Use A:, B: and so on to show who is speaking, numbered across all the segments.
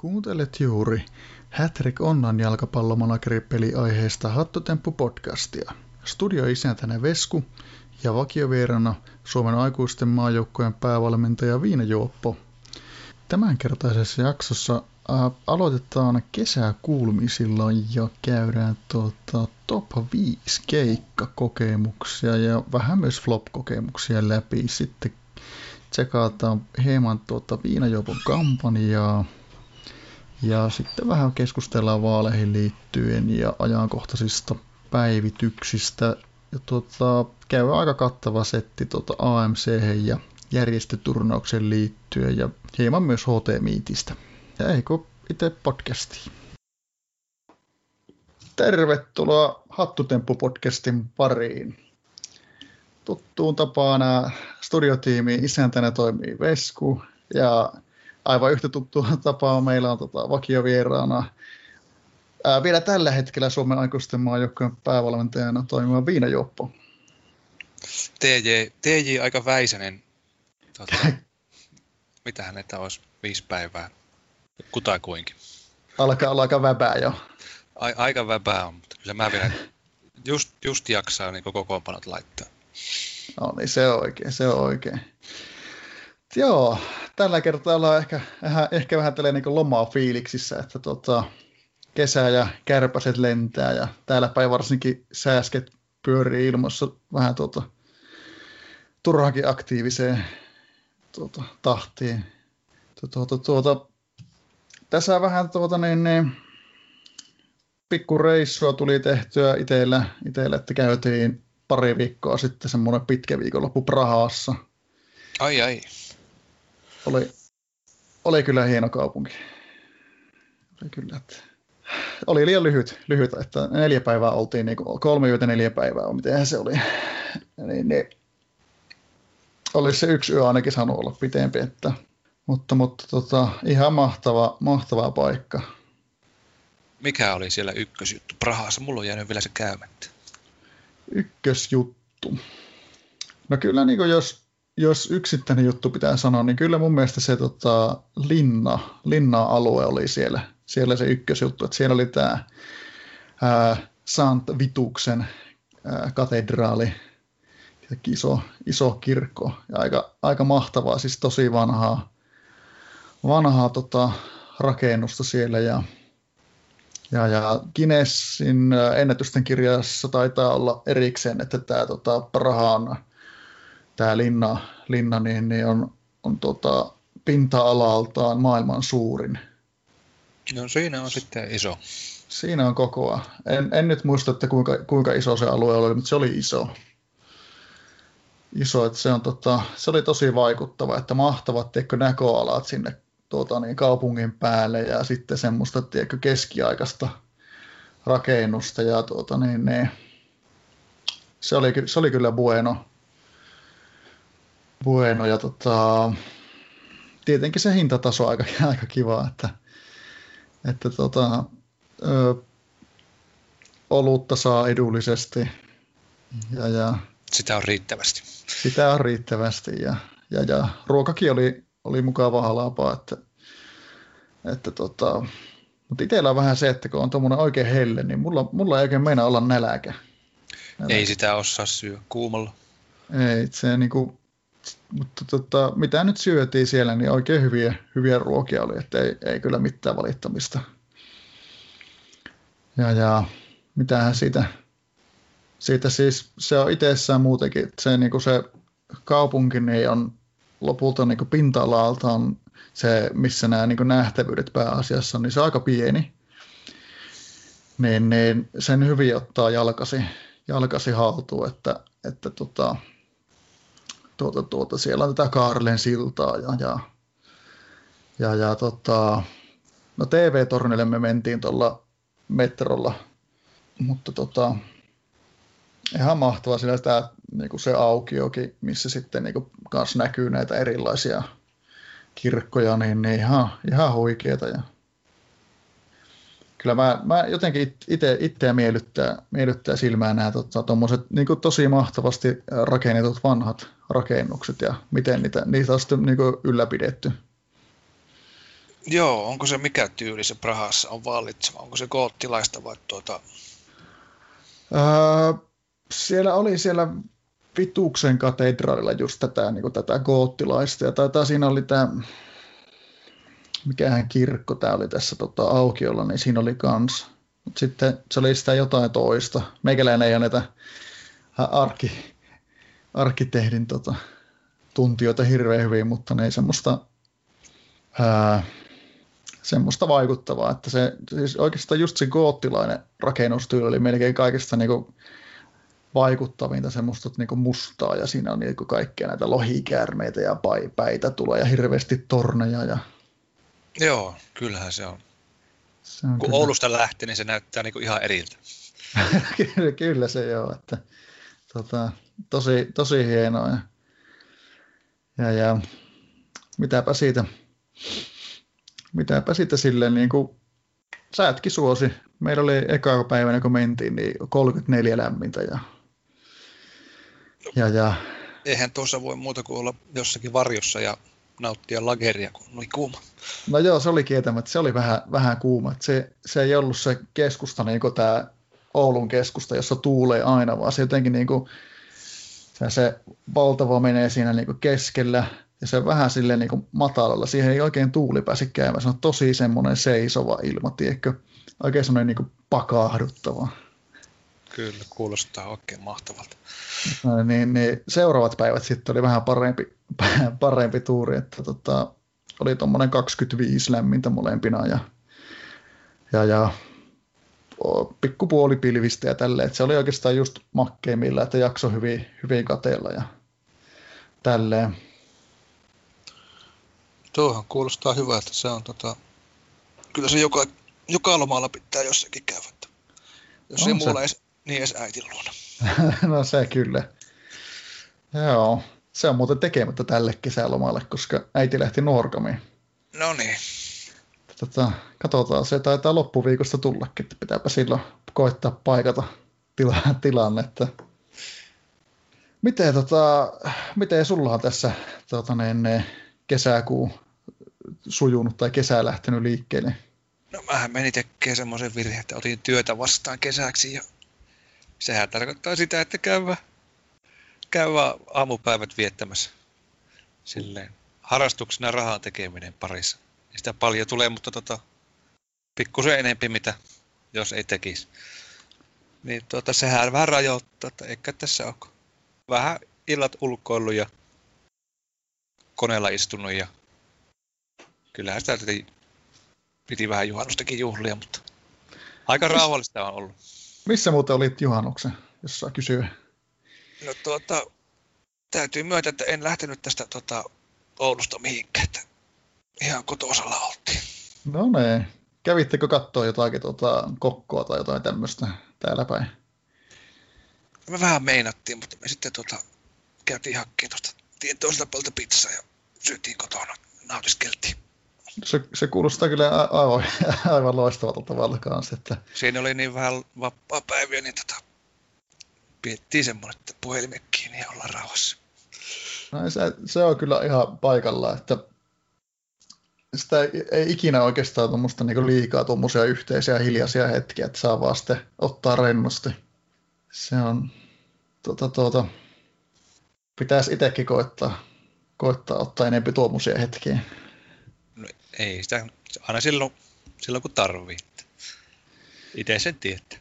A: Kuuntelet juuri Hattrick Onnan jalkapallomanageri aiheesta Hattotemppu-podcastia. Studioisäntänä Vesku ja vakiovierana Suomen aikuisten maajoukkojen päävalmentaja Viina Juoppo. Tämänkertaisessa jaksossa ää, aloitetaan kesäkuulumisilla ja käydään tuota, top 5 keikkakokemuksia ja vähän myös flop-kokemuksia läpi. Sitten tsekataan hieman tuota Viinajuopon kampanjaa ja sitten vähän keskustellaan vaaleihin liittyen ja ajankohtaisista päivityksistä. Ja tuota, käy aika kattava setti tuota AMC ja järjestöturnaukseen liittyen ja hieman myös HT-miitistä. Ja eikö itse podcastiin. Tervetuloa Hattutemppu-podcastin pariin. Tuttuun tapaan studiotiimi isäntänä toimii Vesku ja aivan yhtä tuttua tapaa meillä on tota, vakiovieraana ää, vielä tällä hetkellä Suomen aikuisten maajoukkojen päävalmentajana toimiva Viinajuoppo.
B: TJ, TJ aika väisänen. Tota, mitä hänettä olisi viisi päivää? Kutakuinkin.
A: Alkaa olla aika väpää jo.
B: A, aika väpää on, mutta kyllä mä vielä just, just jaksaa niin kokoonpanot laittaa.
A: No niin, se on oikein, se on oikein. Joo, tällä kertaa ollaan ehkä, ehkä vähän tällä niin lomaa fiiliksissä, että tota, kesä ja kärpäset lentää ja täällä päin varsinkin sääsket pyörii ilmassa vähän tuota, turhakin aktiiviseen tuota, tahtiin. Tuota, tuota, tässä vähän tuota, niin, niin, pikku reissua tuli tehtyä itsellä, itsellä, että käytiin pari viikkoa sitten semmoinen pitkä viikonloppu Prahassa.
B: Ai ai
A: oli, oli kyllä hieno kaupunki. Oli kyllä, että oli liian lyhyt, lyhyt että neljä päivää oltiin, niin kolme yötä neljä päivää, miten se oli. Niin, niin, olisi se yksi yö ainakin saanut olla pitempi, että, mutta, mutta tota, ihan mahtava, mahtava paikka.
B: Mikä oli siellä ykkösjuttu Prahassa? Mulla on jäänyt vielä se käymättä.
A: Ykkösjuttu. No kyllä niin jos jos yksittäinen juttu pitää sanoa, niin kyllä mun mielestä se tota, linna, linna-alue oli siellä, siellä se ykkösjuttu, että siellä oli tämä Sant Vituksen ää, katedraali, iso, iso kirkko. Ja aika, aika mahtavaa, siis tosi vanhaa, vanhaa tota, rakennusta siellä ja, ja, ja Guinnessin ennätysten kirjassa taitaa olla erikseen, että tämä tota, Prahan tämä linna, linna niin, niin on, on tota, pinta-alaltaan maailman suurin.
B: No siinä on sitten iso.
A: Siinä on kokoa. En, en nyt muista, että kuinka, kuinka iso se alue oli, mutta se oli iso. Iso, että se, on, tota, se oli tosi vaikuttava, että mahtavat teikö näköalat sinne tuota, niin kaupungin päälle ja sitten semmoista tiedätkö, keskiaikaista rakennusta ja tuota, niin, niin, se, oli, se oli kyllä bueno bueno. Ja tota, tietenkin se hintataso on aika, aika kiva, että, että tota, ö, olutta saa edullisesti. Ja, ja,
B: sitä on riittävästi.
A: Sitä on riittävästi ja, ja, ja ruokakin oli, oli mukava halapaa, että, että tota, mutta itsellä on vähän se, että kun on tuommoinen oikein helle, niin mulla, mulla ei oikein meinaa olla näläkä.
B: näläkä. Ei sitä osaa syö kuumalla.
A: Ei, se niin kuin, mutta tota, mitä nyt syötiin siellä, niin oikein hyviä, hyviä ruokia oli, että ei, ei kyllä mitään valittamista. Ja, ja mitähän siitä, siitä siis, se on itsessään muutenkin, se, niin kuin se kaupunki niin on lopulta niin pinta-alaltaan se, missä nämä niin nähtävyydet pääasiassa, niin se on aika pieni. Niin, niin sen hyvin ottaa jalkasi, jalkasi haltuun, että, että tota, tuota, tuota, siellä on tätä Kaarlen siltaa ja, ja, ja, ja tota, no TV-tornille me mentiin tuolla metrolla, mutta tota, ihan mahtavaa siellä sitä, niin kuin se aukiokin, missä sitten niin kanssa näkyy näitä erilaisia kirkkoja, niin, niin ihan, ihan huikeeta ja kyllä mä, mä jotenkin itse itseä miellyttää, miellyttää silmään nämä tuommoiset tota, niin tosi mahtavasti rakennetut vanhat rakennukset ja miten niitä, niitä on sitten niin ylläpidetty.
B: Joo, onko se mikä tyyli se Prahassa on vallitseva? Onko se goottilaista vai tuota...
A: Öö, siellä oli siellä Vituksen katedraalilla just tätä, niin kuin tätä goottilaista, ja taitaa siinä oli tämä, mikähän kirkko tämä oli tässä tota, aukiolla, niin siinä oli kans. Mutta sitten se oli sitä jotain toista. Meikäläinen ei ole näitä arki, arkkitehdin tota, tuntijoita hirveän hyvin, mutta ne ei semmoista, ää, semmoista vaikuttavaa, että se siis oikeastaan just se goottilainen rakennustyyli oli melkein kaikista niinku vaikuttavinta semmoista niinku mustaa ja siinä on niinku kaikkea näitä lohikäärmeitä ja päitä tulee ja hirveästi torneja. Ja...
B: Joo, kyllähän se on. Se on Kun kyllä. Oulusta lähtee, niin se näyttää niinku ihan eriltä.
A: kyllä, kyllä se joo, että tota, tosi, tosi hienoa. Ja, ja, ja mitäpä siitä, mitäpä siitä silleen niin kuin säätkin suosi. Meillä oli eka päivänä, kun mentiin, niin 34 lämmintä ja,
B: ja, ja Eihän tuossa voi muuta kuin olla jossakin varjossa ja nauttia lageria, kun oli kuuma.
A: No joo, se oli kietämättä. Se oli vähän, vähän kuuma. Se, se ei ollut se keskusta, niin kuin tämä Oulun keskusta, jossa tuulee aina, vaan se jotenkin niin kuin, se, se valtava menee siinä niin kuin keskellä ja se vähän silleen niin kuin matalalla. Siihen ei oikein tuuli pääse käymään. Se on tosi semmoinen seisova ilma, tiedätkö? Oikein semmoinen niin kuin pakahduttava.
B: Kyllä, kuulostaa oikein mahtavalta.
A: No, niin, niin, seuraavat päivät sitten oli vähän parempi, parempi tuuri, että tota, oli tuommoinen 25 lämmintä molempina ja, ja, ja pikkupuolipilvistä ja tälleen, että se oli oikeastaan just makkeimmilla, että jakso hyvin, hyvin kateella ja tälleen.
B: Tuohan kuulostaa hyvä, että se on tota, kyllä se joka, joka lomalla pitää jossakin käydä. Jos on ei se. muulla edes, niin edes äitin luona.
A: no se kyllä. Joo. Se on muuten tekemättä tälle kesälomalle, koska äiti lähti Nuorgamiin.
B: No niin.
A: Tota, katsotaan, se taitaa loppuviikosta tullakin, että pitääpä silloin koittaa paikata tila, tilannetta. Miten, tota, miten sulla on tässä tota, niin, kesäkuu sujunut tai kesä lähtenyt liikkeelle?
B: No mähän menin tekemään semmoisen virheen, että otin työtä vastaan kesäksi ja sehän tarkoittaa sitä, että käyvä, käyvä aamupäivät viettämässä silleen harrastuksena rahaa tekeminen parissa. Ei sitä paljon tulee, mutta tota, pikkusen enempi mitä jos ei tekisi. Niin tuota, sehän vähän rajoittaa, että eikä tässä ole vähän illat ulkoillut ja koneella istunut ja kyllähän sitä piti vähän juhannustakin juhlia, mutta aika rauhallista on ollut.
A: Missä muuten olit juhannuksen, jos saa kysyä?
B: No tuota, täytyy myöntää, että en lähtenyt tästä tuota, Oulusta mihinkään, että ihan kotosalla oltiin.
A: No niin. Kävittekö katsoa jotakin tuota, kokkoa tai jotain tämmöistä täällä päin?
B: Me vähän meinattiin, mutta me sitten tuota, käytiin hakkeen tuosta tien toiselta puolta pizzaa ja syötiin kotona, nautiskeltiin.
A: Se, se kuulostaa kyllä aivan, aivan loistavalta tavalla kanssa. Että...
B: Siinä oli niin vähän vapaa-päiviä, niin tota, piettiin semmoinen, että puhelimet kiinni ja ollaan rauhassa.
A: No, se, se, on kyllä ihan paikalla, että sitä ei, ei ikinä oikeastaan tuommoista niin liikaa tuommoisia yhteisiä hiljaisia hetkiä, että saa vaan sitten ottaa rennosti. Se on, tuota, tuota, pitäisi itsekin koittaa, koittaa ottaa enemmän tuommoisia hetkiä.
B: No, ei sitä, aina silloin, silloin kun tarvii. Itse sen tietää.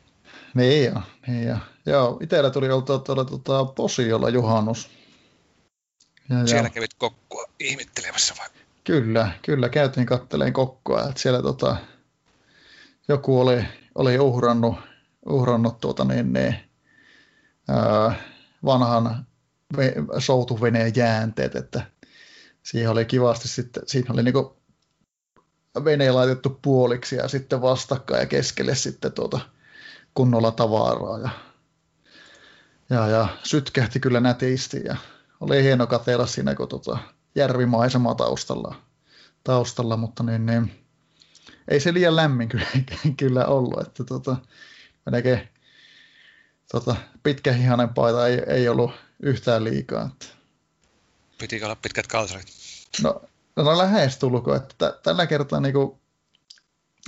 A: Niin joo, niin joo. Joo, itsellä tuli oltua tuolla tuota, Posiolla juhannus.
B: Ja, Siellä ja... kävit kokkoa ihmettelemässä vai?
A: Kyllä, kyllä käytiin katteleen kokkoa. Että siellä tota, joku oli, oli uhrannut, uhrannut tuota, niin, niin, ää, vanhan ve, soutuveneen jäänteet, että siihen oli kivasti sitten, siinä oli niinku vene laitettu puoliksi ja sitten vastakkain ja keskelle sitten tuota kunnolla tavaraa ja, ja, ja sytkähti kyllä nätisti ja oli hieno katsella siinä, kun tota, järvimaisema taustalla, taustalla mutta niin, niin, ei se liian lämmin kyllä, kyllä ollut, että tota, melkein tota, pitkähihainen paita ei, ei ollut yhtään liikaa. Että.
B: Pitikö olla pitkät kalsarit?
A: No, no lähestulko, että t- tällä kertaa niin kuin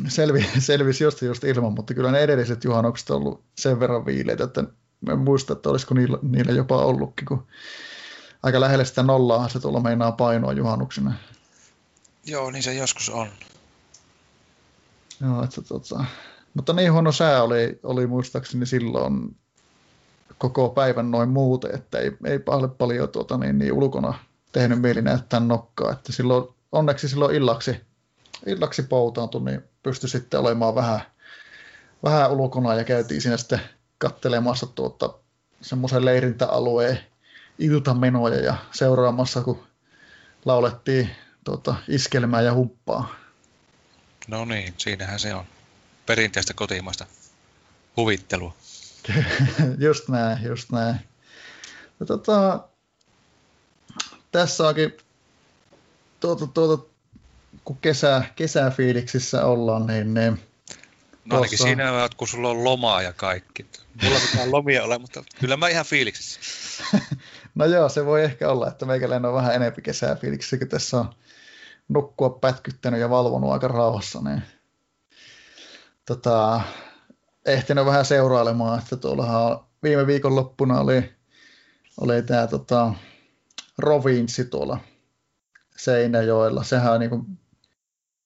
A: selvi, selvisi just, just ilman, mutta kyllä ne edelliset juhannukset on ollut sen verran viileitä, että en muista, että olisiko niillä, niillä jopa ollutkin, kun aika lähelle sitä nollaa se tuolla meinaa painoa juhannuksena.
B: Joo, niin se joskus on.
A: Joo, että, tota, mutta niin huono sää oli, oli muistaakseni silloin koko päivän noin muuten, että ei, ei paljon, paljon tuota, niin, niin ulkona tehnyt mieli näyttää nokkaa. Että silloin, onneksi silloin illaksi, illaksi poutaantui, niin pystyi sitten olemaan vähän, vähän ulkona ja käytiin siinä sitten kattelemassa tuota, semmoisen leirintäalueen iltamenoja ja seuraamassa, kun laulettiin tuota, iskelmää ja humppaa.
B: No niin, siinähän se on. Perinteistä kotimaista huvittelua.
A: just näin, just näin. Ja tota, tässä onkin tuota, tuota, kun kesä, kesäfiiliksissä ollaan, niin, niin
B: No ainakin tuossa... siinä on, kun sulla on lomaa ja kaikki. Mulla pitää lomia ole, mutta kyllä mä ihan fiiliksissä.
A: no joo, se voi ehkä olla, että meikäläinen on vähän enemmän kesäfiiliksissä, kun tässä on nukkua pätkyttänyt ja valvonut aika rauhassa, niin tota, ehtinyt vähän seurailemaan, että tuollahan viime viikon loppuna oli, oli tämä tota, Rovinsi tuolla Seinäjoella. Sehän on niin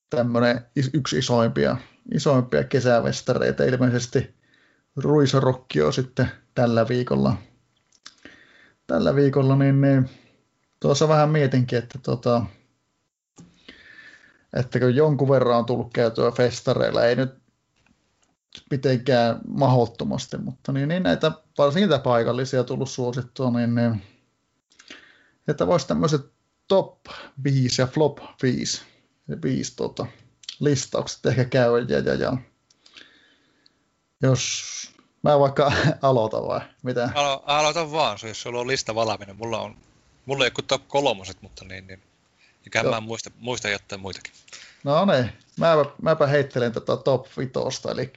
A: tämmöinen yksi isoimpia, isoimpia kesävestareita. Ilmeisesti Ruisorokki on sitten tällä viikolla. Tällä viikolla, niin, niin tuossa vähän mietinkin, että tota, että kun jonkun verran on tullut käytyä festareilla, ei nyt mitenkään mahdottomasti, mutta niin, niin näitä, varsinkin näitä paikallisia tullut suosittua, niin, niin että voisi tämmöiset top 5 ja flop 5, 5 tota, listaukset ehkä käydä ja, ja, ja jos mä vaikka aloitan vai mitä?
B: Alo, aloita vaan, jos sulla on lista valmiina. Mulla on, mulla ei ole kolmoset, mutta niin, niin eikä mä muista, muista jotain muitakin.
A: No niin, mä, mäpä heittelen tätä top vitosta, eli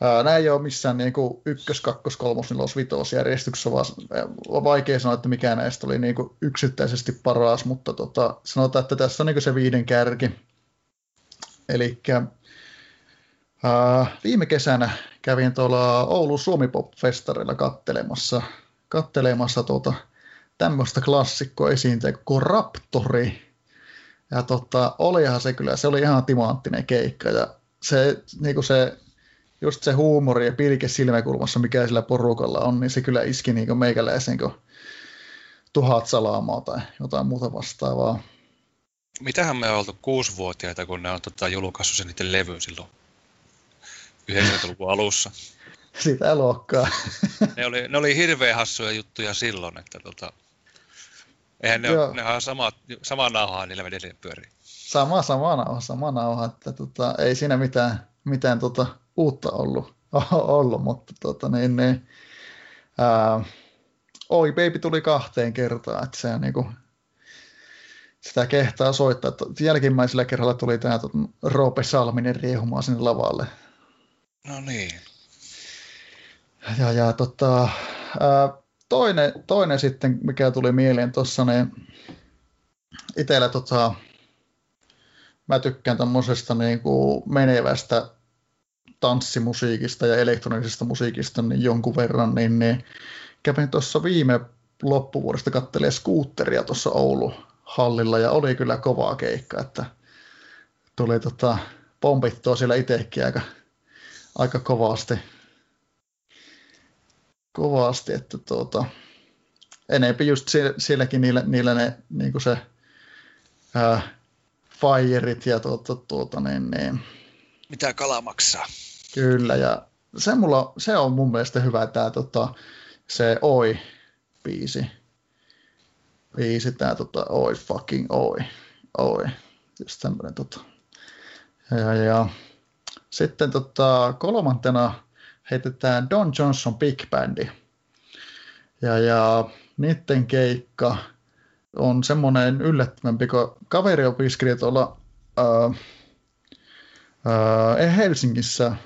A: Nämä ei ole missään niin kuin ykkös, kakkos, kolmos, nelos, vitos järjestyksessä, vaan on vaikea sanoa, että mikä näistä oli niin kuin yksittäisesti paras, mutta tota, sanotaan, että tässä on niin kuin se viiden kärki. Eli äh, viime kesänä kävin tuolla Oulun Suomi Pop-festarilla kattelemassa, kattelemassa tuota, tämmöistä klassikkoa esiintyä kuin Raptori. Ja tota, olihan se kyllä, se oli ihan timanttinen keikka ja se, niin kuin se just se huumori ja pilke silmäkulmassa, mikä sillä porukalla on, niin se kyllä iski niin meikäläisen kuin tuhat salaamaa tai jotain muuta vastaavaa.
B: Mitähän me on oltu kuusivuotiaita, kun ne on tota, julkaissut sen niiden levy silloin 90-luvun alussa.
A: Sitä luokkaa.
B: ne, oli, ne oli hirveän hassuja juttuja silloin, että tota, eihän ne, ole, ne on sama, sama nauhaa niillä edelleen pyörii.
A: Sama, sama nauha, sama nauha, että tota, ei siinä mitään, mitään tota, uutta ollut, ollut mutta tota, niin, niin, ää, Oi Baby tuli kahteen kertaan, että se niin kuin, sitä kehtaa soittaa. Jälkimmäisellä kerralla tuli tämä tota, Roope Salminen riehumaan sinne lavalle.
B: No niin.
A: Ja, ja tota, ää, toinen, toinen sitten, mikä tuli mieleen tuossa, niin itsellä tota, mä tykkään tämmöisestä niin kuin menevästä tanssimusiikista ja elektronisesta musiikista niin jonkun verran, niin, niin kävin tuossa viime loppuvuodesta kattelee skuutteria tuossa Oulu hallilla ja oli kyllä kovaa keikka, että tuli tota, pompittua siellä itsekin aika, aika kovasti. Kovasti, että tuota, enempi just sielläkin niillä, niillä ne, niin se ää, fireit ja tuota, tuota, niin, niin,
B: mitä kala maksaa.
A: Kyllä, ja se, mulla, se on mun mielestä hyvä tämä tota, se Oi-biisi. Biisi, tämä tota, Oi fucking Oi. Oi. Just tämmöinen tota. Ja, ja. Sitten tota, kolmantena heitetään Don Johnson Big Bandi. Ja, ja niiden keikka on semmoinen yllättävämpi, kun kaveri opiskeli tuolla äh, äh, Helsingissä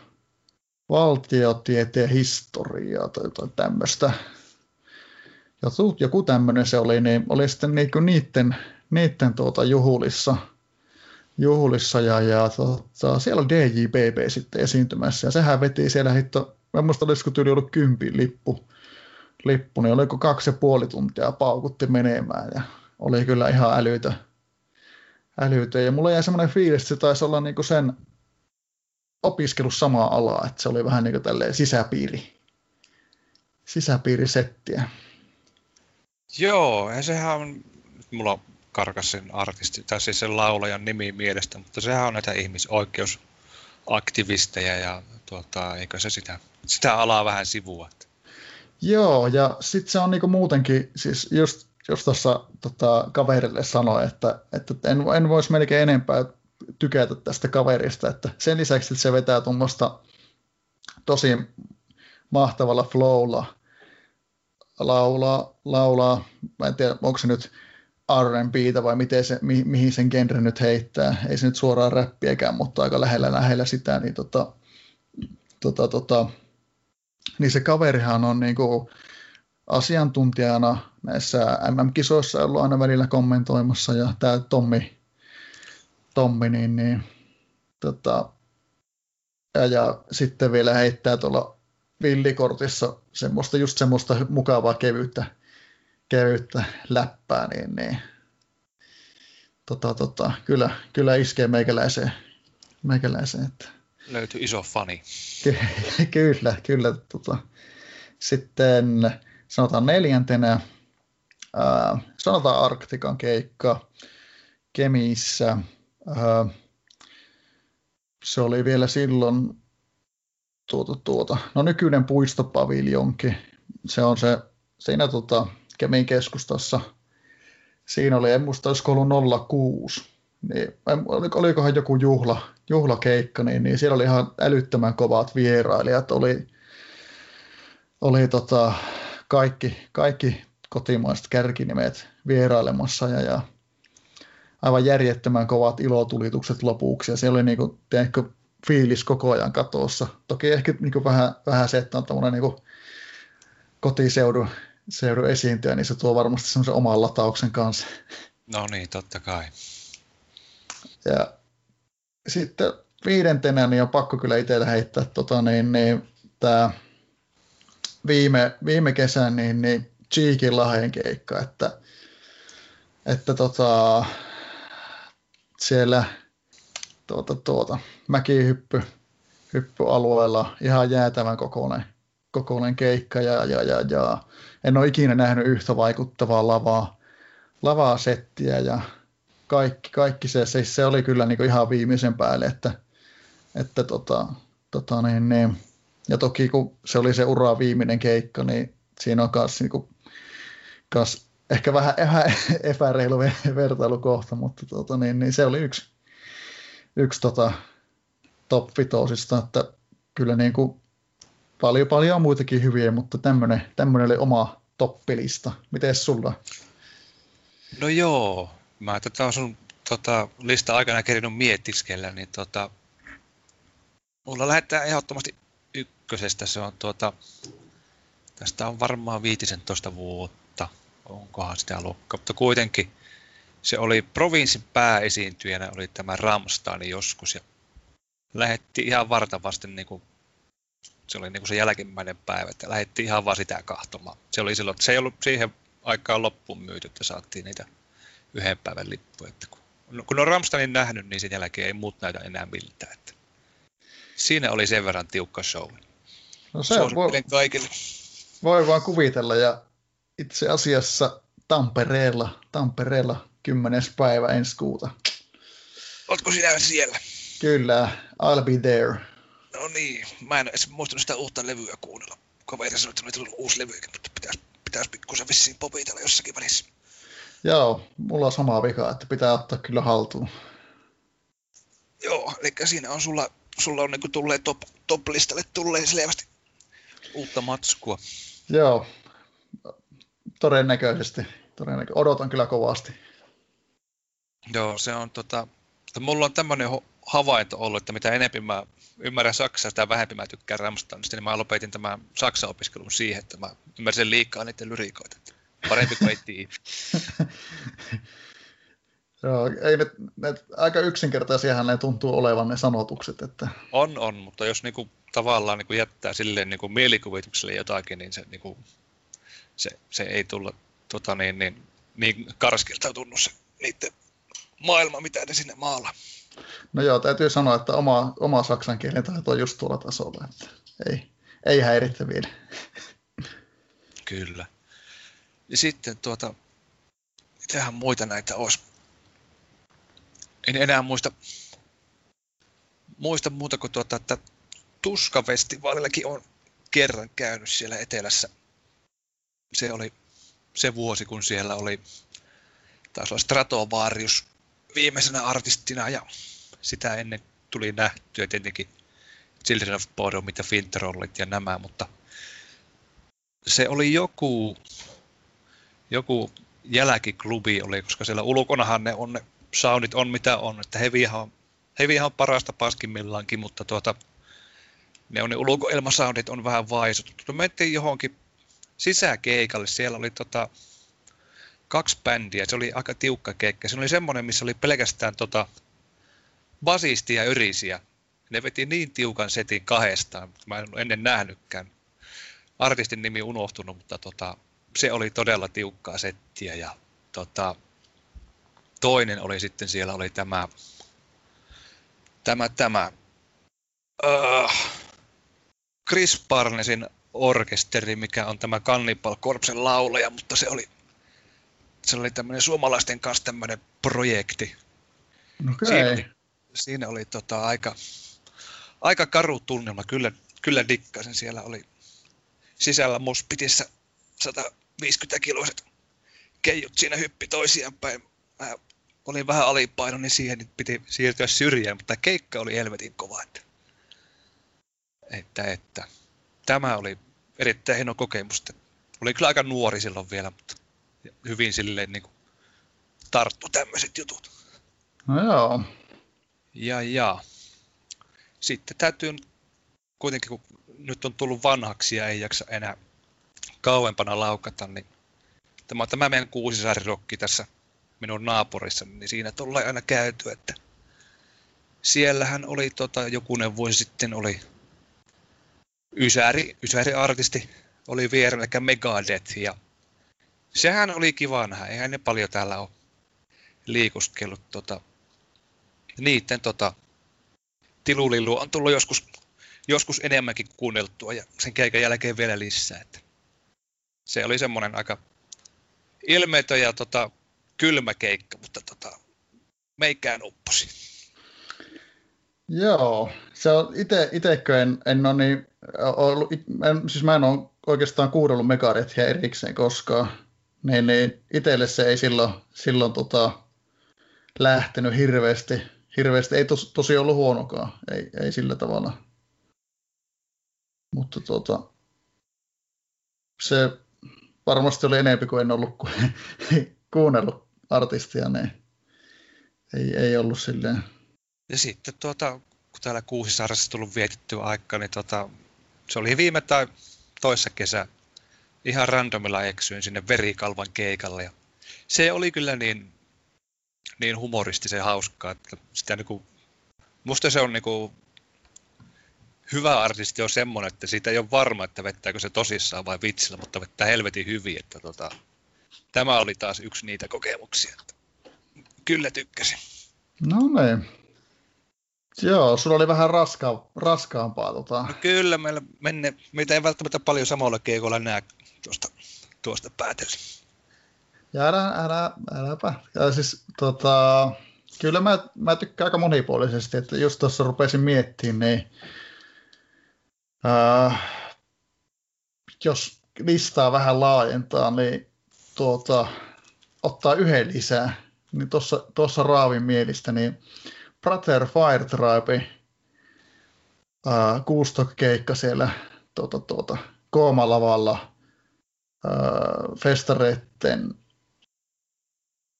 A: valtiotieteen historiaa tai jotain tämmöistä. Joku tämmöinen se oli, niin oli sitten niinku niiden, niiden tuota juhulissa, juhulissa ja, ja tota, siellä on DJBB sitten esiintymässä ja sehän veti siellä hitto, mä muista olisiko tyyli ollut kympin lippu, lippu, niin oliko kaksi ja puoli tuntia paukutti menemään ja oli kyllä ihan älytö. älytö. Ja mulla jäi semmoinen fiilis, että se taisi olla niinku sen opiskellut samaa alaa, että se oli vähän niin kuin tälleen sisäpiiri, sisäpiirisettiä.
B: Joo, ja sehän on, mulla karkas sen artisti, tai siis sen laulajan nimi mielestä, mutta sehän on näitä ihmisoikeusaktivisteja ja tuota, eikö se sitä, sitä alaa vähän sivua.
A: Joo, ja sitten se on niinku muutenkin, siis just, just tuossa tota, kaverille sanoi, että, että en, en voisi melkein enempää tykätä tästä kaverista, että sen lisäksi, että se vetää tuommoista tosi mahtavalla flowlla, laulaa, laulaa, mä en tiedä, onko se nyt R&Btä vai miten se, mi, mihin sen genre nyt heittää, ei se nyt suoraan räppiäkään, mutta aika lähellä lähellä sitä, niin tota, tota, tota, niin se kaverihan on niinku asiantuntijana näissä MM-kisoissa ollut aina välillä kommentoimassa ja tämä Tommi, Tommi niin, niin tota, ja, ja, sitten vielä heittää tuolla villikortissa semmoista, just semmoista mukavaa kevyyttä, kevyyttä läppää, niin, niin tota, tota, kyllä, kyllä iskee meikäläiseen. meikäläiseen että
B: löytyi iso fani.
A: Ky- kyllä, kyllä. Tota. Sitten sanotaan neljäntenä, ää, sanotaan Arktikan keikka Kemissä. Ää, se oli vielä silloin tuota, tuota, no nykyinen puistopaviljonki. Se on se siinä tota, Kemin keskustassa. Siinä oli, en muista, olisiko ollut 06 niin, olikohan joku juhla, juhlakeikka, niin, niin siellä oli ihan älyttömän kovat vierailijat, oli, oli tota, kaikki, kaikki kotimaiset kärkinimet vierailemassa ja, ja aivan järjettömän kovat ilotulitukset lopuksi ja siellä oli niinku, tiedätkö, fiilis koko ajan katossa. Toki ehkä niinku vähän, vähän se, että on tämmöinen niinku kotiseudun seudun esiintyjä, niin se tuo varmasti semmoisen oman latauksen kanssa.
B: No niin, totta kai.
A: Ja sitten viidentenä niin on pakko kyllä itsellä heittää tota, niin, niin, tämä viime, viime kesän niin, niin Cheekin lahden keikka, että, että tota, siellä tuota, tuota, mäkihyppy hyppyalueella ihan jäätävän kokoinen, kokoinen keikka ja, ja, ja, ja, en ole ikinä nähnyt yhtä vaikuttavaa lavaa, lavaa settiä ja kaikki, kaikki se, se, se oli kyllä niin ihan viimeisen päälle, että, että tota, tota niin, niin, ja toki kun se oli se ura viimeinen keikka, niin siinä on myös niin kuin, ehkä vähän epäreilu vertailukohta, mutta tota, niin, niin se oli yksi, yksi tota, top vitosista, että kyllä niin kuin, paljon, paljon muitakin hyviä, mutta tämmöinen, tämmöinen oli oma toppilista. Miten sulla?
B: No joo, mä tätä on sun tota, lista aikana kerinyt miettiskellä, niin tota, mulla lähettää ehdottomasti ykkösestä. Se on tuota, tästä on varmaan 15 vuotta, onkohan sitä lukka, mutta kuitenkin se oli provinssin pääesiintyjänä, oli tämä Ramstein joskus, ja lähetti ihan vartavasti, niin kuin, se oli niin kuin se jälkimmäinen päivä, että lähetti ihan vaan sitä kahtomaan. Se oli silloin, se ei ollut siihen aikaan loppuun myyty, että saatiin niitä yhden päivän lippu. Että kun, no, kun on Ramsteinin nähnyt, niin sen jälkeen ei muut näytä enää miltään. Että siinä oli sen verran tiukka show. No se voi, kaikille.
A: Voi vaan kuvitella ja itse asiassa Tampereella, Tampereella 10. päivä ensi kuuta.
B: Oletko sinä siellä?
A: Kyllä, I'll be there.
B: No niin, mä en edes muistanut sitä uutta levyä kuunnella. Kaveri sanoi, että oli tullut uusi levy, mutta pitäisi, pitäisi pikkusen vissiin popitella jossakin välissä.
A: Joo, mulla on sama vika, että pitää ottaa kyllä haltuun.
B: Joo, eli siinä on sulla, sulla on niinku tulleen top, top-listalle tulleen selvästi uutta matskua.
A: Joo, todennäköisesti. todennäköisesti. Odotan kyllä kovasti.
B: Joo, se on tota, mulla on tämmöinen havainto ollut, että mitä enemmän mä ymmärrän Saksaa, sitä vähempi mä tykkään Ramsteinista, niin mä lopetin tämän Saksa-opiskelun siihen, että mä ymmärsin liikaa niiden lyrikoita. Parempi kuin ei
A: Joo, ei ne, ne, aika yksinkertaisiahan ne tuntuu olevan ne sanotukset. Että...
B: On, on, mutta jos niinku, tavallaan niinku jättää silleen niinku mielikuvitukselle jotakin, niin se, niinku, se, se ei tulla tota, niin, niin, niin karskilta tunnu se niiden maailma, mitä ne sinne maalla.
A: No joo, täytyy sanoa, että oma, oma saksan kielen taito on just tuolla tasolla, että ei, ei häiritse vielä.
B: Kyllä. Ja sitten tuota, mitähän muita näitä olisi? En enää muista, muista muuta kuin tuota, että Tuska-festivaalillakin on kerran käynyt siellä etelässä. Se oli se vuosi, kun siellä oli taas olla Stratovarius viimeisenä artistina ja sitä ennen tuli nähtyä tietenkin Children of Bodom ja Finterollit ja nämä, mutta se oli joku, joku jälkiklubi oli, koska siellä ulkonahan ne on ne soundit on mitä on, että hevihän on, on parasta paskimmillaankin, mutta tuota, ne on ne ulkoilmasoundit on vähän vaisut. Me mentiin johonkin sisäkeikalle, siellä oli tota, kaksi bändiä, se oli aika tiukka keikka. Se oli semmoinen, missä oli pelkästään tota, basisti ja yrisiä. Ne veti niin tiukan setin kahdestaan, mä en ennen nähnytkään. Artistin nimi unohtunut, mutta tota, se oli todella tiukkaa settiä. Ja tota, toinen oli sitten siellä oli tämä, tämä, tämä uh, Chris Barnesin orkesteri, mikä on tämä Cannibal Corpsen laulaja, mutta se oli se oli tämmöinen suomalaisten kanssa tämmöinen projekti.
A: Okay. Siinä
B: oli, siinä oli tota aika, aika karu tunnelma. Kyllä, kyllä dikkasin. Siellä oli sisällä mospitissä 150 kiloiset keijut siinä hyppi toisiaan päin. Mä olin vähän alipaino, niin siihen niin piti siirtyä syrjään, mutta keikka oli helvetin kova. Että, että, että. Tämä oli erittäin hieno kokemus. Oli kyllä aika nuori silloin vielä, mutta hyvin silleen niin kuin, tarttu tämmöiset jutut.
A: No joo.
B: Ja, ja. Sitten täytyy kuitenkin, kun nyt on tullut vanhaksi ja ei jaksa enää kauempana laukata, niin tämä on tämä meidän kuusisaarirokki tässä minun naapurissa, niin siinä tullaan aina käyty, että siellähän oli tota, jokunen vuosi sitten oli Ysäri, Ysäri-artisti oli vierellä, eli Megadeth, ja sehän oli kiva nähdä. Eihän ne paljon täällä ole liikuskellut. Tota, niiden tota, tilulilu on tullut joskus, joskus enemmänkin kuunneltua ja sen keikan jälkeen vielä lisää. Että se oli semmoinen aika ilmeetön ja tota, kylmä keikka, mutta tota, meikään upposi.
A: Joo, se on itekö en, en ole niin, ollut, en, siis mä en ole oikeastaan kuunnellut Megadethia erikseen koskaan. Niin, niin itselle se ei silloin, silloin tota, lähtenyt hirveästi. hirveästi. Ei tos, tosi ollut huonokaan, ei, ei sillä tavalla. Mutta tota, se varmasti oli enemmän kuin en ollut ku, kuunnellut artistia, niin ei, ei ollut silleen.
B: Ja sitten tuota, kun täällä Kuusisaaressa tullut vietettyä aikaa, niin tota, se oli viime tai toissa kesä ihan randomilla eksyin sinne verikalvan keikalle. Ja se oli kyllä niin, niin humoristisen hauskaa, että sitä niinku, musta se on niinku, hyvä artisti on semmoinen, että siitä ei ole varma, että vettääkö se tosissaan vai vitsillä, mutta vettää helvetin hyvin. Että tota, tämä oli taas yksi niitä kokemuksia. Että kyllä tykkäsin.
A: No niin. Joo, sulla oli vähän raska, raskaampaa. Tota.
B: No kyllä, meillä menne, meitä ei välttämättä paljon samalla keikolla näe tuosta, tuosta päätellä.
A: Ja älä, älä, äläpä. Ja siis, tota, kyllä mä, mä tykkään aika monipuolisesti, että just tuossa rupesin miettimään, niin äh, jos listaa vähän laajentaa, niin tuota, ottaa yhden lisää, niin tuossa, tuossa raavin mielistä, niin Brother Fire Tribe, äh, kuustokkeikka siellä tuota, tuota, Koomalavalla festareitten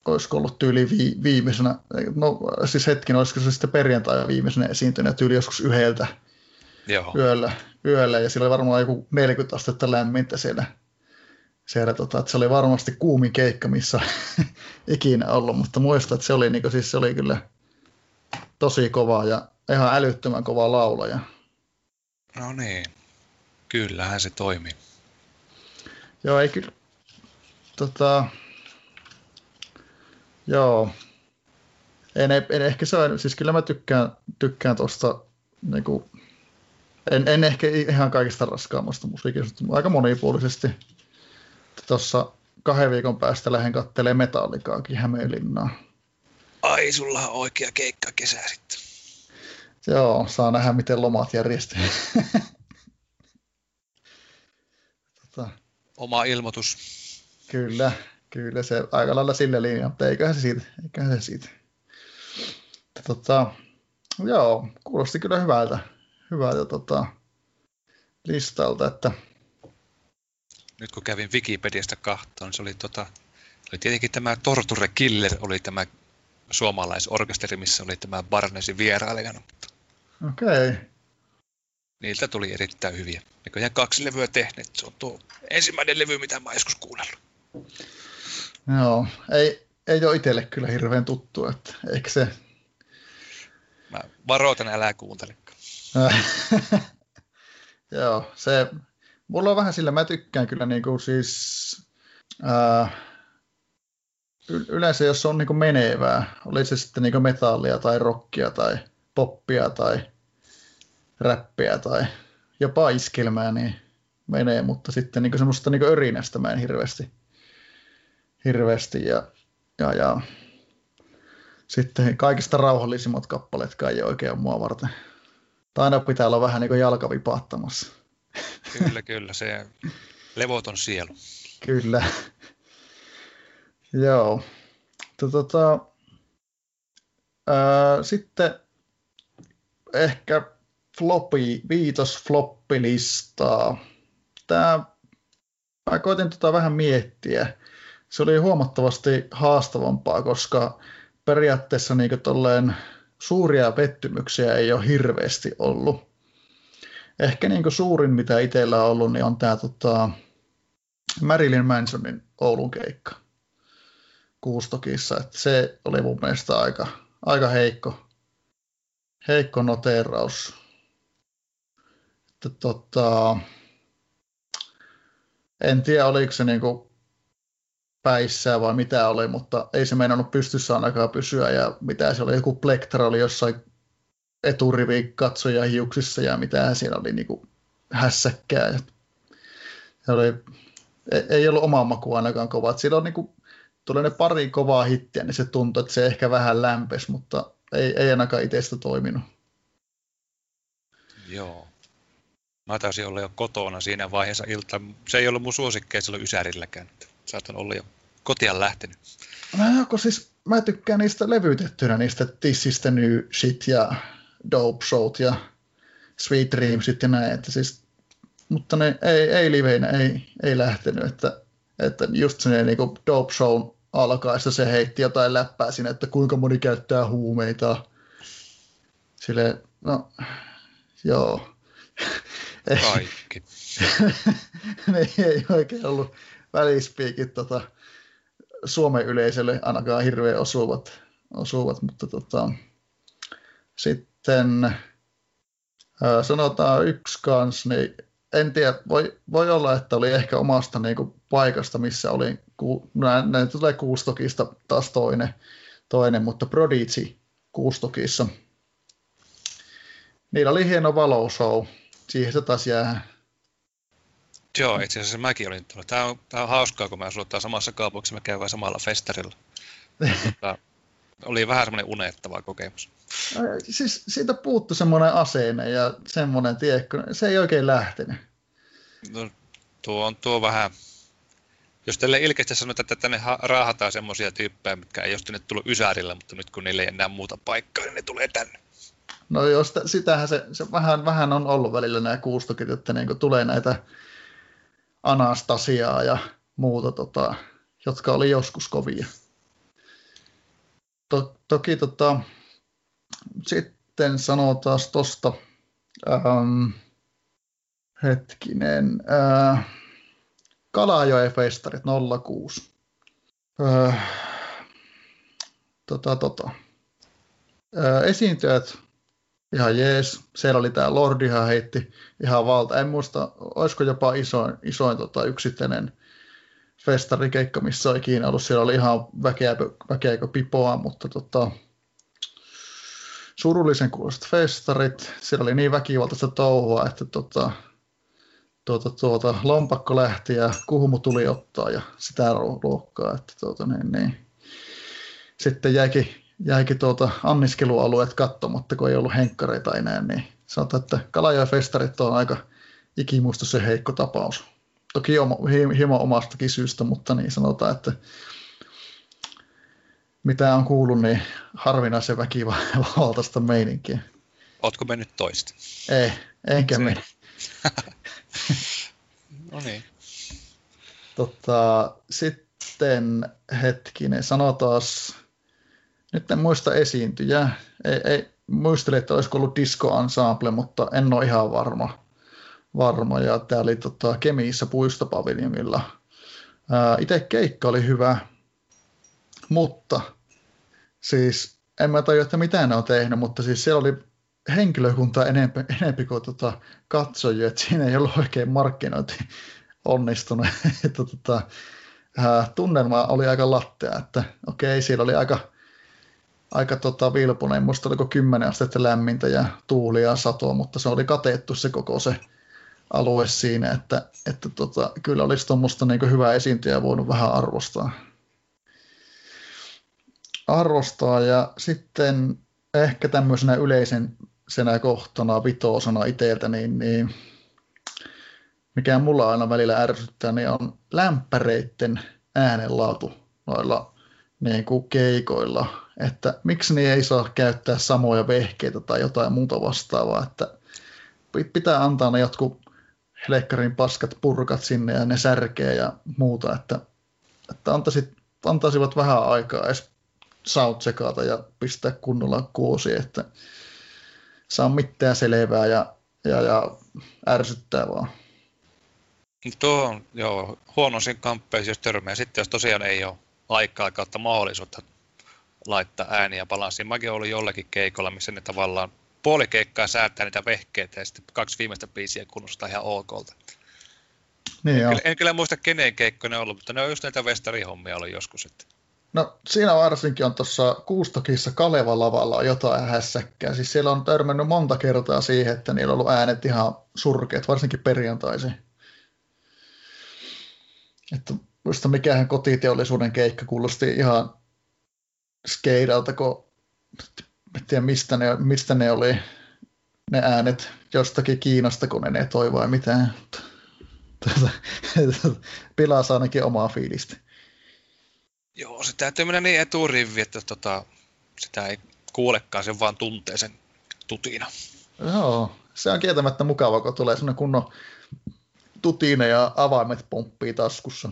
A: olisiko ollut tyyli vi, viimeisenä, no siis hetkin, olisiko se sitten perjantai viimeisenä esiintynyt tyyli joskus yhdeltä Joo. Yöllä, yöllä, ja sillä oli varmaan joku 40 astetta lämmintä siellä, siellä tota, että se oli varmasti kuumin keikka, missä ikinä ollut, mutta muistan, että se oli, niin kuin, siis se oli kyllä tosi kova ja ihan älyttömän kova laulaja.
B: No niin, kyllähän se toimii.
A: Joo, ei kyllä, tota, joo, en, en, ehkä se on, siis kyllä mä tykkään, tykkään tuosta, niin kuin, en, en ehkä ihan kaikista raskaammasta musiikista, mutta aika monipuolisesti. Tuossa kahden viikon päästä lähden kattelee metallikaakin Hämeenlinnaa.
B: Ai, sulla on oikea keikka kesä sitten.
A: Joo, saa nähdä miten lomat järjestyy.
B: tota, Oma ilmoitus.
A: Kyllä, kyllä se aika lailla sille linjalla, mutta eiköhän se siitä. Eiköhän se siitä. Tota, joo, kuulosti kyllä hyvältä, hyvältä tota, listalta, että
B: nyt kun kävin Wikipediasta kahtoon, se oli, tota, oli tietenkin tämä Torture Killer, oli tämä suomalaisorkesteri, missä oli tämä Barnesin vierailijana.
A: Okei. Okay.
B: Niiltä tuli erittäin hyviä. Näköjään kaksi levyä tehneet. Se on tuo ensimmäinen levy, mitä mä joskus kuunnellut.
A: Joo, ei, ei ole itselle kyllä hirveän tuttu, että eikö se...
B: Mä varoitan, älä kuuntele.
A: Joo, se, mulla on vähän sillä, mä tykkään kyllä niin kuin siis, ää, yleensä jos on niin kuin menevää, oli se sitten niin kuin metallia tai rockia tai poppia tai räppiä tai jopa iskelmää, niin menee, mutta sitten niin semmoista niin örinästä mä en hirveästi, hirveästi ja, ja, ja sitten kaikista rauhallisimmat kappaleetkaan ei oikein ole mua varten. Tai aina pitää olla vähän niin kuin jalka vipaattamassa.
B: Kyllä, kyllä. Se levoton sielu.
A: Kyllä. Joo. Tota, ää, sitten ehkä floppy, viitos floppilistaa. Tämä, mä koitin tota vähän miettiä. Se oli huomattavasti haastavampaa, koska periaatteessa niin tolleen suuria pettymyksiä ei ole hirveästi ollut. Ehkä niin suurin, mitä itsellä on ollut, niin on tämä tota, Marilyn Mansonin Oulun keikka Kuustokissa. Että se oli mun mielestä aika, aika heikko, heikko noteraus. Että tota, en tiedä, oliko se niinku päissään vai mitä oli, mutta ei se meinannut pystyssä ainakaan pysyä. Ja mitä se oli, joku plektra oli jossain eturivi katsoja hiuksissa ja mitä siinä oli niinku hässäkkää. Se oli, e, ei ollut oma maku ainakaan kova. Että siinä on niinku, tuli ne pari kovaa hittiä, niin se tuntui, että se ehkä vähän lämpes, mutta ei, ei ainakaan itsestä toiminut.
B: Joo. Mä taisin olla jo kotona siinä vaiheessa ilta. Se ei ollut mun suosikkeja silloin Ysärilläkään. Saatan olla jo kotia lähtenyt.
A: No, kun siis mä tykkään niistä levytettynä, niistä Tissistä New Shit ja Dope Showt ja Sweet Dreamsit ja näin, että siis, mutta ne ei, ei liveinä ei, ei lähtenyt, että, että just se niin Dope Show alkaessa se heitti jotain läppää sinne, että kuinka moni käyttää huumeita. Sille, no, joo.
B: Kaikki.
A: ne ei oikein ollut välispiikit tota, Suomen yleisölle ainakaan hirveän osuvat, osuvat mutta tota, sitten ää, sanotaan yksi kans, niin en tiedä, voi, voi olla, että oli ehkä omasta niin kuin, paikasta, missä oli, ku, näin, näin tulee Kuustokista taas toinen, toinen mutta Prodigy Kuustokissa. Niillä oli hieno valoshow, siihen se taas jää.
B: Joo, itse asiassa mäkin olin tuolla. Tämä on, tämä on hauskaa, kun me asutaan samassa kaupungissa, me käydään samalla festarilla. Mutta oli vähän semmoinen unettava kokemus.
A: Siis siitä puuttu semmoinen aseene ja semmoinen, tiekko, se ei oikein lähtenyt.
B: No, tuo on tuo vähän, jos tälle ilkeästi sanotaan, että tänne raahataan semmoisia tyyppejä, mitkä ei ole tänne tullut Ysärillä, mutta nyt kun niille ei enää muuta paikkaa, niin ne tulee tänne.
A: No jos sitähän se, se vähän, vähän on ollut välillä nämä kuustokit, että niin tulee näitä Anastasiaa ja muuta, tota, jotka oli joskus kovia. To, toki tota, sitten sanotaan tuosta, ähm, hetkinen, äh, Kalajoen festarit 06. Öö, tota, tota. Öö, esiintyjät ihan jees. Siellä oli tämä Lordihan heitti ihan valta. En muista, olisiko jopa isoin, isoin tota, yksittäinen festarikeikka, missä on ikinä ollut. Siellä oli ihan väkeä, väkeä pipoa, mutta tota, surullisen kuuloiset festarit. Siellä oli niin väkivaltaista touhua, että tota, tuota, tuota, lompakko lähti ja kuhumu tuli ottaa ja sitä luokkaa. Että, tuota, niin, niin. Sitten jäikin, jäikin tuota anniskelualueet katsomatta, kun ei ollut henkkareita enää, niin sanotaan, että Kalajoen festarit on aika ikimuistoisen heikko tapaus. Toki hieman omastakin syystä, mutta niin sanotaan, että mitä on kuullut, niin harvinaisen väkivaltaista meininkiä.
B: Ootko mennyt toista?
A: Ei, enkä mene.
B: no niin.
A: Tota, sitten hetkinen, sanotaan, nyt en muista esiintyjä. Ei, ei, muistelin, että olisiko ollut disco ensemble, mutta en ole ihan varma. Varma. Ja tämä oli tota, Kemiissä puistopaviljonilla. Itse keikka oli hyvä, mutta siis en mä tajua, että mitä ne on tehnyt, mutta siis siellä oli henkilökuntaa enempi, enempi kuin tota katsojia, että siinä ei ollut oikein markkinointi onnistunut. että tota, tunnelma oli aika lattea, että okei, siellä oli aika, aika tota vilpunen, muista oliko 10 astetta lämmintä ja tuulia satoa, mutta se oli kateettu se koko se alue siinä, että, että tota, kyllä olisi tuommoista niin hyvää esiintyjää voinut vähän arvostaa. Arvostaa ja sitten ehkä tämmöisenä yleisen senä kohtana vitosana itseltä, niin, niin mikä mulla aina välillä ärsyttää, niin on lämpäreitten äänenlaatu noilla niin kuin keikoilla, että miksi ne ei saa käyttää samoja vehkeitä tai jotain muuta vastaavaa, että pitää antaa ne jotkut helekkarin paskat purkat sinne ja ne särkeä ja muuta, että, että antaisit, antaisivat vähän aikaa edes soundcheckata ja pistää kunnolla kuosi, että saa mitään selvää ja, ja, ja ärsyttää vaan.
B: Tuo on joo, huonoisin kamppeisiin, jos törmää. Sitten jos tosiaan ei ole aikaa kautta mahdollisuutta laittaa ääniä balanssiin. Mäkin ollut jollekin keikolla, missä ne tavallaan puoli keikkaa säätää niitä vehkeitä ja sitten kaksi viimeistä biisiä kunnostaa ihan okolta. Niin en, kyllä, en kyllä muista kenen keikko ne ollut, mutta ne on just näitä vestarihommia ollut joskus. Että
A: No siinä varsinkin on tuossa Kuustokissa Kaleva-lavalla jotain hässäkkää. Siis siellä on törmännyt monta kertaa siihen, että niillä on ollut äänet ihan surkeat, varsinkin perjantaisin. Että muista mikähän kotiteollisuuden keikka kuulosti ihan skeidalta, kun en tiedä mistä ne, mistä ne oli ne äänet jostakin Kiinasta, kun ne toi vai mitään. Pilaa ainakin omaa fiilistä.
B: Joo, se täytyy mennä niin eturivi, että tota, sitä ei kuulekaan, sen vaan tuntee sen tutina.
A: Joo, se on kieltämättä mukava, kun tulee sellainen kunnon tutina ja avaimet pomppii taskussa.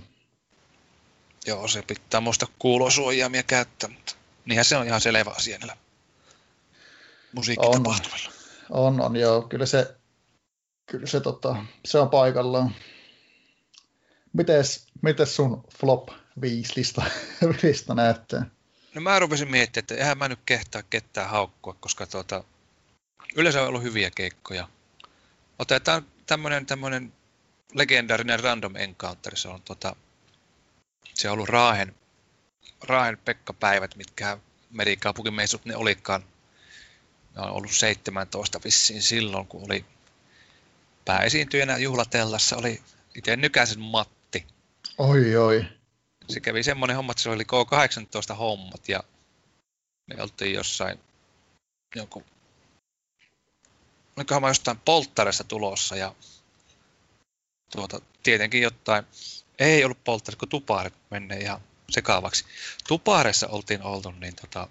B: Joo, se pitää muista kuulosuojaamia käyttää, mutta niinhän se on ihan selvä asia näillä musiikkitapahtumilla.
A: On, on, on, joo. Kyllä se, kyllä se, tota, se on paikallaan. Mites, mites sun flop viisi lista, lista näyttää?
B: No mä rupesin miettimään, että eihän mä nyt kehtaa ketään haukkua, koska tuota, yleensä on ollut hyviä keikkoja. Otetaan tämmönen, tämmönen legendaarinen random encounter, se on, tota, se on ollut Raahen, Raahen Pekka-päivät, mitkä merikaupunkimeissut ne olikaan. Ne on ollut 17 vissiin silloin, kun oli pääesiintyjänä juhlatellassa, oli itse Nykäsen Matti.
A: Oi, oi
B: se kävi semmoinen homma, että se oli K18 hommat ja me oltiin jossain joku, olikohan mä jostain polttaresta tulossa ja tuota, tietenkin jotain, ei ollut polttaressa, kun tupaaret menee ihan sekaavaksi. Tupaaressa oltiin oltu, niin tota,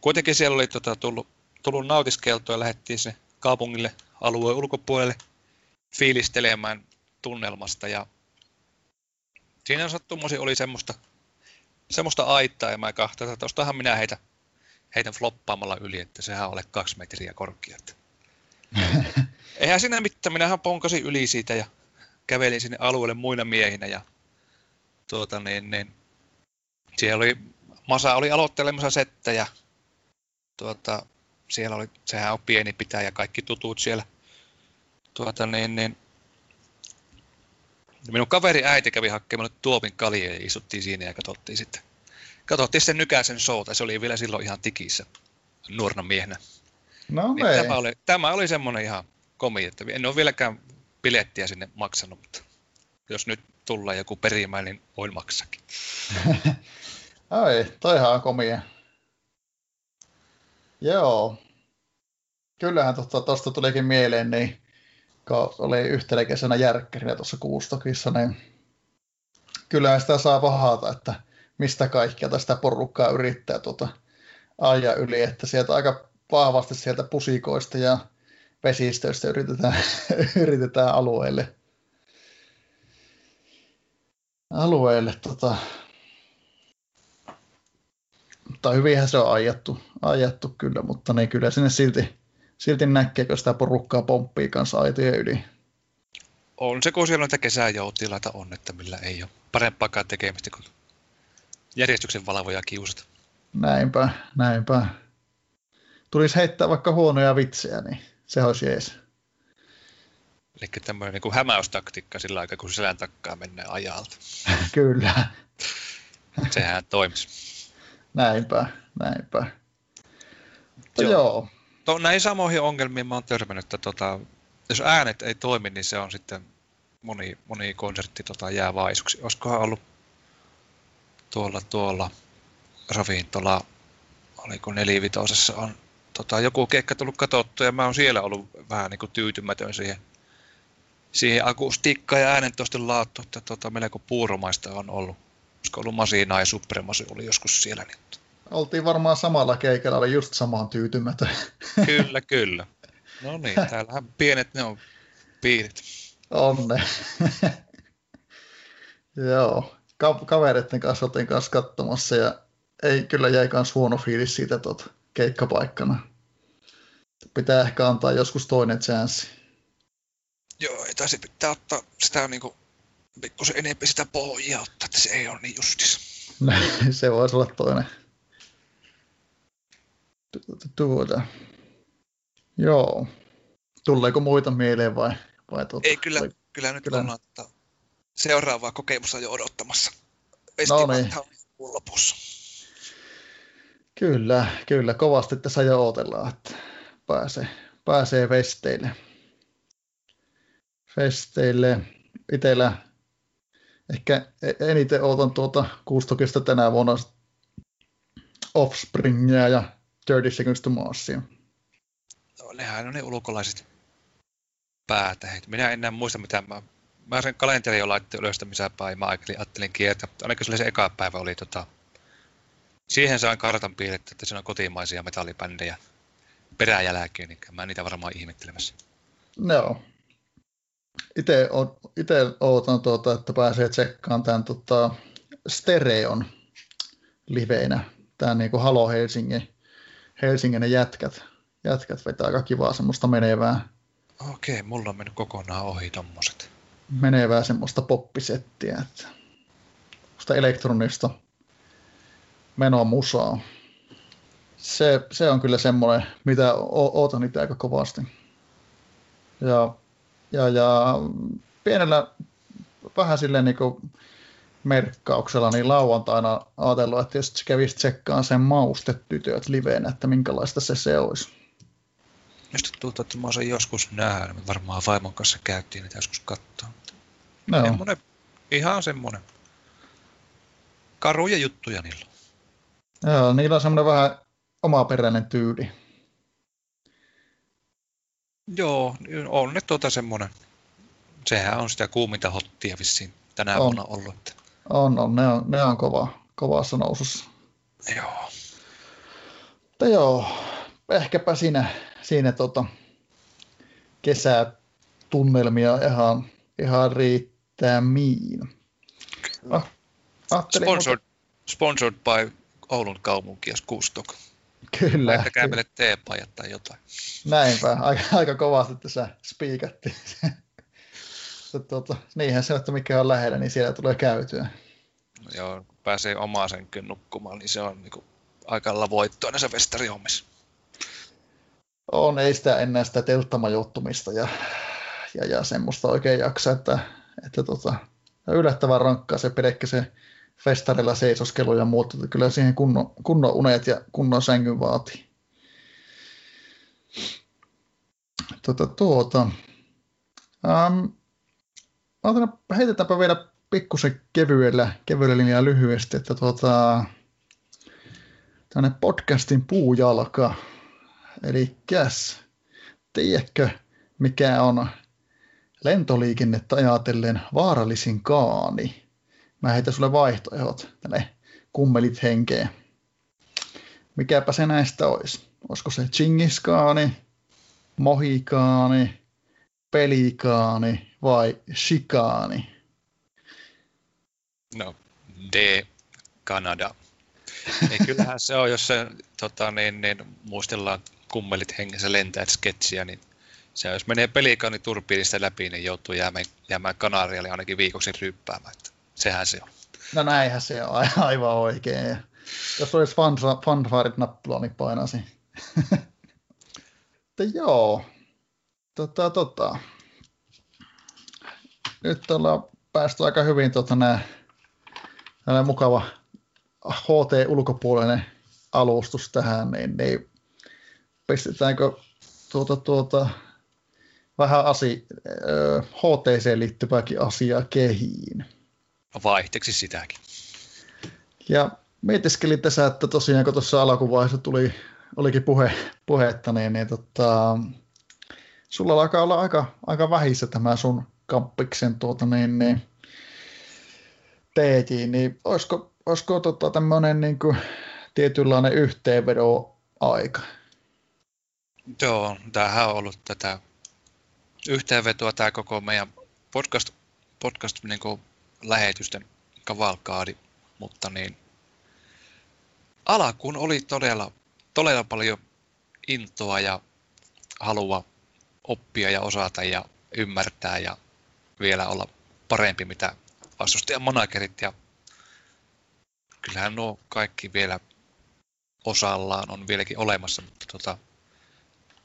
B: kuitenkin siellä oli tota, tullut, tullut nautiskeltua ja lähdettiin se kaupungille alueen ulkopuolelle fiilistelemään tunnelmasta ja siinä sattumoisin oli semmoista, semmoista aittaa ja mä kahtasin, että tostahan minä heitä, heitän floppaamalla yli, että sehän ole kaksi metriä korkea. Eihän siinä mitään, minähän ponkasin yli siitä ja kävelin sinne alueelle muina miehinä ja tuota niin, niin siellä oli, Masa oli aloittelemassa settä ja tuota, siellä oli, sehän on pieni pitäjä, kaikki tutut siellä. Tuota niin, niin minun kaveri äiti kävi hakemaan tuopin kalja ja istuttiin siinä ja katsottiin sitten. Katsottiin sitten Nykäsen showta, se oli vielä silloin ihan tikissä nuorena miehenä.
A: No
B: niin tämä, oli, tämä oli semmoinen ihan komi, että en ole vieläkään bilettiä sinne maksanut, mutta jos nyt tulee joku perimä, niin voin maksakin.
A: Ai, toihan on komia. Joo. Kyllähän tuosta tosta tulikin mieleen, niin kun oli yhtenä kesänä järkkärinä tuossa kuustokissa, niin kyllähän sitä saa vahata, että mistä kaikkea tästä porukkaa yrittää tuota ajaa yli, että sieltä aika vahvasti sieltä pusikoista ja vesistöistä yritetään, yritetään alueelle, alueelle tota, mutta hyvinhän se on ajattu, ajattu kyllä, mutta ne kyllä sinne silti, silti näkee, kun sitä porukkaa pomppii kanssa aitojen yli.
B: On se, kun siellä noita kesäjoutilaita on, että millä ei ole parempaakaan tekemistä kuin järjestyksen valvoja kiusata.
A: Näinpä, näinpä. Tulisi heittää vaikka huonoja vitsejä, niin se olisi jees.
B: Eli tämmöinen niin hämäystaktiikka sillä aikaa, kun selän takkaa mennään ajalta.
A: Kyllä.
B: Sehän toimisi.
A: Näinpä, näinpä. Mutta joo. joo.
B: To, näihin samoihin ongelmiin mä oon törmännyt, että tota, jos äänet ei toimi, niin se on sitten moni, moni konsertti tota, jää vaisuksi. Olisikohan ollut tuolla, tuolla ravintola, oliko nelivitosessa on tota, joku keikka tullut katsottu ja mä oon siellä ollut vähän niin kuin tyytymätön siihen, siihen akustiikkaan ja äänentoisten laattu, että tota, melko puuromaista on ollut. Olisiko ollut Masina ja Supremasi oli joskus siellä. Niin...
A: Oltiin varmaan samalla keikalla, oli just samaan tyytymätön.
B: Kyllä, kyllä. No niin, täällähän pienet ne on piirit.
A: Onne. Joo, Ka- kavereiden kanssa oltiin kanssa katsomassa ja ei kyllä jäi kans huono fiilis siitä tot, keikkapaikkana. Pitää ehkä antaa joskus toinen chanssi.
B: Joo, ei taisi pitää ottaa sitä niinku pikkusen enemmän sitä pohjaa ottaa, että se ei ole niin justis.
A: se voisi olla toinen. Tuota. Joo. Tuleeko muita mieleen vai? vai
B: tuota, ei, kyllä, vai, kyllä nyt kyllä. ollaan että seuraavaa kokemusta jo odottamassa.
A: No niin.
B: lopussa.
A: Kyllä, kyllä. Kovasti tässä jo odotellaan, että pääsee, pääsee festeille. Festeille. Itellä ehkä eniten odotan tuota Kuustokista tänä vuonna Offspringia ja 30 Seconds to Marsia.
B: No, nehän on ne ulkolaiset päätähet. Minä en enää muista mitä mä... Mä sen kalenterin jo laittin ylös, missä päin mä ajattelin kiertä. Ainakin se eka päivä oli tota... Siihen sain kartan piirretty, että siinä on kotimaisia metallibändejä peräjälkeen, niin mä niitä varmaan ihmettelemässä.
A: No, itse ootan, tuota, että pääsee tsekkaamaan tämän tota, Stereon liveinä. Tämä niin kuin Halo Helsingin, Helsingin ne jätkät, jätkät vetää aika kivaa semmoista menevää.
B: Okei, mulla on mennyt kokonaan ohi tommoset.
A: Menevää semmoista poppisettiä, että sitä elektronista menoa musaa. Se, se on kyllä semmoinen, mitä ootan itse aika kovasti. Ja ja, ja pienellä vähän silleen niin kuin merkkauksella, niin lauantaina ajatellut, että jos kävisi tsekkaan sen maustetytöt liveen, että minkälaista se se olisi.
B: Mistä tuntuu, että mä oon joskus nähnyt. Varmaan vaimon kanssa käytiin niitä joskus katsoa.
A: No.
B: Semmoinen, ihan semmoinen. Karuja juttuja niillä.
A: Joo, niillä on semmoinen vähän omaperäinen tyyli.
B: Joo, on ne tuota semmoinen. Sehän on sitä kuuminta hottia vissiin tänä on. vuonna ollut. Että...
A: On, on, ne on, ne on kova, kovassa nousussa.
B: Joo.
A: Mutta joo, ehkäpä siinä, siinä tota kesätunnelmia ihan, ihan riittää miin.
B: Ah, sponsored, mutta... sponsored by Oulun kaupunki ja Kustok.
A: Kyllä.
B: Vaikka kävelet teepajat tai jotain.
A: Näinpä, aika, aika kovasti tässä spiikattiin. tuota, niinhän se, että mikä on lähellä, niin siellä tulee käytyä.
B: No joo, pääsee omaan senkyyn nukkumaan, niin se on niin kuin, aika voittoa näissä festarihommissa.
A: On, ei sitä enää sitä telttamajoittumista ja, ja, ja semmoista oikein jaksa, että, että tota, yllättävän rankkaa se pelkkä se festarilla seisoskelu ja muuta, kyllä siihen kunnon, kunnon unet ja kunnon sängyn vaatii. Tuota, tuota. Um, heitetäänpä vielä pikkusen kevyellä, kevyellä linjalla lyhyesti, että tuota, tänne podcastin puujalka. Eli käs, tiedätkö, mikä on lentoliikennettä ajatellen vaarallisin kaani? Mä heitän sulle vaihtoehdot tänne kummelit henkeen. Mikäpä se näistä olisi? Olisiko se Chingiskaani, Mohikaani, Pelikaani vai Shikaani?
B: No, D, Kanada. Ei, kyllähän se on, jos se tota, niin, niin, muistellaan kummelit hengessä lentäät sketsiä, niin se jos menee pelikaani turbiinista läpi, niin joutuu jäämään, jäämään Kanarialle ainakin viikoksi ryppäämään. Että sehän se on.
A: No näinhän se on aivan oikein. Jos olisi fanfarit nappula, niin painasi. joo, tota, tota. Nyt ollaan päästy aika hyvin tota, nää, mukava HT-ulkopuolinen alustus tähän, niin, niin pistetäänkö tuota, tuota, vähän asi, HTC liittyvääkin asiaa kehiin.
B: Vaihteeksi sitäkin.
A: Ja mietiskelin tässä, että tosiaan kun tuossa alkuvaiheessa tuli, olikin puhe, puhetta, niin, niin tota, sulla alkaa olla aika, aika vähissä tämä sun kampiksen tuota, niin, niin, TJ, niin olisiko, olisiko tota, tämmöinen niin kuin, tietynlainen yhteenvedo aika?
B: Joo, tämähän on ollut tätä yhteenvetoa tämä koko meidän podcast, podcast niin kuin lähetysten kavalkaadi, mutta niin alkuun oli todella, todella paljon intoa ja halua oppia ja osata ja ymmärtää ja vielä olla parempi mitä vastustajan managerit ja kyllähän nuo kaikki vielä osallaan on vieläkin olemassa, mutta tota,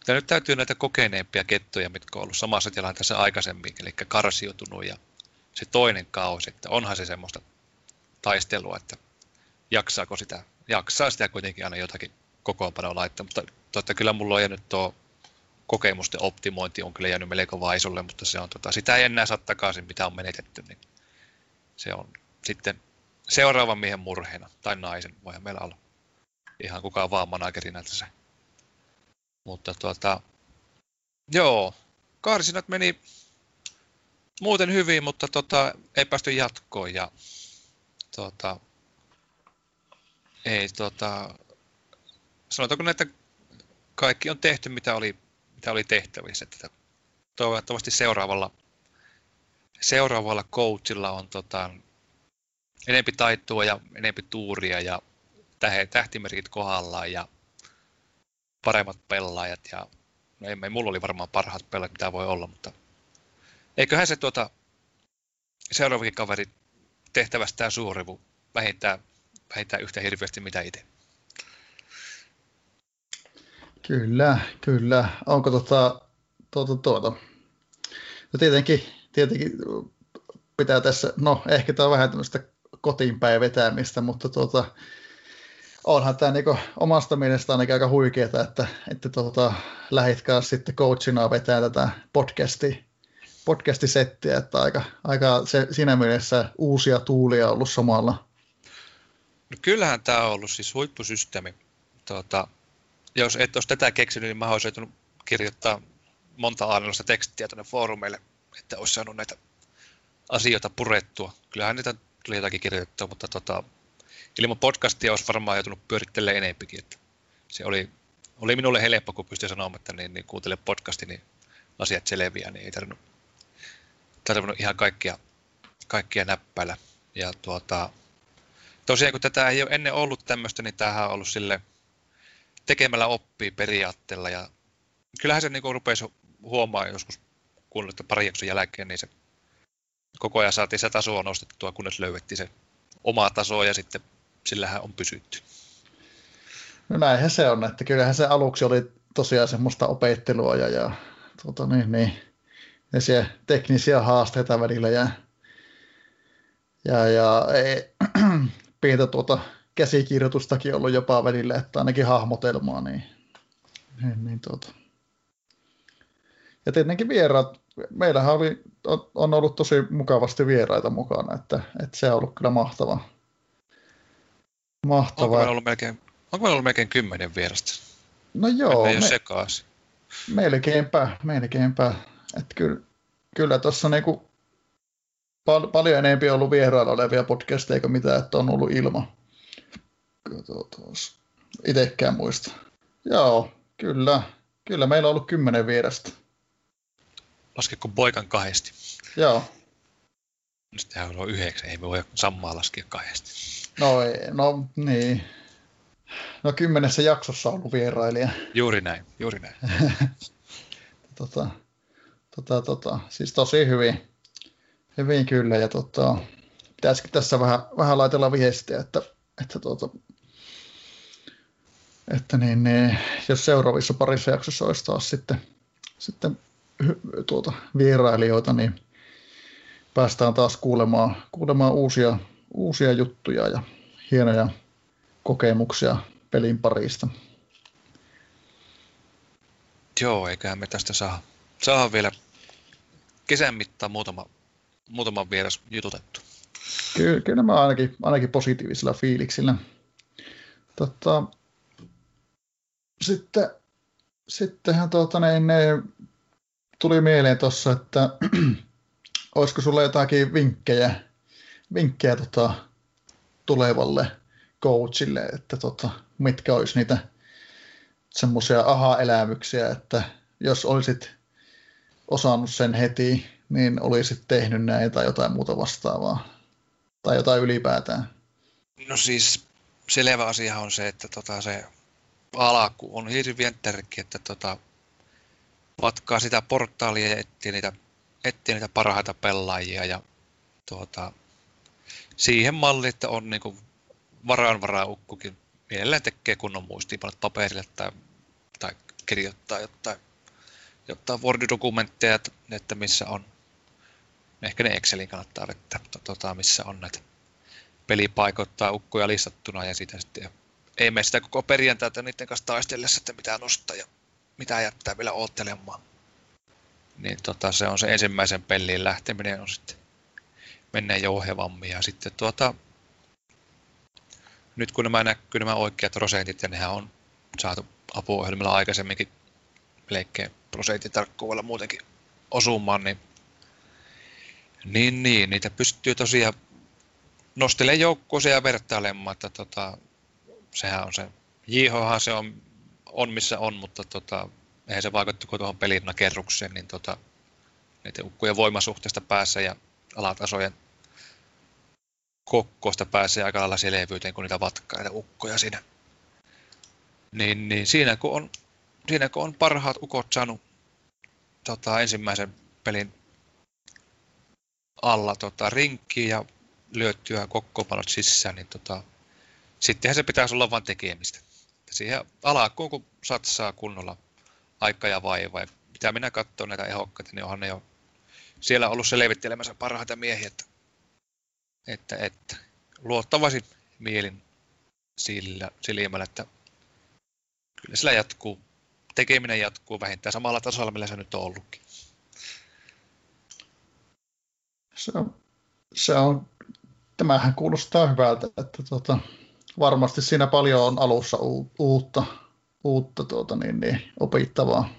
B: ja nyt täytyy näitä kokeneempia kettuja, mitkä on ollut samassa tilanteessa aikaisemmin, eli karsiutunut ja se toinen kausi, että onhan se semmoista taistelua, että jaksaako sitä, jaksaa sitä kuitenkin aina jotakin kokoonpanoa laittaa, mutta totta kyllä mulla on jäänyt tuo kokemusten optimointi on kyllä jäänyt melko vaisulle, mutta se on, tota, sitä ei enää saa takaisin, mitä on menetetty, niin se on sitten seuraavan miehen murheena, tai naisen, voihan meillä olla ihan kukaan vaan managerina se. Mutta tuota, joo, karsinat meni muuten hyvin, mutta tota, ei päästy jatkoon ja tota, ei tota, sanotaanko että kaikki on tehty mitä oli, mitä oli tehtävissä. Että toivottavasti seuraavalla, seuraavalla coachilla on tota, enempi taittua ja enempi tuuria ja tähtimerkit kohdallaan ja paremmat pelaajat ja no ei, mulla oli varmaan parhaat pelaajat mitä voi olla, mutta eiköhän se tuota, seuraavakin kaveri tehtävästään suorivu vähintään, vähintään yhtä hirveästi mitä itse.
A: Kyllä, kyllä. Onko tuota, tuota, tuota. No tietenkin, tietenkin pitää tässä, no ehkä tämä on vähän tämmöistä kotiinpäin vetämistä, mutta tuota, onhan tämä niinku omasta mielestä ainakin aika huikeeta, että, että tuota, lähitkää sitten coachina vetää tätä podcasti, podcastisettiä, että aika, aika se, siinä mielessä uusia tuulia ollut samalla.
B: No kyllähän tämä on ollut siis huippusysteemi. Tuota, jos et olisi tätä keksinyt, niin mä olisin kirjoittaa monta aannollista tekstiä tuonne foorumeille, että olisi saanut näitä asioita purettua. Kyllähän niitä tuli jotakin kirjoitettua, mutta tota, ilman podcastia olisi varmaan joutunut pyörittelemään enempikin. Että se oli, oli minulle helppo, kun pystyi sanomaan, että niin, niin kuuntele podcasti, niin asiat selviää, niin ei tarvinnut, tarvinnut ihan kaikkia, kaikkia näppäillä. Ja tuota, tosiaan kun tätä ei ole ennen ollut tämmöistä, niin tämähän on ollut sille tekemällä oppii periaatteella. Ja kyllähän se niin rupesi huomaa joskus kuunnella pari jakson jälkeen, niin se koko ajan saatiin se tasoa nostettua, kunnes löydettiin se oma taso ja sitten sillähän on pysytty.
A: No näinhän se on, että kyllähän se aluksi oli tosiaan semmoista opettelua ja, ja tuota, niin, niin, ja siellä teknisiä haasteita välillä ja, ja, ja ei, pientä tuota käsikirjoitustakin ollut jopa välillä, että ainakin hahmotelmaa, niin, niin, niin tuota. Ja tietenkin vieraat, meillähän oli, on ollut tosi mukavasti vieraita mukana, että, että se on ollut kyllä mahtava.
B: mahtava. Onko meillä ollut melkein, onko meillä ollut melkein kymmenen vierasta?
A: No joo.
B: Me, sekaisin.
A: Melkeinpä, melkeinpä. Että kyllä, kyllä tuossa niinku pal- paljon enemmän ollut vierailla olevia podcasteja kuin mitä, että on ollut ilma. Katsotaan. Itsekään muista. Joo, kyllä. Kyllä meillä on ollut kymmenen vierasta.
B: Laskeko poikan kahdesti?
A: Joo.
B: Sittenhän on yhdeksän, ei me voi sammaa laskea kahdesti.
A: No, ei, no niin. No kymmenessä jaksossa on ollut vierailija.
B: Juuri näin, juuri näin.
A: tota, tota, tota, siis tosi hyvin, hyvin kyllä. Ja tota, pitäisikin tässä vähän, vähän laitella viestiä, että, että, tota, että niin, niin, jos seuraavissa parissa jaksossa olisi taas sitten, sitten tuota, vierailijoita, niin päästään taas kuulemaan, kuulemaan uusia, uusia juttuja ja hienoja kokemuksia pelin parista.
B: Joo, eiköhän me tästä saa, saa vielä kesän mittaan muutama, muutama vieras jututettu.
A: Kyllä, kyllä mä ainakin, ainakin positiivisilla fiiliksillä. Tota, sitten, sittenhän tuota, niin, ne tuli mieleen tuossa, että olisiko sulla jotakin vinkkejä, vinkkejä tota, tulevalle coachille, että tota, mitkä olisi niitä semmoisia aha-elämyksiä, että jos olisit osannut sen heti, niin olisit tehnyt näin tai jotain muuta vastaavaa. Tai jotain ylipäätään.
B: No siis selvä asia on se, että tota se alku on hirveän tärkeä, että tota, vatkaa sitä portaalia ja etsii niitä, etsii niitä parhaita pelaajia ja tuota, siihen malli, että on niinku varaanvaraa ukkukin mielellään tekee kunnon muistiinpanot paperille tai, tai kirjoittaa jotain, jotain Word-dokumentteja, että missä on, ehkä ne Excelin kannattaa että tota, missä on näitä pelipaikoita tai ukkoja listattuna ja sitä sitten ei mene sitä koko perjantaita niiden kanssa taistellessa, että mitä nostaa ja mitä jättää vielä oottelemaan. Niin tota, se on se ensimmäisen peliin lähteminen on sitten mennään jouhevammin ja sitten tuota, nyt kun nämä näkyy nämä oikeat prosentit, ja nehän on saatu apuohjelmilla aikaisemminkin melkein prosenttitarkkuudella muutenkin osumaan, niin, niin, niin niitä pystyy tosiaan nostelemaan joukkueeseen ja vertailemaan, että tota, sehän on se, JHhan se on, on missä on, mutta tota, eihän se vaikutti kuin tuohon pelin nakerrukseen, niin tota, niiden ukkujen voimasuhteesta päässä ja alatasojen kokkosta pääsee aika lailla selvyyteen, kun niitä vatkaita ukkoja siinä. Niin, niin siinä, kun on, siinä kun on parhaat ukot saanut tota, ensimmäisen pelin alla tota, rinkkiin ja lyöttyä kokkopanot sisään, niin tota, sittenhän se pitäisi olla vain tekemistä. Siihen alakuun, kun satsaa kunnolla aika ja vaiva. Ja mitä minä katson näitä ehokkaita, niin onhan ne jo siellä ollut selvittelemässä parhaita miehiä, että että, että luottavasti mielin sillä, silmällä, että kyllä sillä jatkuu, tekeminen jatkuu vähintään samalla tasolla, millä se nyt on ollutkin.
A: Se on, se on tämähän kuulostaa hyvältä, että tota, varmasti siinä paljon on alussa u, uutta, uutta tuota, niin, niin, opittavaa.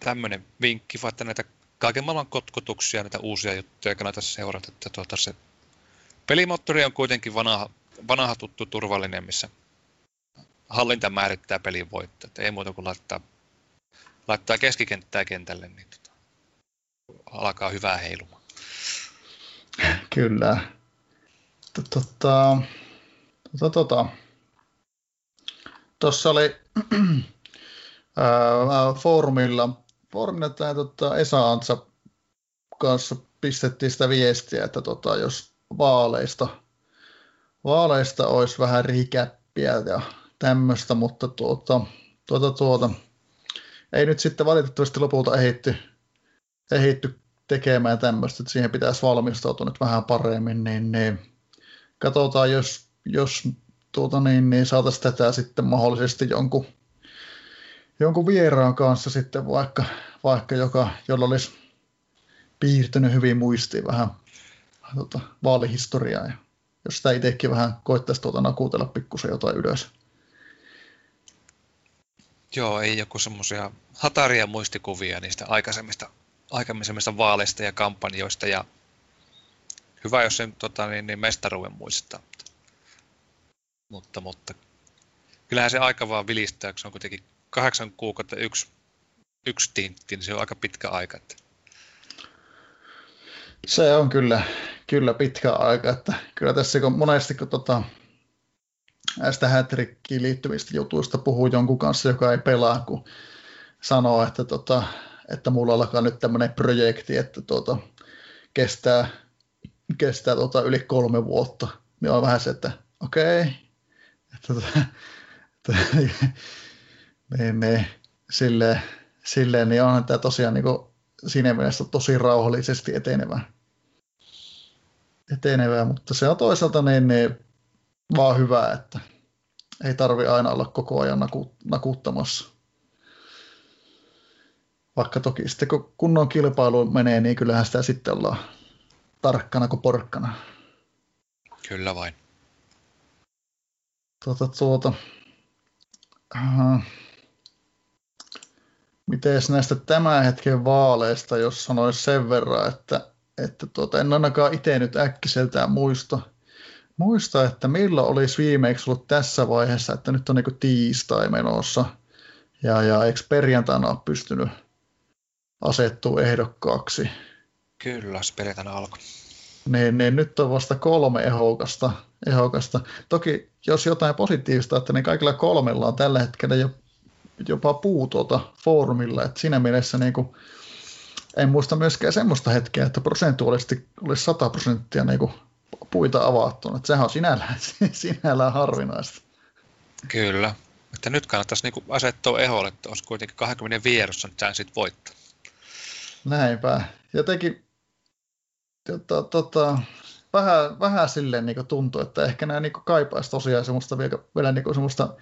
B: Tämmöinen vinkki, että näitä kaiken maailman kotkotuksia, näitä uusia juttuja kannata seurata. Että tuota, se pelimoottori on kuitenkin vanha, vanha tuttu turvallinen, missä hallinta määrittää pelin voitto. Että ei muuta kuin laittaa, laittaa keskikenttää kentälle, niin tota, alkaa hyvää heiluma.
A: Kyllä. Tota, tota, tota. Oli ää, foorumilla Fornet tai tota, Esa Antsa kanssa pistettiin sitä viestiä, että tota, jos vaaleista, vaaleista olisi vähän rikäppiä ja tämmöistä, mutta tuota, tuota, tuota, ei nyt sitten valitettavasti lopulta ehitty, ehitty tekemään tämmöistä, että siihen pitäisi valmistautua nyt vähän paremmin, niin, niin katsotaan, jos, jos tuota, niin, niin saataisiin tätä sitten mahdollisesti jonkun, jonkun vieraan kanssa sitten vaikka, vaikka joka, jolla olisi piirtynyt hyvin muistiin vähän tuota, vaalihistoriaa. Ja jos sitä itsekin vähän koittaisi tuota nakuutella pikkusen jotain ylös.
B: Joo, ei joku semmoisia hataria muistikuvia niistä aikaisemmista, aikaisemmista vaaleista ja kampanjoista. Ja hyvä, jos sen tota, niin, niin mestaruuden muistaa. Mutta, mutta kyllähän se aika vaan vilistää, kun se on kuitenkin kahdeksan kuukautta yksi, yksi tintti, niin se on aika pitkä aika. Että...
A: Se on kyllä, kyllä pitkä aika, että kyllä tässä kun monesti kun tota, näistä hätrikkiin liittyvistä jutuista puhuu jonkun kanssa, joka ei pelaa, kun sanoo, että, tota, että mulla alkaa nyt tämmöinen projekti, että tota, kestää, kestää tota, yli kolme vuotta, niin on vähän se, että okei, okay, että, tota, että, niin, niin, silleen, silleen, niin onhan tämä tosiaan niin kuin siinä mielessä tosi rauhallisesti etenevä. etenevää, mutta se on toisaalta niin, niin vaan hyvä, että ei tarvi aina olla koko ajan naku, nakuttamassa. Vaikka toki sitten kun kunnon kilpailu menee, niin kyllähän sitä sitten ollaan tarkkana kuin porkkana.
B: Kyllä vain.
A: Tuota, tuota. Uh, Miten näistä tämän hetken vaaleista, jos sanoisi sen verran, että, että tuota, en ainakaan itse nyt äkkiseltään muista, muista, että milloin olisi viimeksi ollut tässä vaiheessa, että nyt on niin tiistai menossa, ja, ja eikö perjantaina ole pystynyt asettua ehdokkaaksi?
B: Kyllä, se perjantaina alkoi.
A: Niin, niin, nyt on vasta kolme ehokasta, ehokasta. Toki jos jotain positiivista, että niin kaikilla kolmella on tällä hetkellä jo jopa puu tuota foorumilla, että siinä mielessä niin kuin, en muista myöskään semmoista hetkeä, että prosentuaalisesti olisi 100 prosenttia niin kuin puita avattu. Että sehän on sinällään, sinällään harvinaista.
B: Kyllä. Että nyt kannattaisi niin asettua eholle, että olisi kuitenkin 20 vierossa nyt chanssit voittaa.
A: Näinpä. Jotenkin tota, tota, vähän, vähän silleen niin tuntuu, että ehkä nämä niin kaipaisi tosiaan semmoista vielä, vielä niin semmoista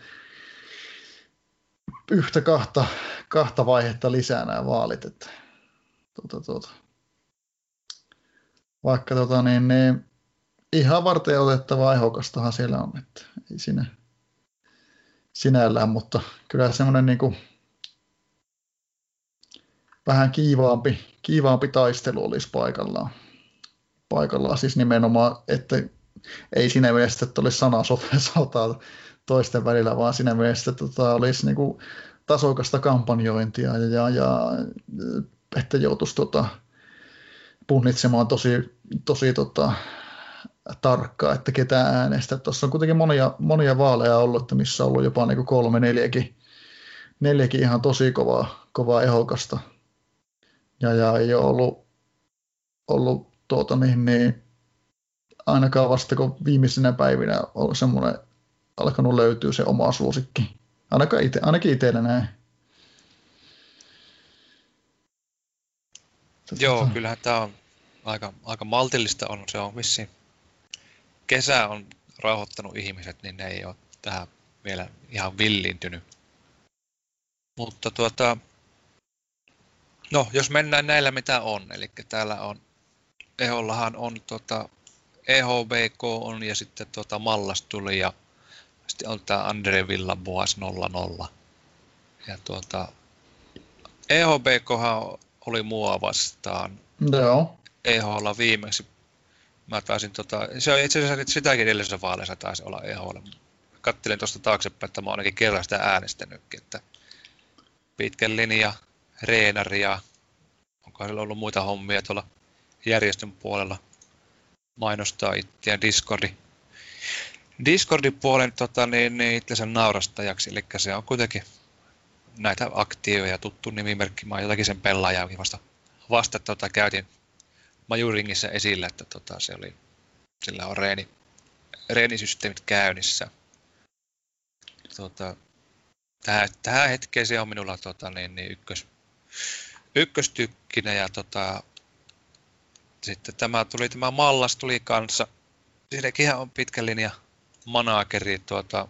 A: yhtä kahta, kahta vaihetta lisää nämä vaalit. Että, tuota, tuota. Vaikka tota, niin, niin, ihan varten otettavaa ehokastahan siellä on, että ei siinä sinällään, mutta kyllä semmoinen niin kuin, vähän kiivaampi, kiivaampi taistelu olisi paikallaan. Paikallaan siis nimenomaan, että ei siinä mielessä, että olisi sanasota toisten välillä, vaan siinä mielessä, että tota, olisi niin kuin, tasokasta kampanjointia ja, ja, ja että joutuisi tota, punnitsemaan tosi, tosi tota, tarkkaa, että ketä äänestää. Tuossa on kuitenkin monia, monia vaaleja ollut, että missä on ollut jopa niin kuin kolme, neljäkin, neljäkin ihan tosi kovaa, kovaa ehokasta. Ja, ja ei ole ollut, ollut tuota, niin, niin, ainakaan vasta kun viimeisenä päivinä on semmoinen alkanut löytyä se oma suosikki. Ainakaan ite, ainakin itsellä näin.
B: Joo, tota- kyllähän tämä on aika, aika maltillista on. Se on vissiin kesä on rauhoittanut ihmiset, niin ne ei ole tähän vielä ihan villiintynyt. Mutta tuota, no jos mennään näillä mitä on, eli täällä on, Ehollahan on tuota, EHBK on ja sitten tuota Mallas tuli ja sitten on tämä Andre Villaboas 0-0. Ja tuota, EHBK oli mua vastaan.
A: Joo.
B: EHlla viimeksi. Mä taisin tota, se on itse asiassa sitäkin edellisessä vaaleissa taisi olla EHlla. Kattelin tuosta taaksepäin, että mä oon ainakin kerran sitä äänestänytkin, että pitkän linja, reenari ja onko siellä ollut muita hommia tuolla järjestön puolella mainostaa itseään Discordi Discordin puolen tota, niin, niin itsensä naurastajaksi, eli se on kuitenkin näitä aktiiveja tuttu nimimerkki. Mä oon jotakin sen pelaajakin vasta, vasta tota, käytin Majuringissä esillä, että tota, se oli, sillä on reeni, reenisysteemit käynnissä. Tota, tähän, tähän hetkeen se on minulla tota, niin, niin ykkös, ykköstykkinä ja tota, sitten tämä tuli tämä mallas tuli kanssa. Siinäkin on pitkä linja manageri. Tuota,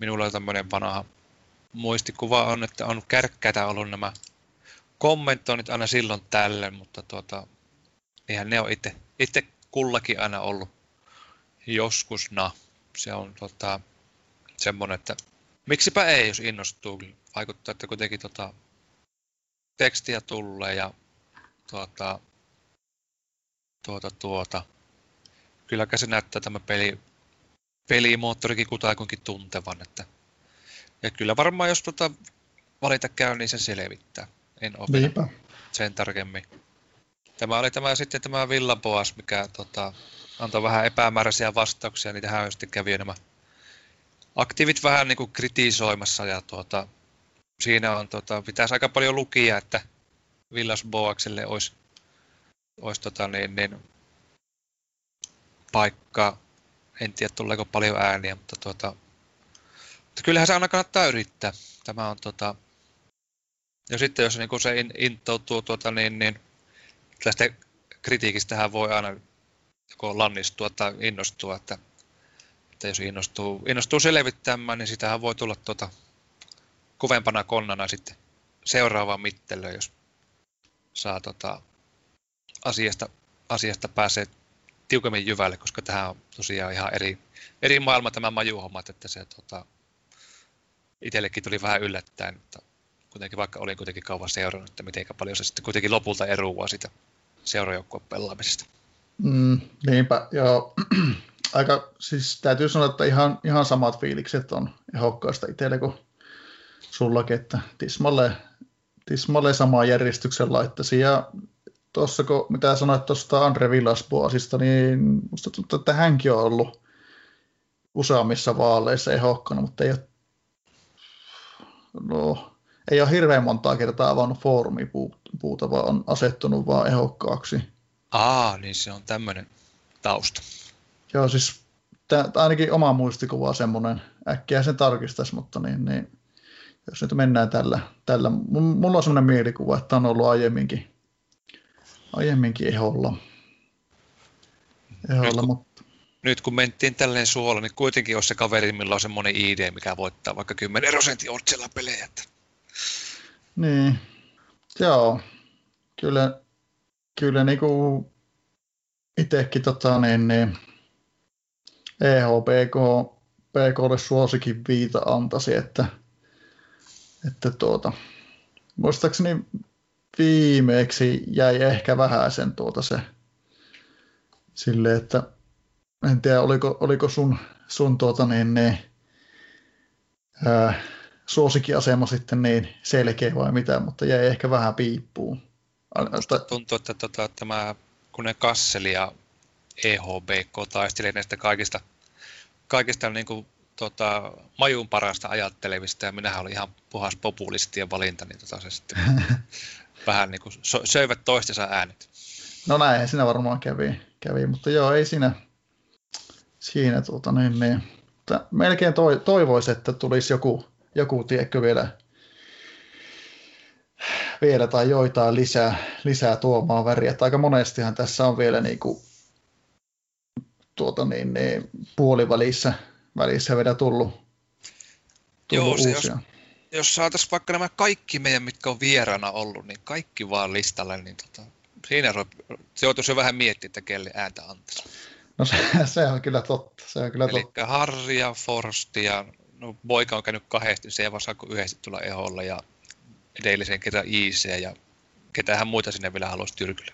B: minulla on tämmöinen vanha muistikuva on, että on kärkkäitä ollut nämä kommentoinnit aina silloin tälle, mutta tuota, eihän ne ole itse, itse kullakin aina ollut joskus na. Se on tota, semmoinen, että miksipä ei, jos innostuu. Vaikuttaa, että kuitenkin tota, tekstiä tulee ja tuota, tuota, tuota. Kyllä se näyttää tämä peli, pelimoottorikin kutakuinkin tuntevan. Että, ja kyllä varmaan jos tuota valita käy, niin se selvittää. En ole sen tarkemmin. Tämä oli tämä sitten tämä Villaboas, mikä tota, antoi vähän epämääräisiä vastauksia, niin tähän sitten kävi nämä aktiivit vähän niin kuin kritisoimassa ja tuota, siinä on, tuota, pitäisi aika paljon lukia, että Villas Boakselle olisi, olisi tota, niin, niin, paikka. En tiedä, tuleeko paljon ääniä, mutta, tuota, mutta kyllähän se aina kannattaa yrittää. Tämä on tota, ja sitten jos niin se intoutuu tuota, niin, niin tästä kritiikistähän voi aina joko lannistua tai innostua, että, että jos innostuu, innostuu selvittämään, niin sitähän voi tulla tuota, kovempana konnana sitten seuraavaan mittelöön, jos saa tota, asiasta, asiasta pääsee tiukemmin jyvälle, koska tähän on tosiaan ihan eri, eri maailma tämä majuhommat, että se tota, itsellekin tuli vähän yllättäen, mutta kuitenkin vaikka olin kuitenkin kauan seurannut, että miten paljon se sitten kuitenkin lopulta eroaa sitä seurajoukkueen pelaamisesta.
A: Mm, niinpä, joo. Aika, siis täytyy sanoa, että ihan, ihan samat fiilikset on ehokkaasta itselle kuin sullakin, että tismalle, tismalle samaa järjestyksen laittaisi. Ja tuossa, kun mitä sanoit tuosta Andre Villasboasista, niin musta tuntuu, että hänkin on ollut useammissa vaaleissa ehokkana, mutta ei ole, no, ei ole hirveän montaa kertaa avannut foorumipuuta, vaan on asettunut vaan ehokkaaksi.
B: Aa, niin se on tämmöinen tausta.
A: Joo, siis tää, ainakin oma muistikuva on semmoinen, äkkiä sen tarkistaisi, mutta niin, niin, jos nyt mennään tällä, tällä mulla on semmoinen mielikuva, että on ollut aiemminkin, aiemminkin eholla. eholla
B: nyt, kun,
A: mutta...
B: nyt kun mentiin tälleen suolla, niin kuitenkin olisi se kaveri, millä on semmoinen ID, mikä voittaa vaikka 10 prosentin otsella pelejä. Että...
A: Niin, joo. Kyllä, kyllä niinku itsekin tota, niin, niin, EHPK PKlle suosikin viita antasi, että, että tuota, muistaakseni viimeeksi jäi ehkä vähän sen tuota se sille, että en tiedä oliko, oliko sun, sun tuota niin, niin ää, suosikkiasema sitten niin selkeä vai mitä, mutta jäi ehkä vähän piippuun.
B: Musta tuntuu, että tota, tämä, kun ne Kasseli ja EHBK taisteli näistä kaikista, kaikista niin kuin, tota, majun parasta ajattelevista, ja minähän olin ihan puhas populistien valinta, niin tota, se sitten vähän niin kuin söivät toistensa äänet.
A: No näin siinä varmaan kävi, kävi mutta joo, ei siinä, siinä tuota, niin, niin, melkein toivoisi, että tulisi joku joku, tiedätkö, vielä, vielä tai joitain lisää, lisää tuomaan väriä. Että aika monestihan tässä on vielä niin kuin, tuota niin, niin, puolivälissä välissä vielä tullut,
B: tullut Joo, se uusia. Jos, jos saataisiin vaikka nämä kaikki meidän, mitkä on vieraana ollut, niin kaikki vaan listalle, niin tota, siinä se joutuisi jo vähän miettiä, että kelle ääntä antaisi.
A: No se, se on kyllä totta. Se on kyllä
B: Eli totta. Harri ja Forst ja no poika on käynyt kahdesti, se ei vaan saa yhdessä tulla eholla ja edellisen kerran IC ja ketähän muita sinne vielä haluaisi tyrkylle.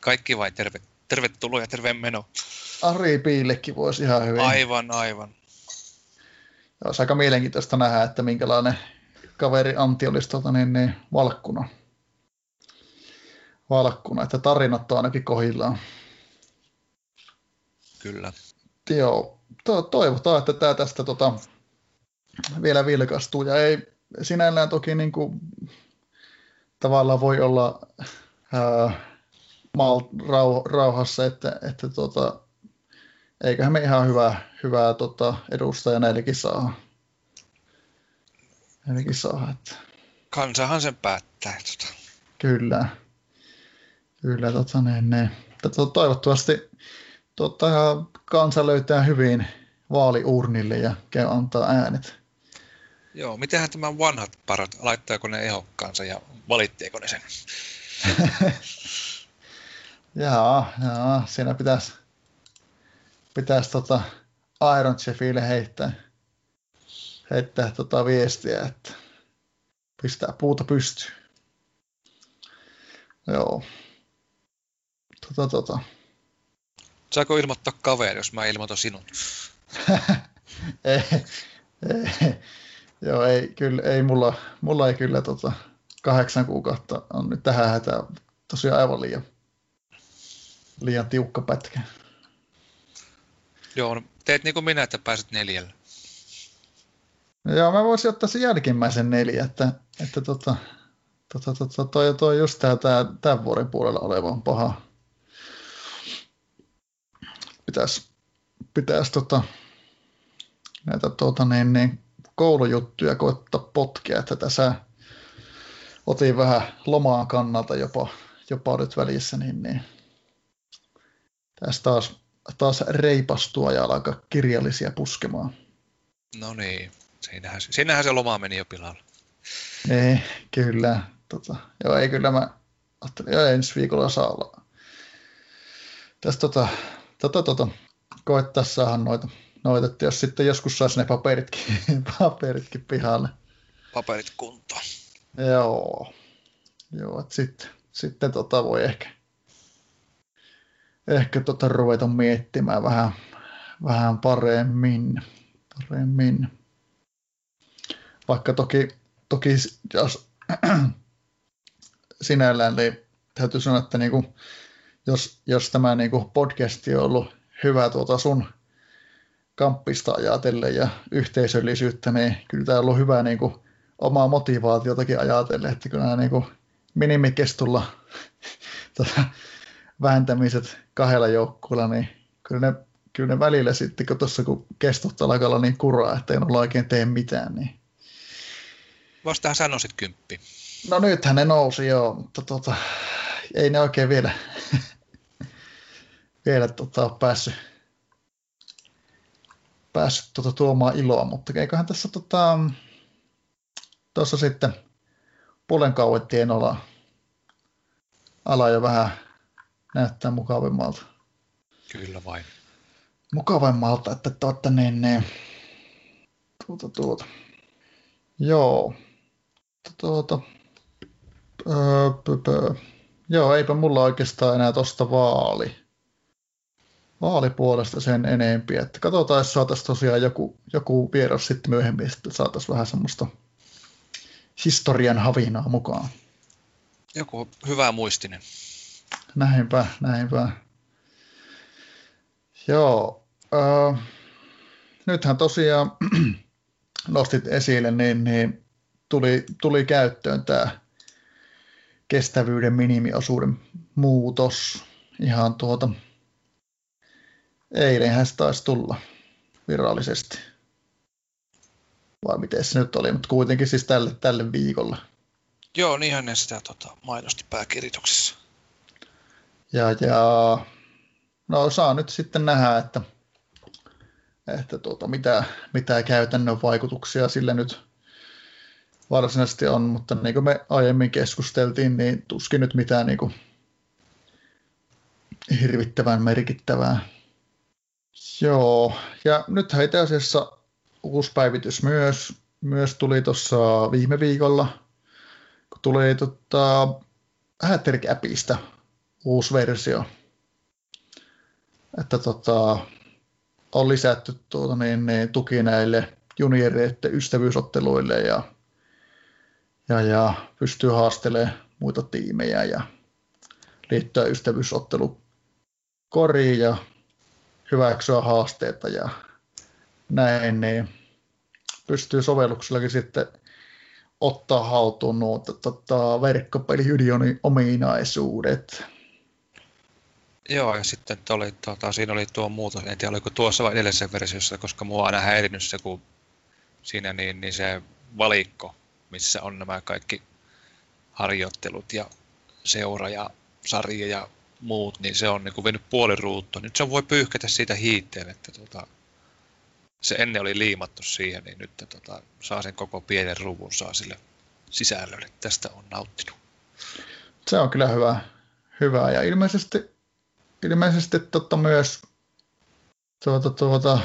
B: Kaikki vain terve, tervetuloa ja terveen meno.
A: Ari Piillekin voisi ihan hyvin.
B: Aivan, aivan.
A: Ja olisi aika mielenkiintoista nähdä, että minkälainen kaveri Antti olisi tuota, niin, niin, valkkuna. Valkkuna, että tarinat on ainakin kohillaan.
B: Kyllä.
A: Joo, to- toivotaan, että tämä tästä tota, vielä vilkastuu. Ja ei sinällään toki niin kuin, tavallaan voi olla ää, mal, rau, rauhassa, että, että tota, eiköhän me ihan hyvää, hyvää tota, edustaja näillekin saa. Näillekin saa, että.
B: Kansahan sen päättää. Tota.
A: Kyllä. Kyllä, tota, ne, ne. Tota, toivottavasti tota, kansa löytää hyvin vaaliurnille ja käy antaa äänet.
B: Joo, mitenhän tämä vanhat parat, laittaako ne ehokkaansa ja valittieko ne sen?
A: jaa, jaa, siinä pitäisi, pitäisi tota Iron Chefille heittää, heittää tota viestiä, että pistää puuta pystyyn. Joo. Tota, tota.
B: Saako ilmoittaa kaveri, jos mä ilmoitan sinun?
A: ei, ei, joo, ei, kyllä, ei mulla, mulla ei kyllä tota, kahdeksan kuukautta on nyt tähän hätään tosiaan aivan liian, liian tiukka pätkä.
B: Joo, no, teet niin kuin minä, että pääset neljällä.
A: Joo, mä voisin ottaa sen jälkimmäisen neljä, että, että tota, tota, tota, toi, toi just tää, tää, tämän vuoden puolella oleva on paha. Pitäisi, pitäisi tota, näitä tuota, niin, niin, koulujuttuja koittaa potkia, että tässä otin vähän lomaan kannalta jopa, jopa nyt välissä, niin, niin tässä taas, taas reipastua ja alkaa kirjallisia puskemaan.
B: No niin, siinähän, siinähän se loma meni jo pilalle.
A: Ei, kyllä. Tota, joo, ei kyllä mä ajattelin, joo, ensi viikolla saa olla. Tästä tota, tota, tota, koittaa saada noita noita, että jos sitten joskus saisi ne paperitkin, paperitkin pihalle.
B: Paperit kuntoon.
A: Joo. Joo, että sitten, sitten tota voi ehkä, ehkä tota ruveta miettimään vähän, vähän paremmin. paremmin. Vaikka toki, toki jos sinällään niin täytyy sanoa, että niinku, jos, jos tämä niinku podcasti on ollut hyvä tuota sun kamppista ajatellen ja yhteisöllisyyttä, niin kyllä tämä on hyvä niin kuin, omaa motivaatiotakin ajatellen, että kyllä nämä niin kuin, minimikestulla tota, vääntämiset kahdella joukkueella, niin kyllä ne, kyllä ne välillä sitten, kun tuossa kun kestot alkaa niin kuraa, että ei ole oikein tee mitään, niin
B: Vastahan sanoisit kymppi.
A: No nythän ne nousi joo, mutta tota, ei ne oikein vielä, vielä tota, päässyt päässyt tuota tuomaan iloa, mutta eiköhän tässä tota, tuossa sitten puolen kauettien ala, ala jo vähän näyttää mukavimmalta.
B: Kyllä vain.
A: Mukavimmalta, että tuota, niin, niin, tuota, tuota. Joo. Tuota, öö, pö, pö. Joo, eipä mulla oikeastaan enää tosta vaali vaalipuolesta sen enempi. Että katsotaan, jos saataisiin tosiaan joku, joku vieras sitten myöhemmin, että saataisiin vähän semmoista historian havinaa mukaan.
B: Joku hyvä muistinen.
A: Näinpä, näinpä. Joo. Äh, nythän tosiaan nostit esille, niin, niin tuli, tuli käyttöön tämä kestävyyden minimiosuuden muutos ihan tuota Eilenhän se taisi tulla virallisesti. Vai miten se nyt oli, mutta kuitenkin siis tälle, tälle viikolle.
B: Joo, niinhän ne sitä tota, mainosti pääkirjoituksessa.
A: Ja, ja no saa nyt sitten nähdä, että, että tuota, mitä, mitä käytännön vaikutuksia sillä nyt varsinaisesti on, mutta niin kuin me aiemmin keskusteltiin, niin tuskin nyt mitään niin kuin hirvittävän merkittävää Joo, ja nyt itse asiassa uusi päivitys myös, myös tuli tuossa viime viikolla, kun tuli tota, Hattrick-appista uusi versio. Että tota, on lisätty tuota, niin, niin, tuki näille junioreiden ystävyysotteluille ja, ja, ja pystyy haastelemaan muita tiimejä ja liittyä ystävyysottelu koriin ja hyväksyä haasteita ja näin, niin pystyy sovelluksellakin sitten ottaa haltuun nuo tota, verkkopeliunionin ominaisuudet.
B: Joo, ja sitten oli, tota, siinä oli tuo muutos, en tiedä oliko tuossa vai edellisessä versiossa, koska mua on aina häirinyt se, kun siinä niin, niin se valikko, missä on nämä kaikki harjoittelut ja seura ja sarja ja muut, niin se on niin kuin vienyt puoli ruuttua. Nyt se voi pyyhkätä siitä hiitteen, että tota, se ennen oli liimattu siihen, niin nyt tota, saa sen koko pienen ruvun saa sille sisällölle. Tästä on nauttinut.
A: Se on kyllä hyvä. hyvä. Ja ilmeisesti, ilmeisesti totta myös tuota, tuota,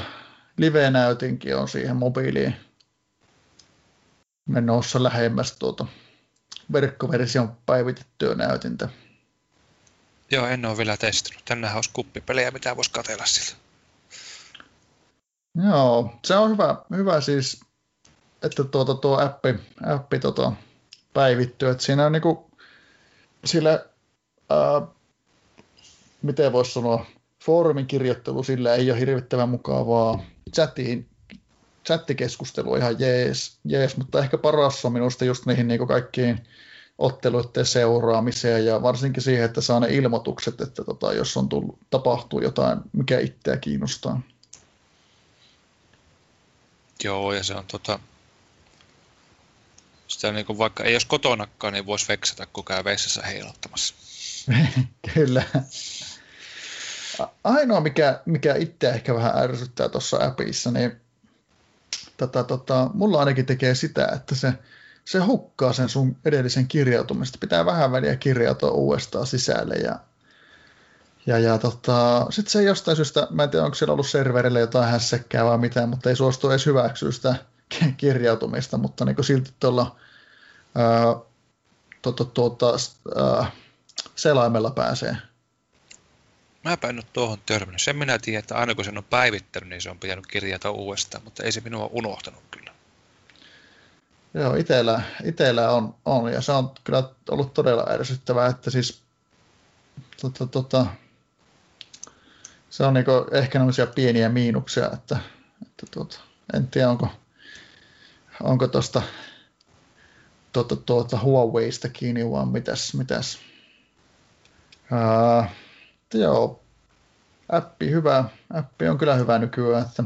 A: live-näytinkin on siihen mobiiliin menossa lähemmäs tuota verkkoversion päivitettyä näytintä.
B: Joo, en ole vielä testannut. Tännehän olisi kuppipelejä, mitä voisi katella siltä.
A: Joo, se on hyvä, hyvä siis, että tuota, tuo appi, appi tota, päivittyy. Että siinä on niinku, sillä, ää, miten voisi sanoa, foorumin kirjoittelu sillä ei ole hirvittävän mukavaa. Chatiin, chattikeskustelu ihan jees, jees, mutta ehkä paras on minusta just niihin niinku kaikkiin otteluiden seuraamiseen ja varsinkin siihen, että saa ne ilmoitukset, että tota, jos on tullut, tapahtuu jotain, mikä itseä kiinnostaa.
B: Joo, ja se on tota, sitä niin kuin vaikka ei olisi kotonakaan, niin voisi veksata, kun käy vessassa heilottamassa.
A: Kyllä. Ainoa, mikä, mikä itse ehkä vähän ärsyttää tuossa appissa, niin tota, tota, mulla ainakin tekee sitä, että se, se hukkaa sen sun edellisen kirjautumista. Pitää vähän väliä kirjautua uudestaan sisälle ja ja, ja tota, sitten se jostain syystä, mä en tiedä onko siellä ollut serverille jotain hässäkkää vai mitään, mutta ei suostu edes hyväksyä sitä kirjautumista, mutta niin silti tuolla tuota, tuota, ää, selaimella pääsee.
B: Mä en nyt tuohon törmännyt. Sen minä tiedän, että aina kun sen on päivittänyt, niin se on pitänyt kirjata uudestaan, mutta ei se minua unohtanut kyllä.
A: Joo, itellä, itellä on, on, ja se on kyllä ollut todella ärsyttävää, että siis tota, tota, se on niinku ehkä tämmöisiä pieniä miinuksia, että, että tuota, en tiedä onko, onko tuosta tuota, tuota Huaweiista kiinni vaan mitäs, mitäs. Ää, joo, appi hyvä, appi on kyllä hyvä nykyään, että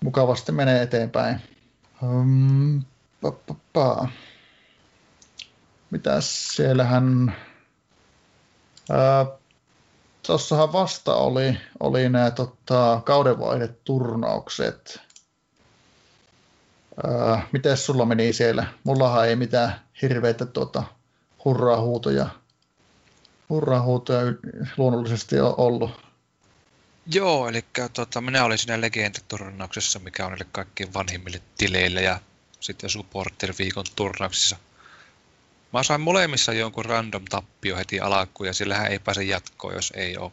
A: mukavasti menee eteenpäin. Um, pa, pa, pa. Mitäs siellähän... Ää, Tuossahan vasta oli, oli nämä tota, kaudenvaihdeturnaukset. Öö, miten sulla meni siellä? Mullahan ei mitään hirveitä tuota, hurraa-huutoja, hurraa-huutoja luonnollisesti ole ollut.
B: Joo, eli tota, minä olin siinä Legenda-turnauksessa, mikä on niille kaikkien vanhimmille tileille ja sitten Supporter-viikon turnauksissa – Mä sain molemmissa jonkun random tappio heti alkuun ja sillähän ei pääse jatkoon, jos ei ole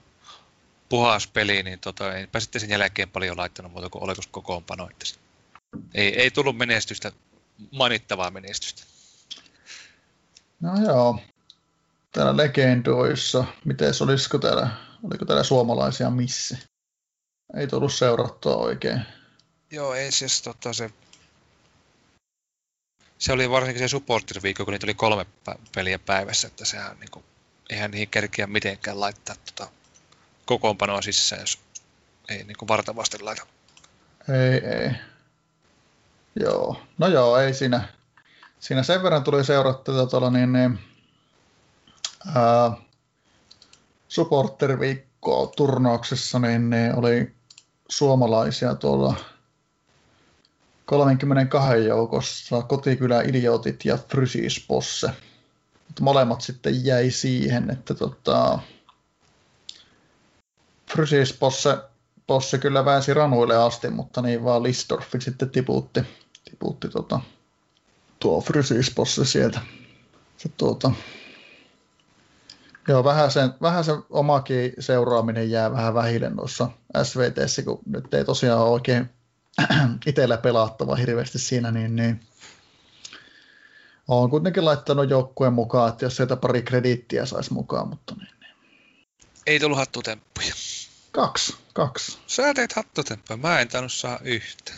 B: puhas peli, niin tota, enpä sitten sen jälkeen paljon laittanut muuta kuin oletus kokoonpano. Ei, ei tullut menestystä, mainittavaa menestystä.
A: No joo. Täällä legendoissa, miten olisiko täällä, oliko täällä suomalaisia missi? Ei tullut seurattua oikein.
B: Joo, ei siis tota, se se oli varsinkin se supporter-viikko, kun niitä oli kolme peliä päivässä, että sehän niin kuin, eihän niihin kerkiä mitenkään laittaa tota, kokoonpanoa sisään, jos ei niin kuin vartavasti laita.
A: Ei, ei. Joo, no joo, ei siinä. Siinä sen verran tuli seurattua tuolla niin, niin ää, supporter-viikkoa turnauksessa, niin, niin oli suomalaisia tuolla 32 joukossa kotikylä Idiotit ja Frysisposse. Mutta molemmat sitten jäi siihen, että tota, Frysisposse Posse kyllä väänsi ranuille asti, mutta niin vaan Listorfi sitten tiputti, tiputti tota, tuo Frysisposse sieltä. Se, tuota, Joo, vähän sen, vähän sen omakin seuraaminen jää vähän vähille noissa SVTssä, kun nyt ei tosiaan oikein itsellä pelattava hirveästi siinä, niin, niin olen kuitenkin laittanut joukkueen mukaan, että jos sieltä pari krediittiä saisi mukaan, mutta niin, niin.
B: Ei tullut hattutemppuja.
A: Kaksi, kaksi.
B: Sä teit hattutemppuja, mä en tainnut saa yhtä.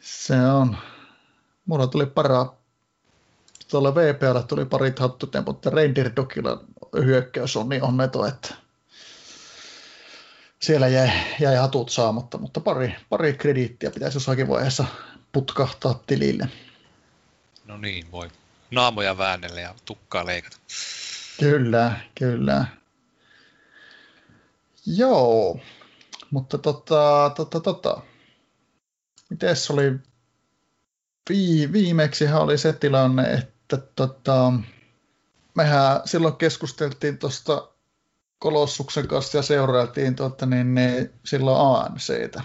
A: Se on, mulla tuli para, tuolla VPL tuli pari hattutemput, mutta Reindeer Dogilla hyökkäys on niin onneto, että siellä jäi, jäi hatut saamatta, mutta pari, pari krediittiä pitäisi jossakin vaiheessa putkahtaa tilille.
B: No niin, voi. Naamoja väännellä ja tukkaa leikata.
A: Kyllä, kyllä. Joo, mutta tota, tota, tota. Mites oli, vi, viimeksihän oli se tilanne, että tota, mehän silloin keskusteltiin tuosta Kolossuksen kanssa ja seurailtiin tuota, niin, niin, silloin AMCtä.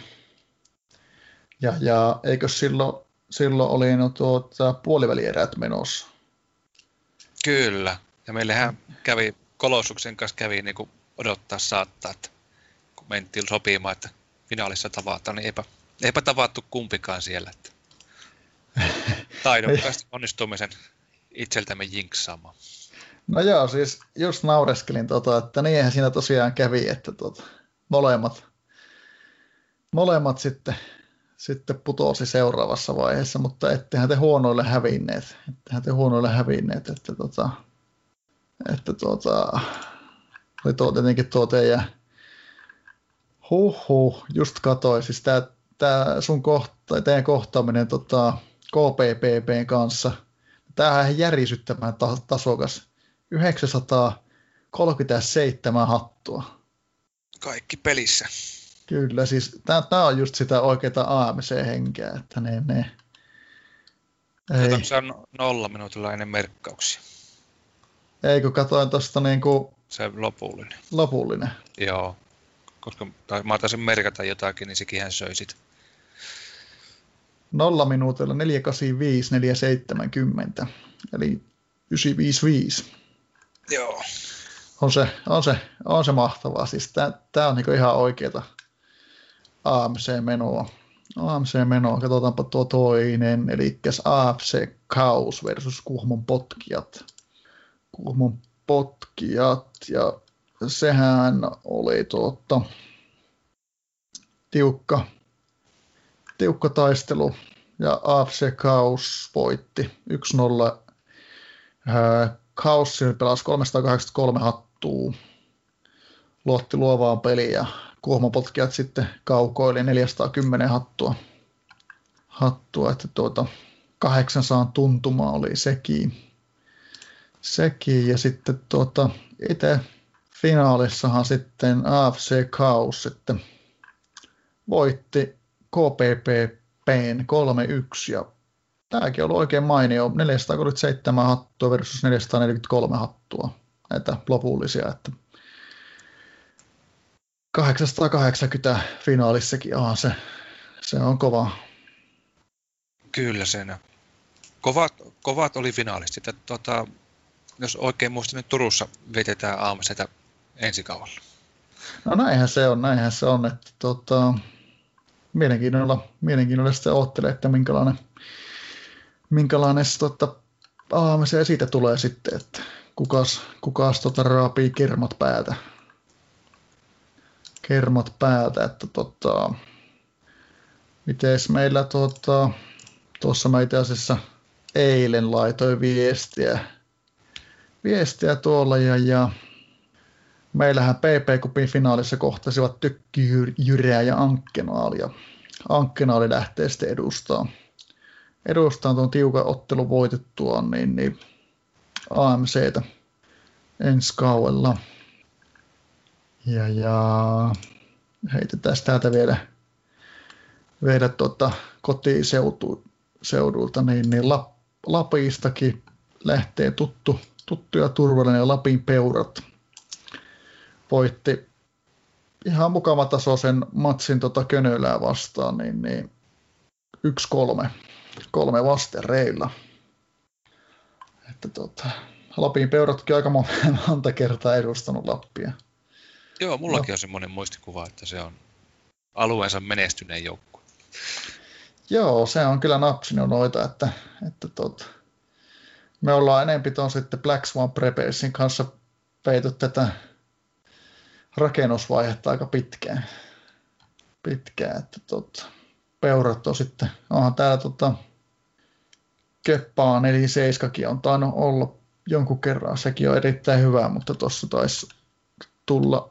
A: Ja, ja eikö silloin, silloin oli no, tuota, puolivälierät menossa?
B: Kyllä. Ja meillähän kävi, Kolossuksen kanssa kävi niin kuin odottaa saattaa, että kun mentiin sopimaan, että finaalissa tavataan, niin eipä, eipä tavattu kumpikaan siellä. Että taidokkaasti onnistumme sen itseltämme jinksaamaan.
A: No joo, siis just naureskelin, tota, että niinhän siinä tosiaan kävi, että tota, molemmat, molemmat sitten, sitten putosi seuraavassa vaiheessa, mutta ettehän te huonoille hävinneet, ettehän te huonoille hävinneet, että, tota, että tota, oli tuo tietenkin tuo teidän, huh, just katoi, siis tämä sun kohta, teidän kohtaaminen tota, KPPPn kanssa, tämähän on järisyttävän tasokas 937 hattua.
B: Kaikki pelissä.
A: Kyllä, siis tämä on just sitä oikeaa AMC-henkeä, että ne, ne
B: ei. se on nolla minuutilla ennen merkkauksia?
A: Ei, kun katsoin tuosta niin kuin...
B: Se lopullinen.
A: Lopullinen.
B: Joo, koska tai mä taisin merkata jotakin, niin sekin hän söi sitä.
A: Nolla minuutilla 485, 470, eli 955.
B: Joo.
A: On se, on se, on se mahtavaa. Siis tämä on niinku ihan oikeeta AMC-menoa. AMC-menoa, katsotaanpa tuo toinen, eli AFC Kaus versus Kuhmon potkijat. Kuhmon potkijat, ja sehän oli tuota, tiukka, tiukka taistelu, ja AFC Kaus voitti 1-0 Kaussi pelasi 383 hattua, luotti luovaan peliin ja kuohmopotkijat sitten kaukoili 410 hattua. hattua että tuota, 800 tuntuma oli sekin. sekin. Ja sitten tuota, itse finaalissahan sitten AFC Chaos sitten voitti KPPPn 3-1 ja tämäkin on ollut oikein mainio. 437 hattua versus 443 hattua näitä lopullisia. Että 880 finaalissakin on se, se on kova.
B: Kyllä sen. Kovat, kovat oli finaalistit. Että, tuota, jos oikein muistan, niin Turussa vietetään aamusta ensi kaudella.
A: No näinhän se on, näinhän se on. Että, tuota, mielenkiinnolla, mielenkiinnolla sitten oottelee, että minkälainen, minkälainen tota, se siitä tulee sitten, että kukas, kukas tota, raapii kermat päätä. Kermat päätä, että tota, miteis meillä tota, tuossa mä itse asiassa eilen laitoin viestiä, viestiä tuolla ja, ja meillähän PP-kupin finaalissa kohtasivat Tykki Jyreä ja Ankkenaali ja Ankkenaali lähtee sitten edustaa edustaa tuon tiukan ottelun voitettua, niin, niin AMCtä ensi kaudella. Ja, ja heitetään täältä vielä, vielä tuota kotiseudulta, niin, niin Lap, Lapistakin lähtee tuttu, tuttu ja turvallinen Lapin peurat. Voitti ihan mukava tasoisen matsin tota Könölää vastaan, niin, niin 1-3 kolme vastereilla. Että tota, Lapin peuratkin aika monta kertaa edustanut Lappia.
B: Joo, mullakin no. on semmoinen muistikuva, että se on alueensa menestyneen joukkue.
A: Joo, se on kyllä napsinut noita, että, että tota, me ollaan enempi tuon sitten Black Swan Preparsin kanssa peity tätä rakennusvaihetta aika pitkään. Pitkään, että tota, peurat on sitten, onhan täällä tota, eli Seiskakin on tainnut olla jonkun kerran. Sekin on erittäin hyvä, mutta tuossa taisi tulla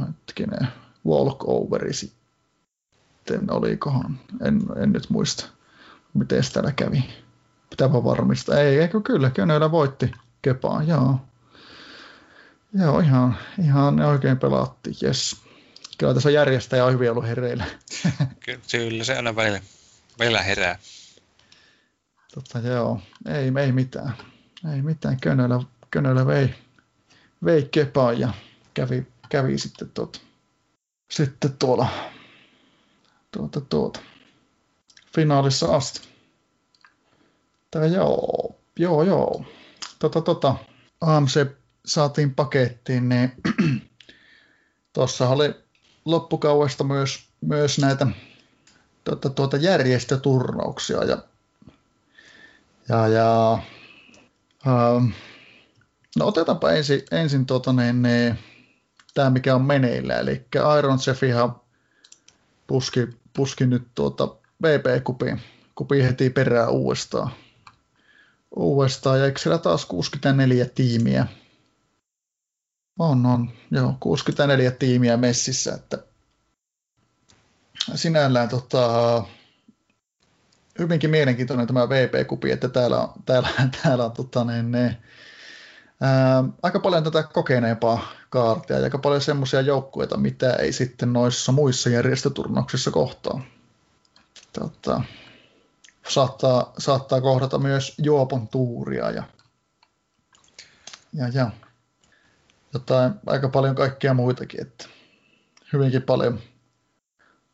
A: hetkinen, walkoveri sitten, olikohan, en, en nyt muista, miten täällä kävi. Pitääpä varmistaa. Ei, eikö kyllä, Könölä voitti Kepaan, joo. Joo, ihan, ihan oikein pelattiin, jes. Kyllä tässä järjestäjä on hyvin ollut hereillä.
B: Kyllä, se aina välillä, välillä herää.
A: Totta, joo. Ei, ei mitään. Ei mitään. Könölä, Könölä vei, vei kepaan ja kävi, kävi sitten, tuota, sitten tuolla tuota, tuota, finaalissa asti. Tää joo, joo, joo. Tota, tota, AMC saatiin pakettiin, niin tuossa oli loppukauesta myös, myös näitä tuota, tuota järjestöturnauksia ja, ja, ja ähm, no otetaanpa ensin, ensin tuota, niin, niin, tämä mikä on meneillä, eli Iron Chef ihan puski, puski nyt tuota VP-kupiin kupi heti perään uudestaan. Uudestaan, ja eikö siellä taas 64 tiimiä on, on. Joo, 64 tiimiä messissä, että sinällään tota, hyvinkin mielenkiintoinen tämä VP-kupi, että täällä on, täällä, täällä on tota, niin, ne, ää, aika paljon tätä kokeneempaa kaartia ja aika paljon semmoisia joukkueita, mitä ei sitten noissa muissa järjestöturnauksissa kohtaa. Tota, saattaa, saattaa kohdata myös Juopon tuuria ja, ja, ja jotain, aika paljon kaikkia muitakin, että hyvinkin paljon,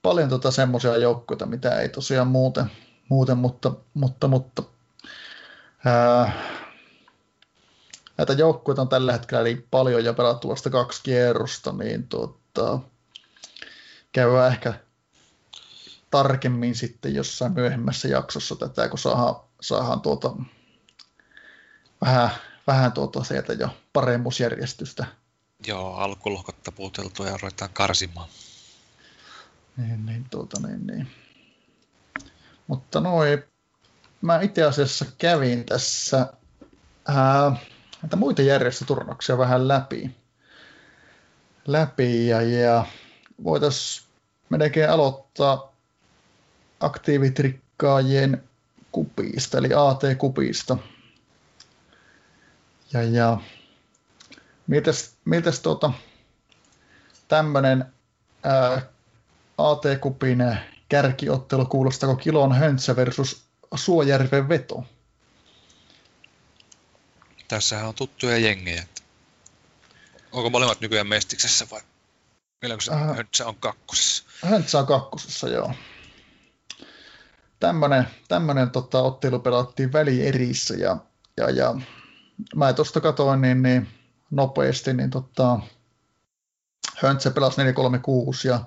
A: paljon tota semmoisia joukkoja, mitä ei tosiaan muuten, muuten mutta, mutta, mutta ää, näitä joukkueita on tällä hetkellä niin paljon ja pelattu vasta kaksi kierrosta, niin tota, käydään ehkä tarkemmin sitten jossain myöhemmässä jaksossa tätä, kun saadaan, saadaan tuota, vähän vähän tuota sieltä jo paremmuusjärjestystä.
B: Joo, alkulohkot taputeltu ja ruvetaan karsimaan.
A: Niin, niin, tuota, niin, niin. Mutta noin, mä itse asiassa kävin tässä ää, näitä muita järjestöturnuksia vähän läpi. läpi ja, ja voitaisiin melkein aloittaa aktiivitrikkaajien kupista, eli AT-kupista – ja, ja mitäs, mitäs tuota, tämmöinen AT-kupin kärkiottelu, kuulostako kilon höntsä versus Suojärven veto?
B: Tässähän on tuttuja jengejä. Onko molemmat nykyään mestiksessä vai milloin se äh, höntsä on kakkosessa?
A: Höntsä on kakkosessa, joo. Tämmöinen, tämmöinen tota, ottelu pelattiin välierissä ja, ja, ja mä tuosta katoin niin, niin nopeasti, niin tota, Höntsä pelasi 436 ja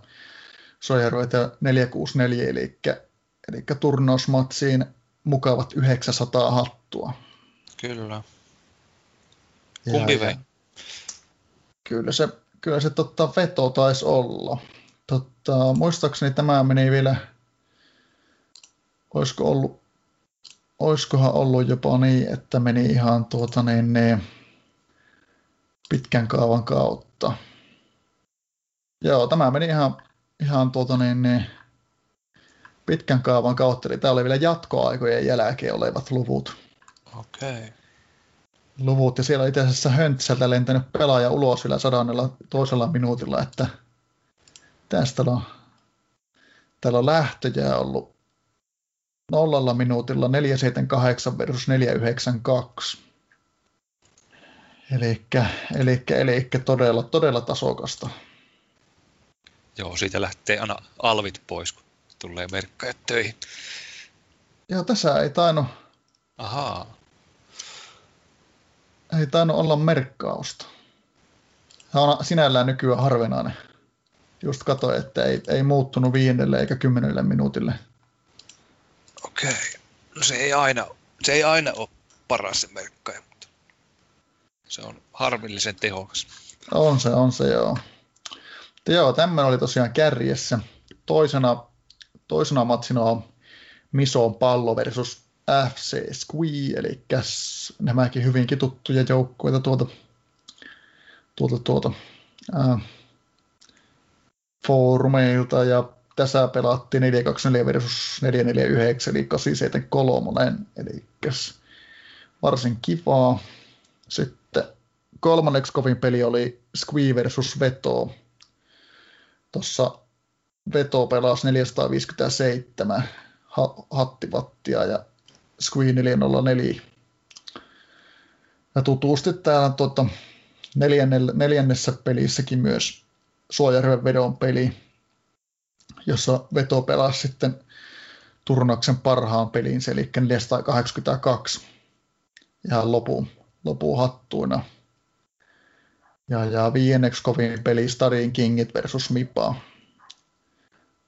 A: Sojaroita 464, eli, eli turnausmatsiin mukavat 900 hattua.
B: Kyllä. Kumpi vei?
A: Kyllä se, kyllä se totta veto taisi olla. Totta, muistaakseni tämä meni vielä, olisiko ollut olisikohan ollut jopa niin, että meni ihan tuota niin, niin pitkän kaavan kautta. Joo, tämä meni ihan, ihan tuota niin, niin pitkän kaavan kautta, eli tämä oli vielä jatkoaikojen jälkeen olevat luvut.
B: Okei. Okay.
A: Luvut, ja siellä itse asiassa Höntsältä lentänyt pelaaja ulos vielä sadannella toisella minuutilla, että tästä on, täällä on lähtöjä ollut nollalla minuutilla 478 versus 492. Eli, eli, eli todella, todella tasokasta.
B: Joo, siitä lähtee aina alvit pois, kun tulee merkkajat töihin.
A: Joo, tässä ei tainnut...
B: Ahaa.
A: Ei tainnut olla merkkausta. Tämä on sinällään nykyään harvinainen. Just katsoin, että ei, ei muuttunut viidelle eikä kymmenelle minuutille
B: Okei. No se ei aina, se ei aina ole paras se merkkaja, se on harmillisen tehokas.
A: On se, on se joo. Mutta joo, tämmöinen oli tosiaan kärjessä. Toisena, toisena matsina on Mison pallo versus FC Squee, eli nämäkin hyvinkin tuttuja joukkueita tuolta, tuolta, tuolta ää, foorumeilta, ja tässä pelattiin 424 versus 449, eli 873, eli varsin kivaa. Sitten kolmanneksi kovin peli oli Squee versus Veto. Tuossa Veto pelasi 457 hattivattia ja Squee 404. Ja tutusti täällä tuota, neljännessä pelissäkin myös Suojärven vedon peli, jossa Veto pelasi sitten turnauksen parhaan pelin, eli 482 ihan lopuun, lopuun hattuina. Ja, ja viienneksi kovin peli Stadin Kingit versus Mipa.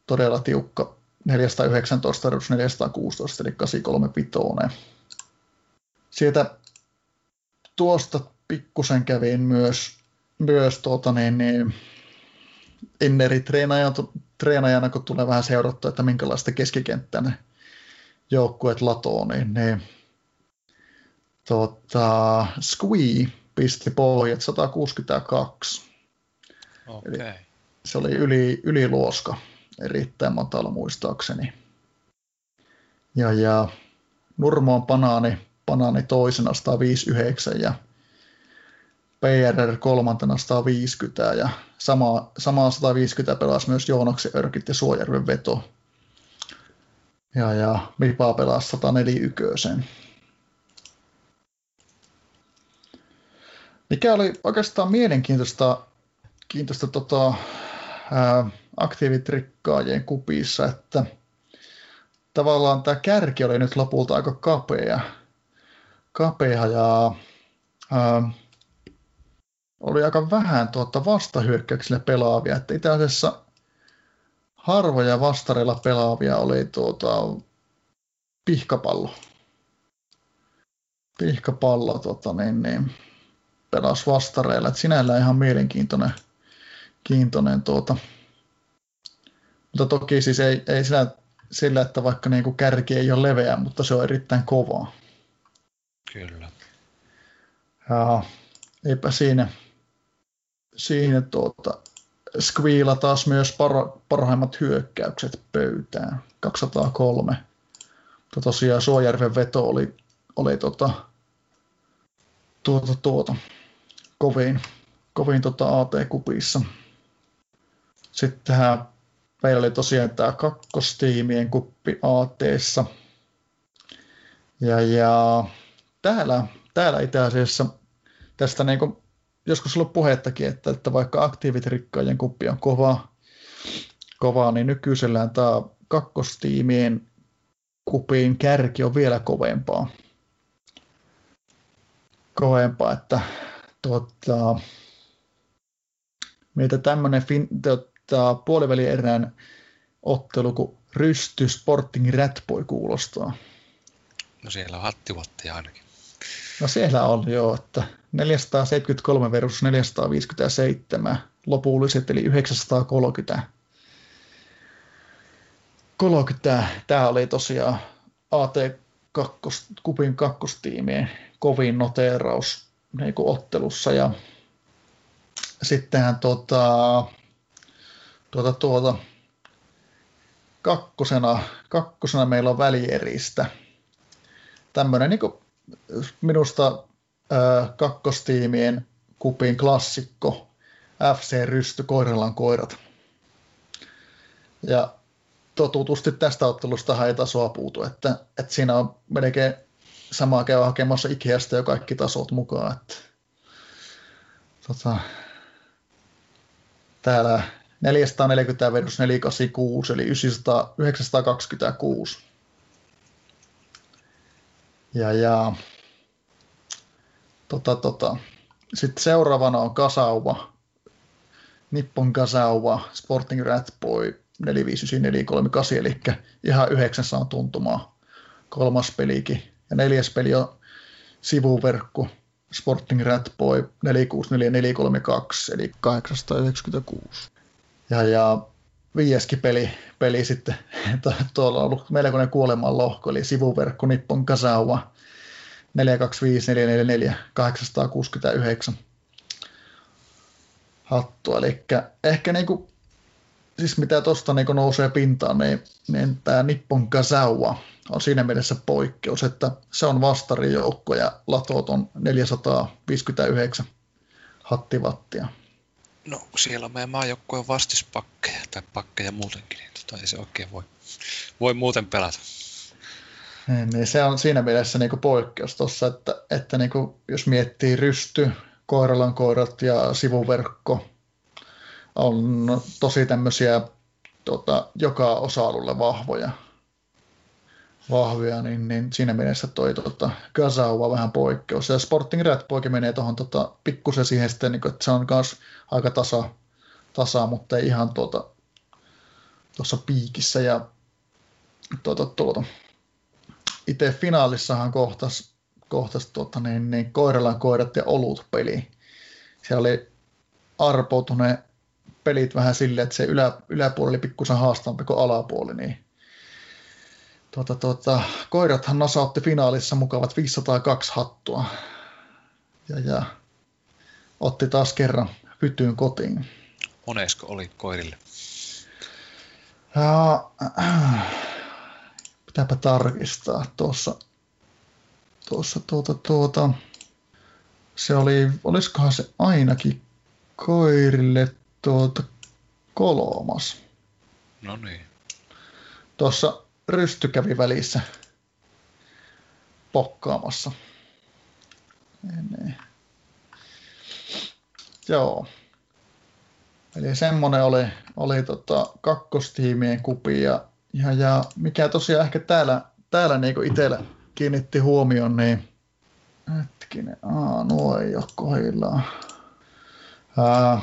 A: Todella tiukka 419 versus 416, eli 835. Sieltä tuosta pikkusen kävin myös, myös tuota, niin, niin, Inneri treenajana, kun tulee vähän seurattua, että minkälaista keskikenttää ne joukkueet latoo, niin, niin tuota, Squee pisti pohjat 162.
B: Okay. Eli
A: se oli yli, yli luoska erittäin matala muistaakseni. Ja, ja Nurmo on Panaani, Panaani toisena 159 ja PRR kolmantena 150 ja sama, samaa 150 pelasi myös Joonoksen Örkit ja Suojärven veto. Ja, ja Mipa pelasi 141. Mikä oli oikeastaan mielenkiintoista kiintoista tota, ää, aktiivitrikkaajien kupissa, että tavallaan tämä kärki oli nyt lopulta aika kapea, kapea ja ää, oli aika vähän tuota vastahyökkäyksille pelaavia, että itse asiassa harvoja vastareilla pelaavia oli tuota, pihkapallo. Pihkapallo tota, niin, niin, pelasi vastareilla, että sinällään ihan mielenkiintoinen kiintoinen tuota, mutta toki siis ei, ei sillä, sillä, että vaikka niin kuin kärki ei ole leveä, mutta se on erittäin kovaa.
B: Kyllä.
A: Ja eipä siinä, siinä tuota, Squeela taas myös par, parhaimmat hyökkäykset pöytään, 203. Mutta tosiaan Suojärven veto oli, oli tuota, tuota, tuota, kovin, kovin tuota AT-kupissa. Sitten tähän Meillä oli tosiaan tämä kakkostiimien kuppi at ja, ja täällä, täällä itse asiassa tästä niin kuin, joskus ollut puhettakin, että, että vaikka aktiivitrikkaajien kuppi on kova, kova, niin nykyisellään tämä kakkostiimien kupin kärki on vielä kovempaa. Kovempaa, että tuota, meitä tämmöinen fin, tota, puoliväli erään ottelu, kun Rysty Sporting Ratboy kuulostaa.
B: No siellä on hattivattia ainakin.
A: No siellä on joo, että 473 versus 457 lopulliset, eli 930. 30. Tämä oli tosiaan AT kakkos, kupin kakkostiimien kovin noteeraus niin ottelussa. Ja sittenhän tota, tuota, tuota, kakkosena, kakkosena meillä on välieristä. Tämmöinen niin minusta ää, kakkostiimien kupin klassikko FC Rysty Koirallan koirat. Ja totutusti tästä ottelusta ei tasoa puutu, että, että siinä on melkein samaa käy hakemassa Ikeasta jo kaikki tasot mukaan. Että, tota, täällä 440 versus 486, eli 900, 926. Ja, ja tota, tota. Sitten seuraavana on Kasauva, Nippon Kasauva, Sporting Ratboy 459438, eli ihan yhdeksässä on tuntumaa. Kolmas pelikin. Ja neljäs peli on sivuverkku, Sporting Ratboy 464432, eli 896. Ja, ja viieskin peli, peli sitten. Tuolla on ollut melkoinen kuoleman lohko, eli sivuverkko Nippon Kasawa 425 444 869 hattua. Eli ehkä niinku, siis mitä tuosta niinku nousee pintaan, niin, niin tämä Nippon Kasawa on siinä mielessä poikkeus, että se on vastarijoukko ja latot on 459 hattivattia.
B: No siellä on meidän maajoukkueen vastispakkeja tai pakkeja muutenkin, niin tota ei se oikein voi, voi muuten pelata.
A: Niin, niin se on siinä mielessä niin poikkeus tuossa, että, että niin kuin, jos miettii rysty, koiralan koirat ja sivuverkko, on tosi tämmöisiä tota, joka osa-alueelle vahvoja, vahvoja, niin, niin siinä mielessä toi tota, Gazawa vähän poikkeus. Ja Sporting Red Poike menee tuohon tota, pikkusen siihen sitten, niin että se on myös aika tasa, tasa, mutta ei ihan tuota, tuossa piikissä. Ja tuota, tuota. itse finaalissahan kohtas, kohtas tuota, niin, niin Koiralan koirat ja olut peli. Siellä oli arpoutuneet pelit vähän silleen, että se ylä, yläpuoli oli pikkusen haastavampi kuin alapuoli, niin Tuota, tuota, koirathan nasautti finaalissa mukavat 502 hattua. Ja, ja otti taas kerran pytyyn kotiin.
B: Monesko oli koirille?
A: Ja, äh, pitääpä tarkistaa tuossa. Tuossa tuota, tuota, se oli, olisikohan se ainakin koirille tuota kolmas.
B: No niin.
A: Tuossa rysty kävi välissä pokkaamassa. Niin. Joo. Eli semmoinen oli, oli tota kakkostiimien kupi ja, ja, ja mikä tosiaan ehkä täällä, täällä niinku itsellä kiinnitti huomioon, niin hetkinen, aa, nuo ei ole kohdillaan. Ää,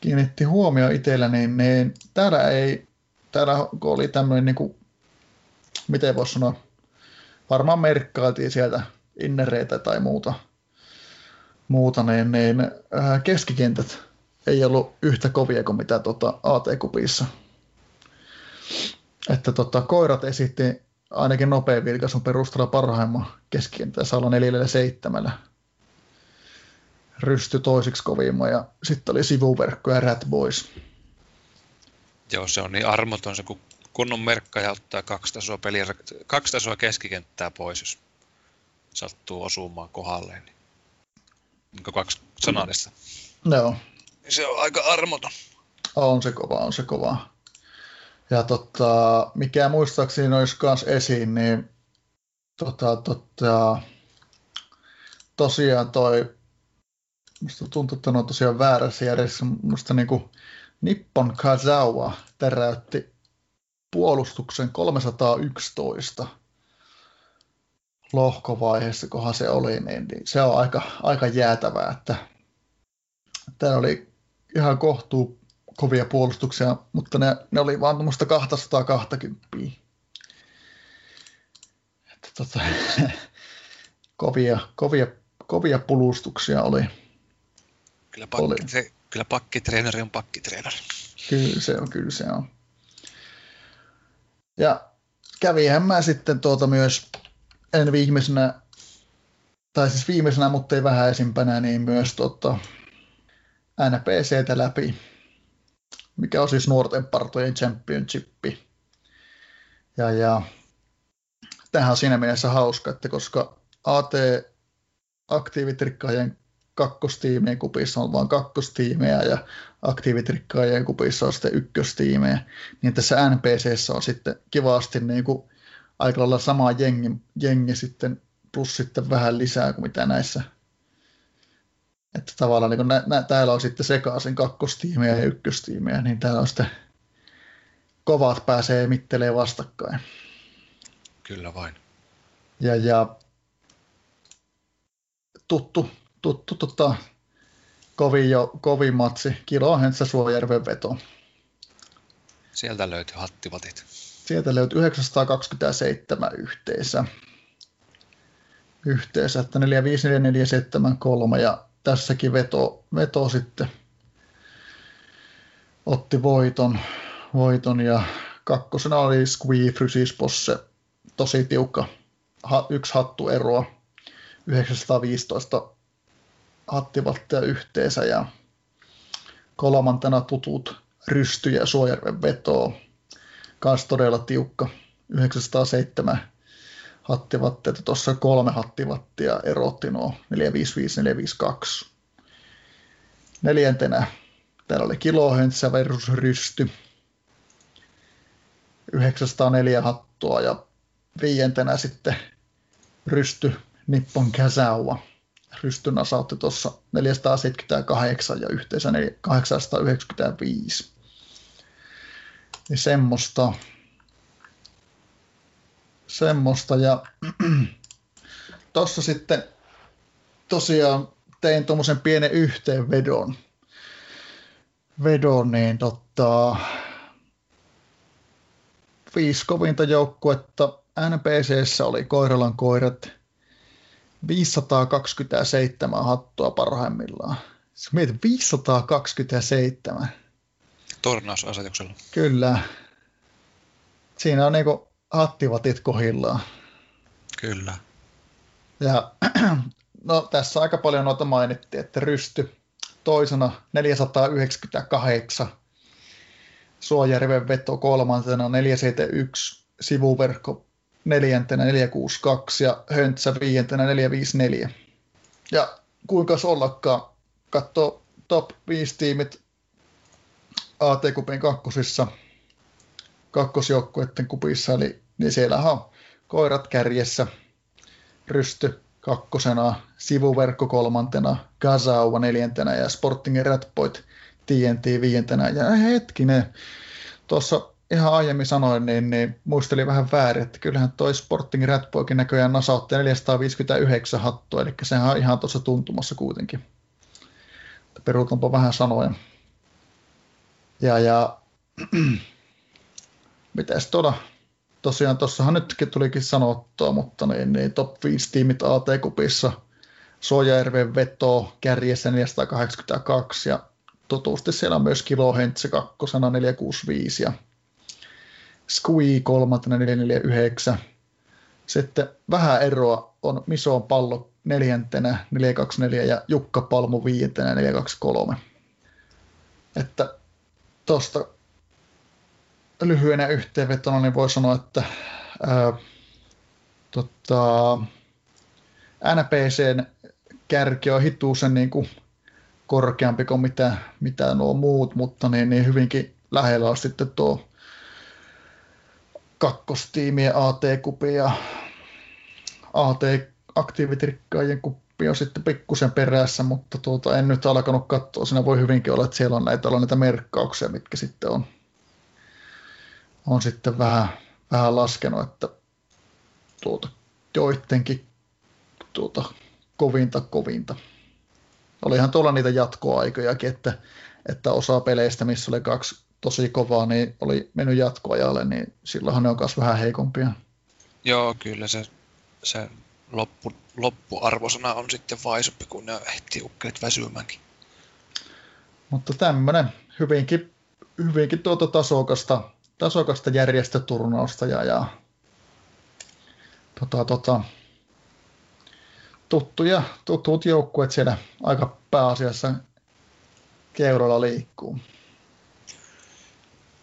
A: kiinnitti huomioon itsellä, niin, niin täällä ei, täällä kun oli tämmöinen niin miten voisi sanoa, varmaan merkkailtiin sieltä innereitä tai muuta, muuta niin, niin äh, keskikentät ei ollut yhtä kovia kuin mitä tota AT-kupissa. Että tota, koirat esitti ainakin nopean vilkaisun perusteella parhaimman keskikentän saalla neljällä seitsemällä. Rysty toisiksi kovimman ja sitten oli sivuverkko ja Rat Boys.
B: Joo, se on niin armoton se, kun kunnon merkka ja ottaa kaksi tasoa, peliä, kaksi tasoa keskikenttää pois, jos sattuu osumaan kohdalleen. Niin, kaksi sanallista.
A: Joo.
B: Se on aika armoton.
A: On se kova, on se kova. Ja tota, mikä muistaakseni olisi myös esiin, niin tota, tota, tosiaan toi, musta tuntuu, että on tosiaan väärässä järjessä, musta niin kuin Nippon Kazawa täräytti puolustuksen 311 lohkovaiheessa, kohan se oli, niin, niin se on aika, aika jäätävää, että täällä oli ihan kohtuu kovia puolustuksia, mutta ne, ne oli vaan tuommoista 220. Että tota, kovia, kovia, kovia pulustuksia oli.
B: Kyllä, pakki, oli. Se, kyllä pakkitreeneri on pakkitreeneri.
A: Kyllä se on, kyllä se on. Ja kävihän mä sitten tuota myös, en viimeisenä, tai siis viimeisenä, mutta ei vähäisimpänä, niin myös tuota NPCtä läpi, mikä on siis nuorten partojen championshippi. Ja, ja tämähän on siinä mielessä hauska, että koska AT aktiivitrikkaajien kakkostiimien kupissa on vain kakkostiimejä ja aktiivitrikkaajien kupissa on sitten ykköstiimejä, niin tässä NPCssä on sitten kivasti niin kuin aika lailla sama jengi, jengi sitten plus sitten vähän lisää kuin mitä näissä. Että tavallaan niin nä, nä, täällä on sitten sekaisin kakkostiimejä ja ykköstiimejä, niin täällä on sitten kovat pääsee mittelee vastakkain.
B: Kyllä vain.
A: Ja, ja tuttu, tuttu tota, kovin, jo, kovin matsi, kilo Hentsä Suojärven veto.
B: Sieltä löytyy hattivatit.
A: Sieltä löytyy 927 yhteensä. Yhteensä, että 454473 ja tässäkin veto, veto sitten otti voiton, voiton ja kakkosena oli Squee Frysisposse, tosi tiukka, ha, yksi hattu eroa, 915 hattivalttia yhteensä ja kolmantena tutut Rysty ja Suojärven veto, kans todella tiukka, 907 hattivattia, tuossa kolme hattivattia erotti nuo 455, 452. Neljäntenä täällä oli kilohöntsä versus rysty, 904 hattua ja viientenä sitten rysty Nippon Käsäua. Rystyn asautti tuossa 478 ja yhteensä 895. Niin semmoista. Semmoista ja tuossa sitten tosiaan tein tuommoisen pienen yhteenvedon. Vedon, niin totta, viisi kovinta joukkuetta. NPCssä oli Koiralan koirat 527 hattua parhaimmillaan. Mietin, 527.
B: Tornausasetuksella.
A: Kyllä. Siinä on niinku hattivatit kohillaan.
B: Kyllä.
A: Ja no, tässä aika paljon noita mainittiin, että rysty toisena 498, Suojärven veto kolmantena 471, sivuverkko neljäntenä 462 ja Höntsä viientenä 454. Ja kuinka ollakaan, katsoo top 5 tiimit AT-kupin kakkosissa, kakkosjoukkueiden kupissa, eli niin siellä on koirat kärjessä, rysty kakkosena, sivuverkko kolmantena, Gazaua neljäntenä ja Sporting Red Point TNT viientenä. Ja hetkinen, tuossa ihan aiemmin sanoin, niin, niin muistelin vähän väärin, että kyllähän toi Sporting Red Poikin näköjään nasautti 459 hattua, eli sehän on ihan tuossa tuntumassa kuitenkin. Peruutanpa vähän sanoja. Ja, ja mitäs tuolla, tosiaan tuossahan nytkin tulikin sanottua, mutta niin, niin top 5 tiimit AT-kupissa, Suojajärven veto kärjessä 482 ja tutusti siellä on myös Kilohentse kakkosena 465 ja Squee kolmantena 449. Sitten vähän eroa on Mison pallo neljäntenä 424 ja Jukka Palmu viidentenä 423. Että tuosta lyhyenä yhteenvetona niin voi sanoa, että ää, tota, NPCn kärki on hituusen niin kuin korkeampi kuin mitä, mitä nuo muut, mutta niin, niin hyvinkin lähellä on sitten tuo kakkostiimien AT-kupi ja AT-aktiivitrikkaajien on sitten pikkusen perässä, mutta tuota, en nyt alkanut katsoa. Siinä voi hyvinkin olla, että siellä on näitä, näitä merkkauksia, mitkä sitten on, on sitten vähän, vähän laskenut, että tuota, joidenkin tuota, kovinta kovinta. Olihan tuolla niitä jatkoaikojakin, että, että osa peleistä, missä oli kaksi tosi kovaa, niin oli mennyt jatkoajalle, niin silloinhan ne on myös vähän heikompia.
B: Joo, kyllä se, se loppu, loppuarvosana on sitten vaisumpi, kun ne ehtii ukkeet väsymäänkin.
A: Mutta tämmöinen hyvinkin, hyvinkin tuota tasokasta, tasokasta järjestöturnausta ja, ja tota, tota, tuttuja, tutut joukkueet siellä aika pääasiassa keuralla liikkuu.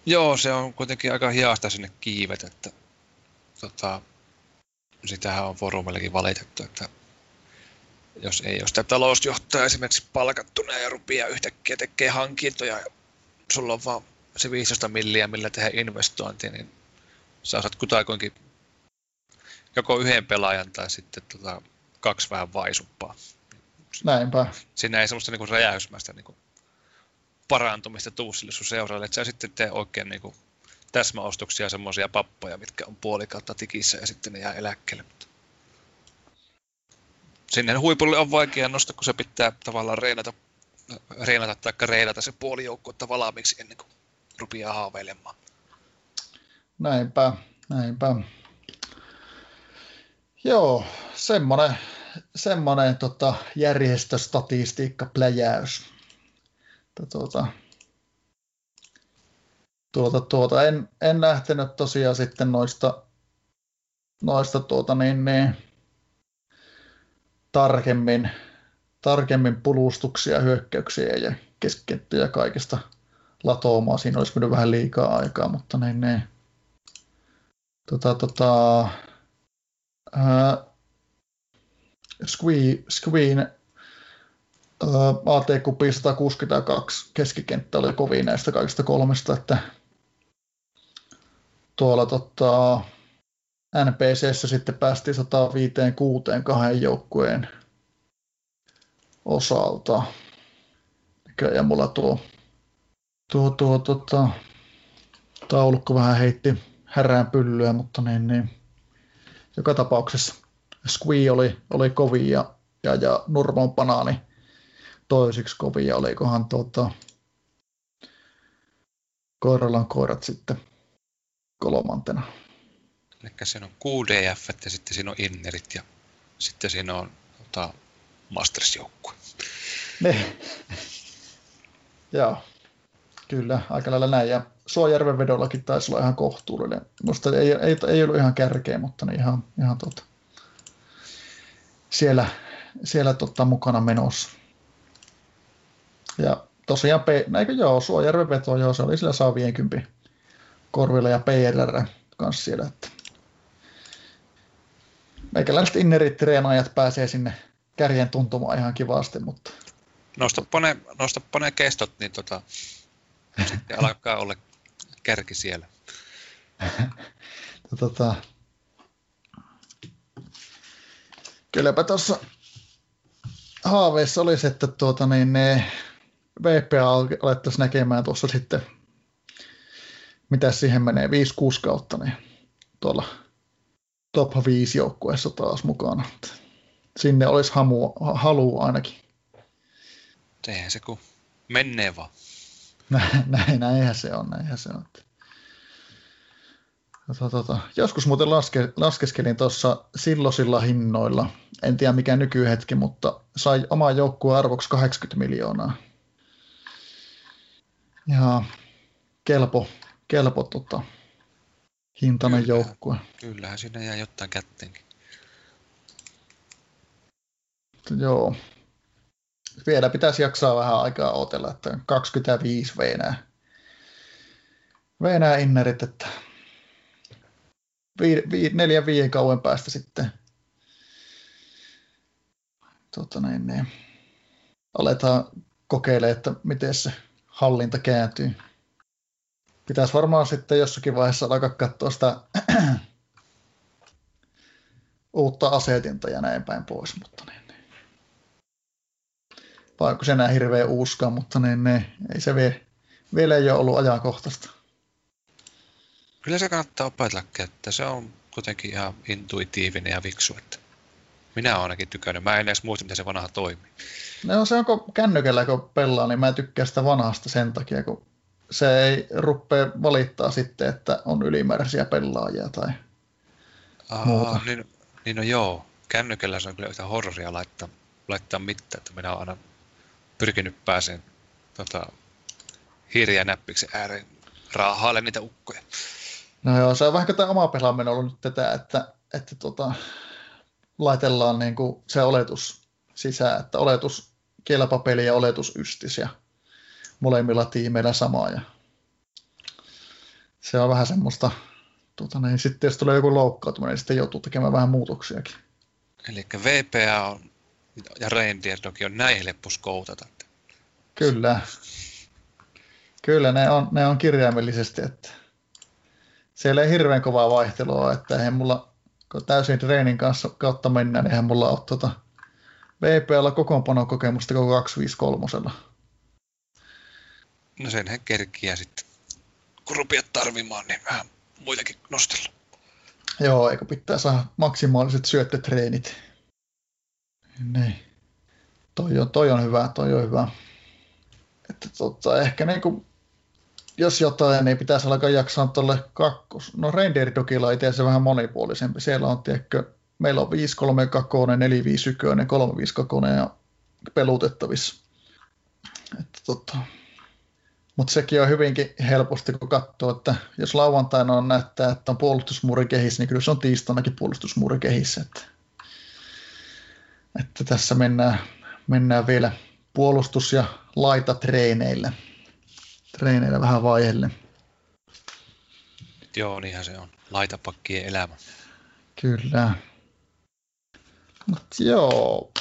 B: Joo, se on kuitenkin aika hiasta sinne kiivet, että tota, sitähän on foorumillakin valitettu, että jos ei ole sitä talousjohtaja esimerkiksi palkattuna ja rupia yhtäkkiä tekee hankintoja ja sulla on vaan se 15 milliä, millä tehdä investointi, niin sä saat kutakuinkin joko yhden pelaajan tai sitten tota, kaksi vähän vaisuppaa.
A: Näinpä.
B: Siinä ei semmoista niin räjähysmäistä niin parantumista tuu sille sun seuraajalle, että sä sitten tee oikein niin kuin täsmäostoksia semmoisia pappoja, mitkä on puoli kautta tikissä ja sitten ne jää eläkkeelle. Mutta sinne huipulle on vaikea nostaa, kun se pitää tavallaan reenata, reenata tai reenata se puoli joukkuetta valmiiksi ennen kuin rupeaa haaveilemaan.
A: Näinpä, näinpä. Joo, semmoinen, semmoinen tota, järjestöstatistiikka pläjäys tuota, tuota, tuota, en, en lähtenyt tosiaan sitten noista, noista tuota, niin, niin, tarkemmin, tarkemmin pulustuksia, hyökkäyksiä ja keskittyjä kaikista latoamaan. Siinä olisi mennyt vähän liikaa aikaa, mutta niin, niin. Tota, tota, ää, Squee, Squeen ATQP 162 keskikenttä oli kovin näistä kaikista kolmesta, että tuolla tota, NPCssä sitten päästiin 156 kahden joukkueen osalta. Ja mulla tuo, tuo, tuo tota, taulukko vähän heitti härään pyllyä, mutta niin, niin. joka tapauksessa Squee oli, oli kovin ja, ja, ja Nurmon Banaani toisiksi kovin ja olikohan tuota, Koiralan koirat sitten kolmantena.
B: Eli siinä on QDF ja sitten siinä on innerit ja sitten siinä on tota, Masters-joukkue.
A: Ne. Joo, kyllä, aika lailla näin. Ja Suojärven vedollakin taisi olla ihan kohtuullinen. Musta ei, ei, ei ollut ihan kärkeä, mutta niin ihan, ihan tota, siellä, siellä tota, mukana menossa. Ja tosiaan, eikö joo, Suojärven veto, joo, se oli sillä 150 korvilla ja PRR kanssa siellä. Että meikäläiset innerit treenaajat pääsee sinne kärjen tuntumaan ihan kivasti, mutta...
B: Nostappa ne, nostappa ne kestot, niin tota, sitten alkaa olla kärki siellä.
A: tota, kylläpä tuossa haaveissa olisi, että tuota, niin ne VPA alettaisiin näkemään tuossa sitten, mitä siihen menee, 5-6 kautta, niin tuolla top 5 joukkueessa taas mukana. Sinne olisi hamu, halu ainakin.
B: Eihän se kun menee vaan.
A: Näin, näinhän se on, näinhän se on. Tota, tota. Joskus muuten laske, laskeskelin tuossa silloisilla hinnoilla, en tiedä mikä nykyhetki, mutta sai oma joukkueen arvoksi 80 miljoonaa. Ja kelpo, kelpo tota, hintainen Kyllä, joukkue.
B: Kyllähän siinä jää jotain kätteenkin.
A: Joo. Vielä pitäisi jaksaa vähän aikaa odotella, että 25 veinää. Veinää innerit, että vi, vi, neljän viiden kauan päästä sitten tota niin, niin, aletaan kokeilemaan, että miten se hallinta kääntyy. Pitäisi varmaan sitten jossakin vaiheessa alkaa katsoa sitä uutta asetinta ja näin päin pois, mutta niin, niin. Vaikka se enää hirveä uuskaan, mutta niin, niin, ei se vie, vielä ei ole ollut ajankohtaista.
B: Kyllä se kannattaa opetella että se on kuitenkin ihan intuitiivinen ja viksu, että minä olen ainakin tykännyt. Mä en edes muista, miten se vanha toimii.
A: No se onko kännykällä, kun pelaa, niin mä tykkään sitä vanhasta sen takia, kun se ei rupea valittaa sitten, että on ylimääräisiä pelaajia tai
B: Aa, muuta. Niin, niin no joo, kännykällä se on kyllä yhtä horroria laittaa, laittaa mitään, että minä olen aina pyrkinyt pääseen tota, hiiriä näppiksi ääreen raahaille niitä ukkoja.
A: No joo, se on vähän tämä oma pelaaminen ollut nyt tätä, että, että tota, laitellaan niin kuin se oletus sisään, että oletus kelpapeli ja oletus ystis ja molemmilla tiimeillä samaa. Ja se on vähän semmoista, tuota, niin sitten jos tulee joku loukkaantuminen, niin sitten joutuu tekemään vähän muutoksiakin.
B: Eli VPA on, ja Reindeer Dog on näin helppo skoutata.
A: Kyllä. Kyllä, ne on, ne on kirjaimellisesti, että siellä ei hirveän kovaa vaihtelua, että eihän mulla, kun täysin treenin kanssa kautta mennään, niin eihän mulla ole tuota VPllä kokoonpanon kokemusta koko 253.
B: No senhän kerkiä sitten, kun rupeat tarvimaan, niin vähän muitakin nostella.
A: Joo, eikö pitää saada maksimaaliset syöttötreenit. Niin. Toi on, toi on hyvä, toi on hyvä. Että tota, ehkä niinku, jos jotain, niin pitäisi alkaa jaksaa tuolle kakkos. No Reindeer Dogilla itse asiassa vähän monipuolisempi. Siellä on, tiedätkö, meillä on 532, 451, 352 ja pelutettavissa. Että tota, Mutta sekin on hyvinkin helposti, kun katsoo, että jos lauantaina on näyttää, että on puolustusmuuri kehissä, niin kyllä se on tiistainakin puolustusmuuri kehissä. Että, että tässä mennään, mennään vielä puolustus- ja laitatreeneillä. Treeneillä vähän vaihelle.
B: Joo, niinhän se on. Laitapakkien elämä.
A: Kyllä. Mut joo.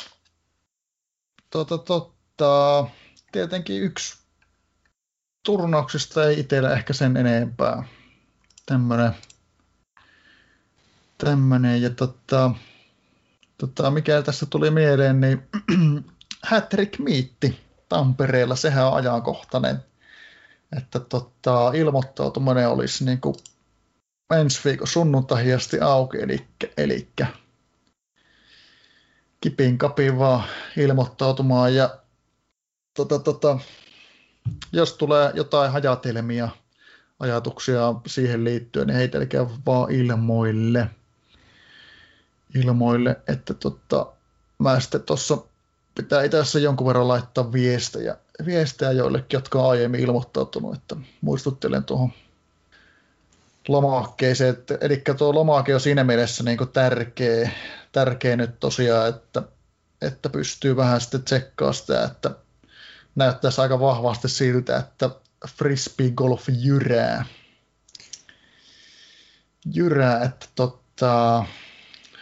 A: Tota, tota, tietenkin yksi turnauksista ei itsellä ehkä sen enempää. Tämmönen, tämmönen ja tota, tota, mikä tässä tuli mieleen, niin Hattrick Miitti Tampereella, sehän on ajankohtainen, että tota, ilmoittautuminen olisi niin kuin ensi viikon sunnuntai asti auki, eli, eli kipin kapin vaan ilmoittautumaan ja tota, tota, jos tulee jotain hajatelmia, ajatuksia siihen liittyen, niin heitelkää vaan ilmoille. Ilmoille, että tota, mä sitten tuossa pitää itse jonkun verran laittaa viestejä, viestejä joillekin, jotka on aiemmin ilmoittautunut, että muistuttelen tuohon lomakkeeseen. Että, eli tuo lomake on siinä mielessä niin kuin tärkeä, tärkeä nyt tosiaan, että, että pystyy vähän sitten tsekkaamaan sitä, että näyttäisi aika vahvasti siltä, että frisbee golf jyrää. Jyrää, että totta,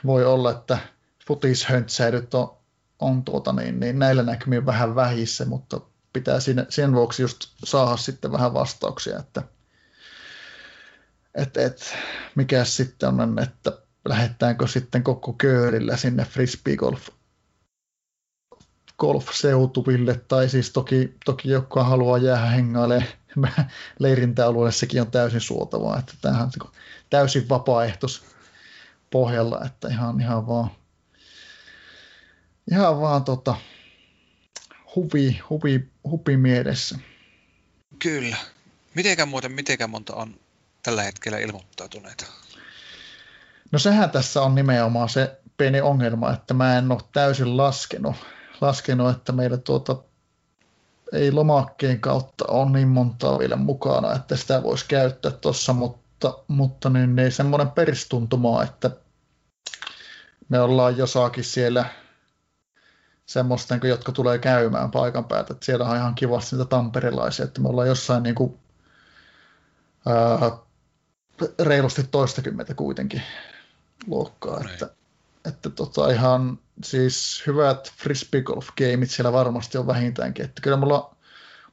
A: voi olla, että futishöntsäilyt on, on tuota niin, niin näillä näkymin vähän vähissä, mutta pitää siinä, sen vuoksi just saada sitten vähän vastauksia, että et, et, mikä sitten on, että lähettääkö sitten koko köörillä sinne frisbee golf golf-seutuville, tai siis toki, toki joka haluaa jäädä hengailemaan. Leirintäalueelle, sekin on täysin suotavaa, että tämähän on niinku täysin vapaaehtois pohjalla, että ihan, ihan vaan, ihan vaan tota, huvi, huvi, huvi mielessä.
B: Kyllä. Mitenkä muuten, mitenkä monta on tällä hetkellä ilmoittautuneita?
A: No sehän tässä on nimenomaan se pieni ongelma, että mä en ole täysin laskenut laskenut, että meillä tuota, ei lomakkeen kautta ole niin montaa vielä mukana, että sitä voisi käyttää tuossa, mutta, mutta niin, niin semmoinen peristuntuma, että me ollaan jossakin siellä semmoista, niin jotka tulee käymään paikan päältä. Että siellä on ihan kivasti niitä tamperilaisia, että me ollaan jossain niin kuin, ää, reilusti toistakymmentä kuitenkin luokkaa. Niin. Että, että tota ihan siis hyvät frisbee golf gameit siellä varmasti on vähintäänkin. Että kyllä mulla,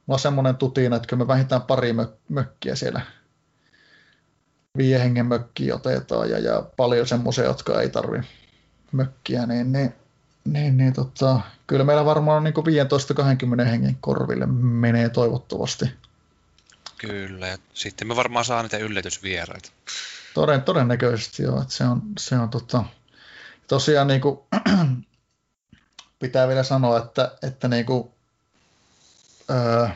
A: mulla on semmoinen tutina, että kyllä me vähintään pari mök- mökkiä siellä viiden hengen mökkiä otetaan ja, ja paljon semmoisia, jotka ei tarvi mökkiä, niin, niin, niin, niin tota, kyllä meillä varmaan niin 15-20 hengen korville menee toivottavasti.
B: Kyllä, ja sitten me varmaan saa niitä yllätysvieraita.
A: Toden, todennäköisesti joo, että se on, se on tota, tosiaan niin kuin, pitää vielä sanoa, että, että niin kuin, öö,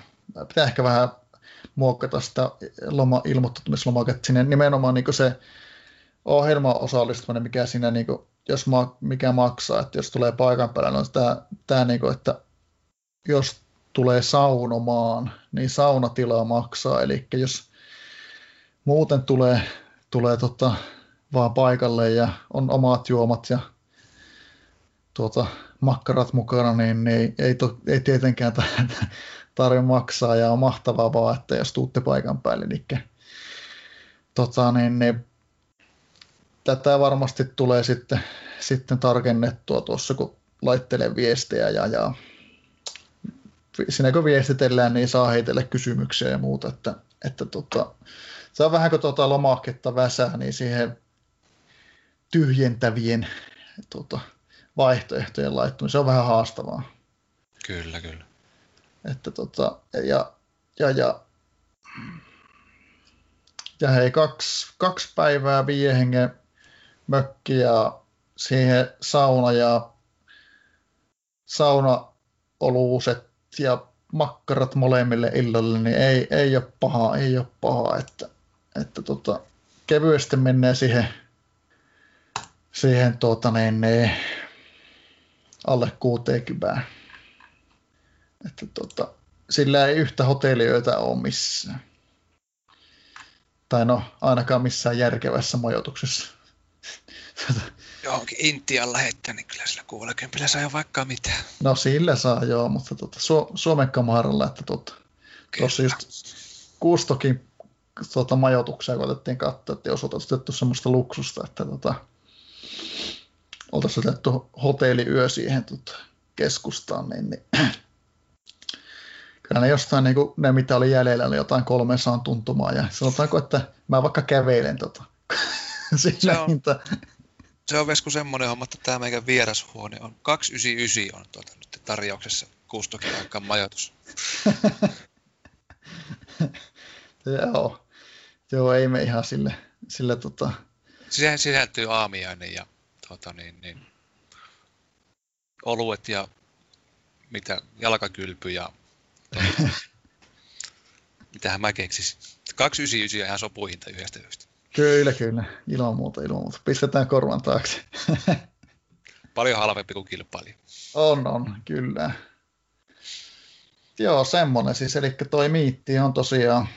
A: pitää ehkä vähän muokata sitä loma, ilmoittautumislomaketta sinne nimenomaan niin se ohjelma osallistuminen, mikä siinä, niin kuin, jos ma, mikä maksaa, että jos tulee paikan päällä, niin tämä, tämä niin kuin, että jos tulee saunomaan, niin saunatilaa maksaa, eli jos muuten tulee, tulee tota, vaan paikalle ja on omat juomat ja tuota, makkarat mukana, niin, niin ei, to, ei tietenkään tarvitse maksaa ja on mahtavaa vaan, että jos tuutte paikan päälle. Eli tota, niin, niin, tätä varmasti tulee sitten, sitten tarkennettua tuossa, kun laittelen viestejä ja, ja siinä kun viestitellään, niin saa heitellä kysymyksiä ja muuta, että, että tota, se on vähän kuin tuota lomaketta väsää, niin siihen tyhjentävien tota, vaihtoehtojen laittaminen, se on vähän haastavaa.
B: Kyllä, kyllä.
A: Että tota, ja, ja, ja, ja hei, kaksi, kaksi päivää viiden hengen mökki ja siihen sauna ja saunaoluuset ja makkarat molemmille illalle, niin ei, ei ole paha, ei ole paha, että, että tota, kevyesti menee siihen siihen tuota, niin, niin, alle 60. Että, tuota, sillä ei yhtä hotelliöitä ole missään. Tai no, ainakaan missään järkevässä majoituksessa.
B: Johonkin Intian lähettää, niin kyllä sillä 60 saa jo vaikka mitä.
A: No sillä saa joo, mutta tuota, Su- Suomen kamaralla, että tuota, tuossa just Kustokin tuota, majoituksia koitettiin katsoa, että jos oltaisiin otettu semmoista luksusta, että tuota, oltaisiin otettu hotelliyö siihen tuota, keskustaan, niin, niin kyllä ne jostain, niin kuin, ne mitä oli jäljellä, oli jotain 300 tuntumaa, ja sanotaanko, että mä vaikka kävelen tota,
B: hinta. Se on Vesku semmoinen homma, että tämä meidän vierashuone on 299 on tuota, nyt tarjouksessa kustokin aikaan majoitus.
A: Joo. Joo, ei me ihan sille, sille tota...
B: Siihen sisältyy aamiainen ja tota, niin, niin, oluet ja mitä, jalkakylpy ja tota, mitähän mä keksisin. 299 ihan sopuhinta yhdestä yhdestä.
A: Kyllä, kyllä. Ilman muuta, ilman muuta. Pistetään korvan taakse.
B: Paljon halvempi kuin kilpailija.
A: On, on, kyllä. Joo, semmonen siis. Eli toi miitti on tosiaan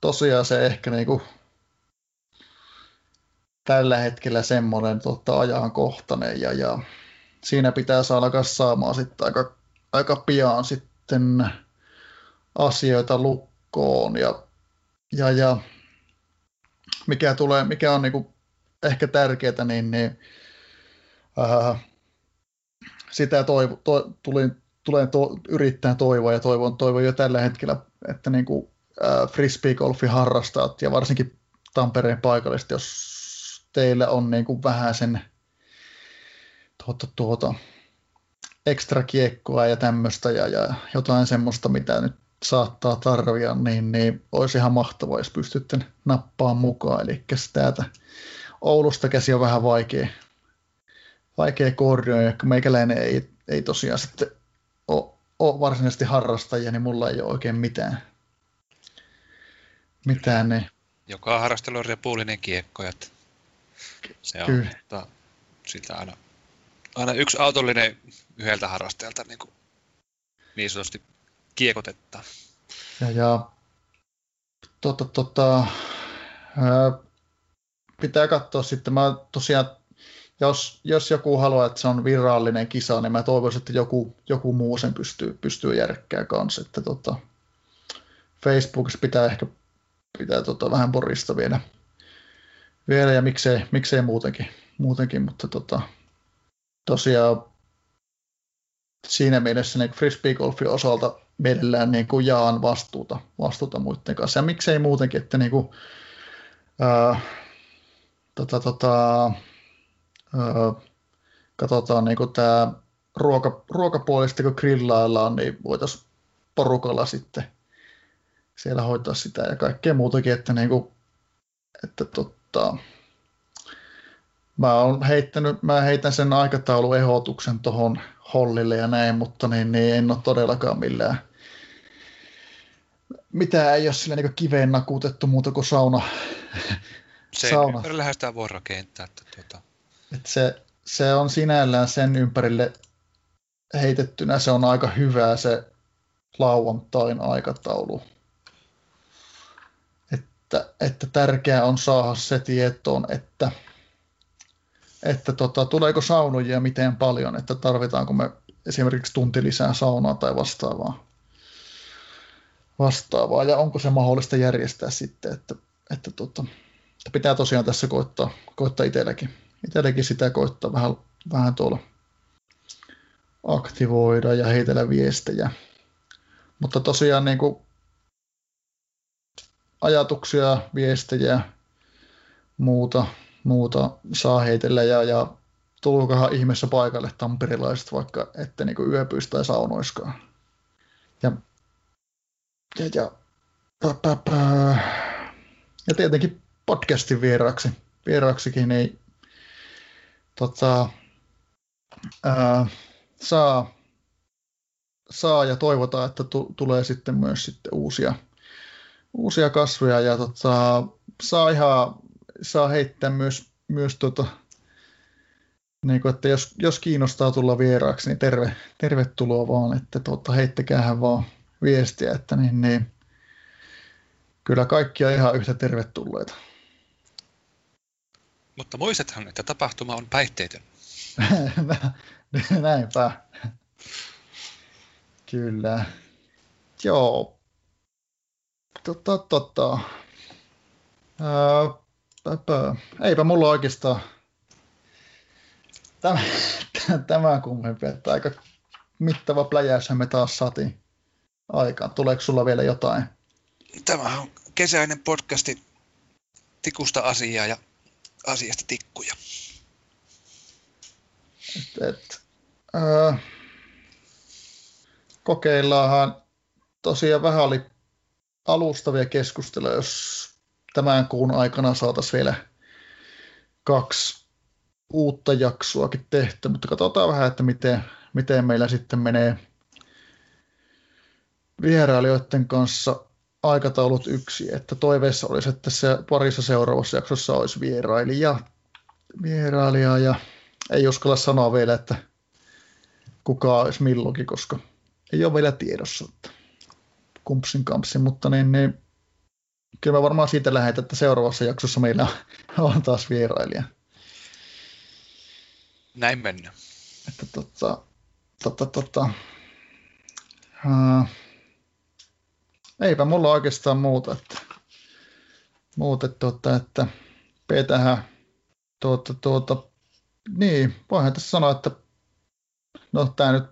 A: tosiaan se ehkä niinku tällä hetkellä semmoinen tota, ajankohtainen ja, ja siinä pitää saada saamaan sitten aika, aika pian sitten asioita lukkoon ja, ja, ja mikä, tulee, mikä on niinku ehkä tärkeää, niin, niin ää, sitä toivo, to, tulin, tulen to, yrittää toivoa ja toivon, toivon jo tällä hetkellä, että niinku äh, frisbee-golfin harrastajat ja varsinkin Tampereen paikallisesti, jos teillä on niin kuin vähän sen tuota, tuota, ekstra kiekkoa ja tämmöistä ja, ja jotain semmoista, mitä nyt saattaa tarvia, niin, niin olisi ihan mahtavaa, jos pystytte nappaa mukaan. Eli täältä Oulusta käsi on vähän vaikea, vaikea koordinoida, kun meikäläinen ei, ei tosiaan sitten ole, ole varsinaisesti harrastajia, niin mulla ei ole oikein mitään mitään ne.
B: Joka harrastelu on repuulinen kiekko. Että se on, Kyllä. Mutta sitä aina, aina yksi autollinen yhdeltä harrastajalta niin, kuin niin sanotusti kiekotetta.
A: Ja, ja tota, tota, ää, pitää katsoa sitten, mä tosiaan, jos, jos joku haluaa, että se on virallinen kisa, niin mä toivoisin, että joku, joku muu sen pystyy, pystyy järkkää kanssa, että tota, Facebookissa pitää ehkä pitää tota vähän porista vielä, vielä ja miksei, miksei muutenkin, muutenkin mutta tota, tosiaan siinä mielessä niin frisbee-golfin osalta mielellään niin kuin jaan vastuuta, vastuuta muiden kanssa. Ja miksei muutenkin, että niin kuin, ää, tota, tota, ää, katsotaan niin kuin tämä ruoka, ruokapuolista, kun grillaillaan, niin voitaisiin porukalla sitten siellä hoitaa sitä ja kaikkea muutakin, että, niin kuin, että totta, mä oon heittänyt, mä heitän sen aikatauluehdotuksen tuohon hollille ja näin, mutta niin, niin en ole todellakaan millään mitä ei ole sillä niin kiveen nakutettu muuta kuin sauna.
B: Se sauna. ympärillä sitä voi rakentaa. Että tuota.
A: Et se, se on sinällään sen ympärille heitettynä, se on aika hyvä se lauantain aikataulu että, että tärkeää on saada se tietoon, että, että tota, tuleeko saunojia miten paljon, että tarvitaanko me esimerkiksi tunti lisää saunaa tai vastaavaa. Vastaavaa ja onko se mahdollista järjestää sitten, että, että, tota, että pitää tosiaan tässä koittaa, koittaa itselläkin, itselläkin sitä koittaa vähän, vähän tuolla aktivoida ja heitellä viestejä. Mutta tosiaan niin kuin ajatuksia, viestejä, muuta, muuta saa heitellä ja, ja tulkohan ihmeessä paikalle tamperilaiset, vaikka ette niin yöpyisi tai saunoiskaan. Ja, ja, ja, pä, pä, pä. ja tietenkin podcastin vieraksi, vieraksikin ei tota, ää, saa, saa ja toivotaan, että tu, tulee sitten myös sitten uusia, uusia kasveja ja tota, saa ihan saa heittää myös, myös tota, niin kuin, että jos, jos kiinnostaa tulla vieraaksi, niin terve, tervetuloa vaan, että tota, heittäkäähän vaan, viestiä, että niin, niin, kyllä kaikki on ihan yhtä tervetulleita.
B: Mutta muistathan, että tapahtuma on päihteetön.
A: Näinpä. Kyllä. Joo. Totta, totta. Öö, Eipä mulla oikeastaan tämä, tämä kummempi, että aika mittava pläjäyshän me taas saatiin aikaan. Tuleeko sulla vielä jotain?
B: Tämä on kesäinen podcasti tikusta asiaa ja asiasta tikkuja.
A: Et, et, öö, kokeillaanhan tosiaan vähän oli alustavia keskusteluja, jos tämän kuun aikana saataisiin vielä kaksi uutta jaksoakin tehty, mutta katsotaan vähän, että miten, miten meillä sitten menee vierailijoiden kanssa aikataulut yksi, että toiveessa olisi, että se parissa seuraavassa jaksossa olisi vierailija, vierailija ja ei uskalla sanoa vielä, että kuka olisi milloinkin, koska ei ole vielä tiedossa, että kumpsin kampsin, mutta niin, niin kyllä mä varmaan siitä lähetän, että seuraavassa jaksossa meillä on taas vierailija.
B: Näin mennä.
A: Että tota, tota, tota, uh, eipä mulla oikeastaan muuta, että, muuta, tuota, että petähän tuota, tuota, niin, voihan tässä sanoa, että no tämä nyt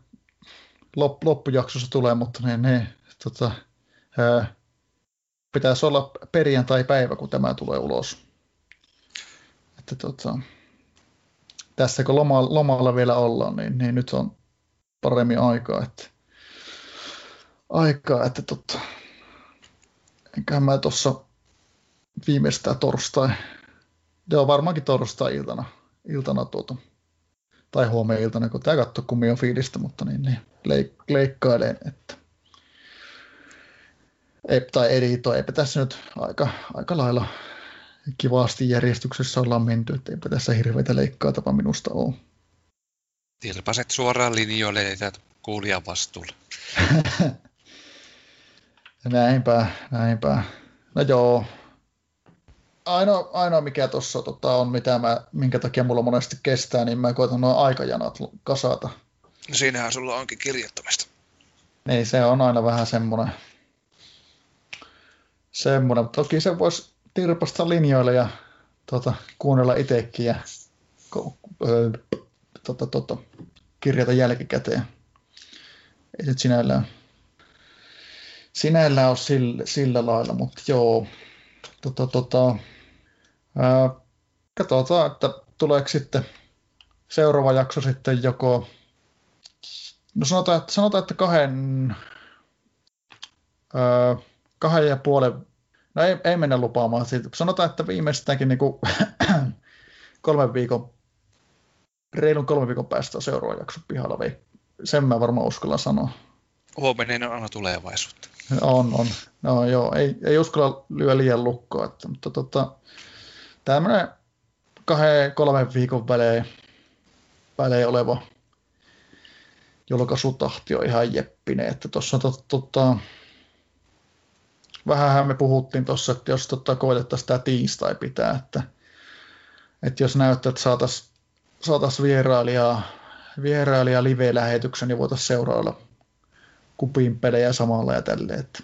A: lop, loppujaksossa tulee, mutta ne, ne tota, ää, pitäisi olla perjantai-päivä, kun tämä tulee ulos. Että tota, tässä kun loma, lomalla vielä ollaan, niin, niin nyt on paremmin aikaa, että, aikaa, että tota, enköhän mä tuossa viimeistään torstai, on varmaankin torstai-iltana, iltana tuota, tai huomenna iltana, kun tämä katsoo kummin on fiilistä, mutta niin, niin leik- leikkailen, että ei, tai edito, eipä tässä nyt aika, aika lailla kivasti järjestyksessä ollaan menty, että eipä tässä hirveitä leikkaatapa minusta ole.
B: Tilpaset suoraan linjoille ja kuulijan vastuulle.
A: näinpä, näinpä. No joo. Ainoa, ainoa mikä tuossa tota, on, mitä mä, minkä takia mulla monesti kestää, niin mä koitan nuo aikajanat kasata.
B: No siinähän sulla onkin kirjoittamista.
A: Niin, se on aina vähän semmoinen, semmoinen. Toki se voisi tirpasta linjoille ja tota, kuunnella itsekin ja ko, ö, tota, tota, kirjata jälkikäteen. Ei nyt sinällään, sinällään ole sillä, sillä lailla, mutta joo. Tota, tota, ää, katsotaan, että tuleeko sitten seuraava jakso sitten joko No sanotaan, että, sanotaan, että kahden, öö, kahden ja puolen, no ei, ei mennä lupaamaan siitä. Sanotaan, että viimeistäänkin niin kuin, kolmen viikon, reilun kolmen viikon päästä on seuraava jakso pihalla. Sen mä varmaan uskallan sanoa.
B: Huomenna on aina tulevaisuutta.
A: On, on. No joo, ei, ei uskalla lyö liian lukkoa, että, mutta tota, tämmöinen kahden, kolmen viikon välein, välein oleva julkaisutahti on ihan jeppinen. Että tuossa tot, tota, vähän me puhuttiin tuossa, että jos tota, koitettaisiin tämä tiistai pitää, että, että jos näyttää, että saataisiin saatais vierailijaa, vierailijaa live-lähetyksen, niin voitaisiin seurailla kupin pelejä samalla ja tälleen. Että,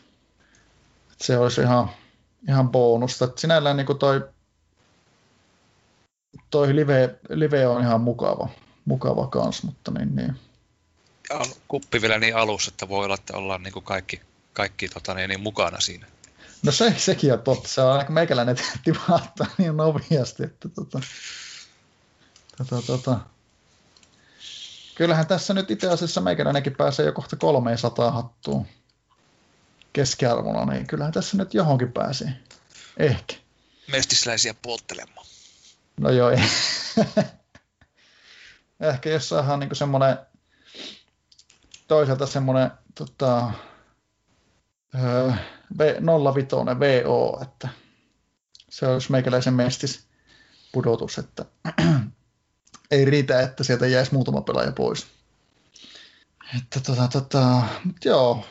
A: että se olisi ihan, ihan bonusta. Että sinällään niin toi, toi live, live, on ihan mukava, mukava kans, mutta niin, niin
B: on kuppi vielä niin alussa, että voi olla, että ollaan niin kuin kaikki, kaikki tota, niin, niin mukana siinä.
A: No se, sekin on totta. Se on aika meikäläinen tipahtaa niin nopeasti, että tota, tota, tota. Kyllähän tässä nyt itse asiassa meikäläinenkin pääsee jo kohta 300 hattuun keskiarvona, niin kyllähän tässä nyt johonkin pääsee. Ehkä.
B: Mestisläisiä polttelemaan.
A: No joo, Ehkä jos saadaan niin semmoinen toisaalta semmoinen tota, 05 VO, että se olisi meikäläisen mestis pudotus, että ei riitä, että sieltä jäisi muutama pelaaja pois. Että tota, tota, mutta joo,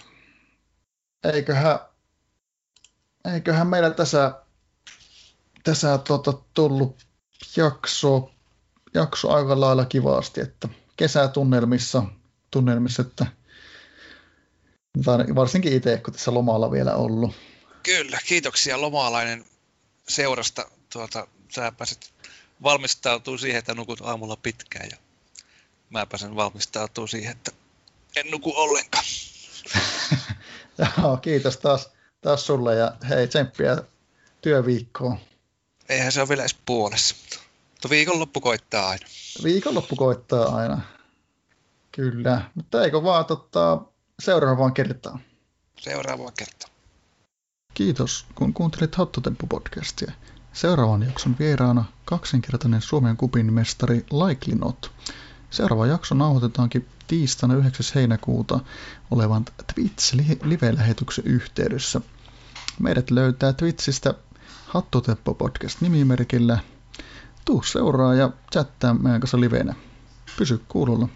A: eiköhän, eiköhän meillä tässä, tässä tota, tullut jakso, jakso aika lailla kivasti, että kesätunnelmissa, tunnelmissa, että varsinkin itse, kun tässä lomalla vielä ollut.
B: Kyllä, kiitoksia lomalainen seurasta. Tuota, sä pääset valmistautuu siihen, että nukut aamulla pitkään ja mä pääsen valmistautuu siihen, että en nuku ollenkaan.
A: Joo, kiitos taas, taas sulle ja hei tsemppiä työviikkoon.
B: Eihän se ole vielä edes puolessa. Mutta viikonloppu koittaa aina.
A: Viikonloppu koittaa aina. Kyllä, mutta eikö vaan tota, seuraavaan kertaan?
B: Seuraavaan kertaan.
A: Kiitos, kun kuuntelit Hattotemppu-podcastia. Seuraavan jakson vieraana kaksinkertainen Suomen kupin mestari Likely Not. Seuraava jakso nauhoitetaankin tiistaina 9. heinäkuuta olevan Twitch-live-lähetyksen yhteydessä. Meidät löytää Twitchistä Hattotemppu podcast nimimerkillä. Tuu seuraa ja chattaa meidän kanssa livenä. Pysy kuulolla.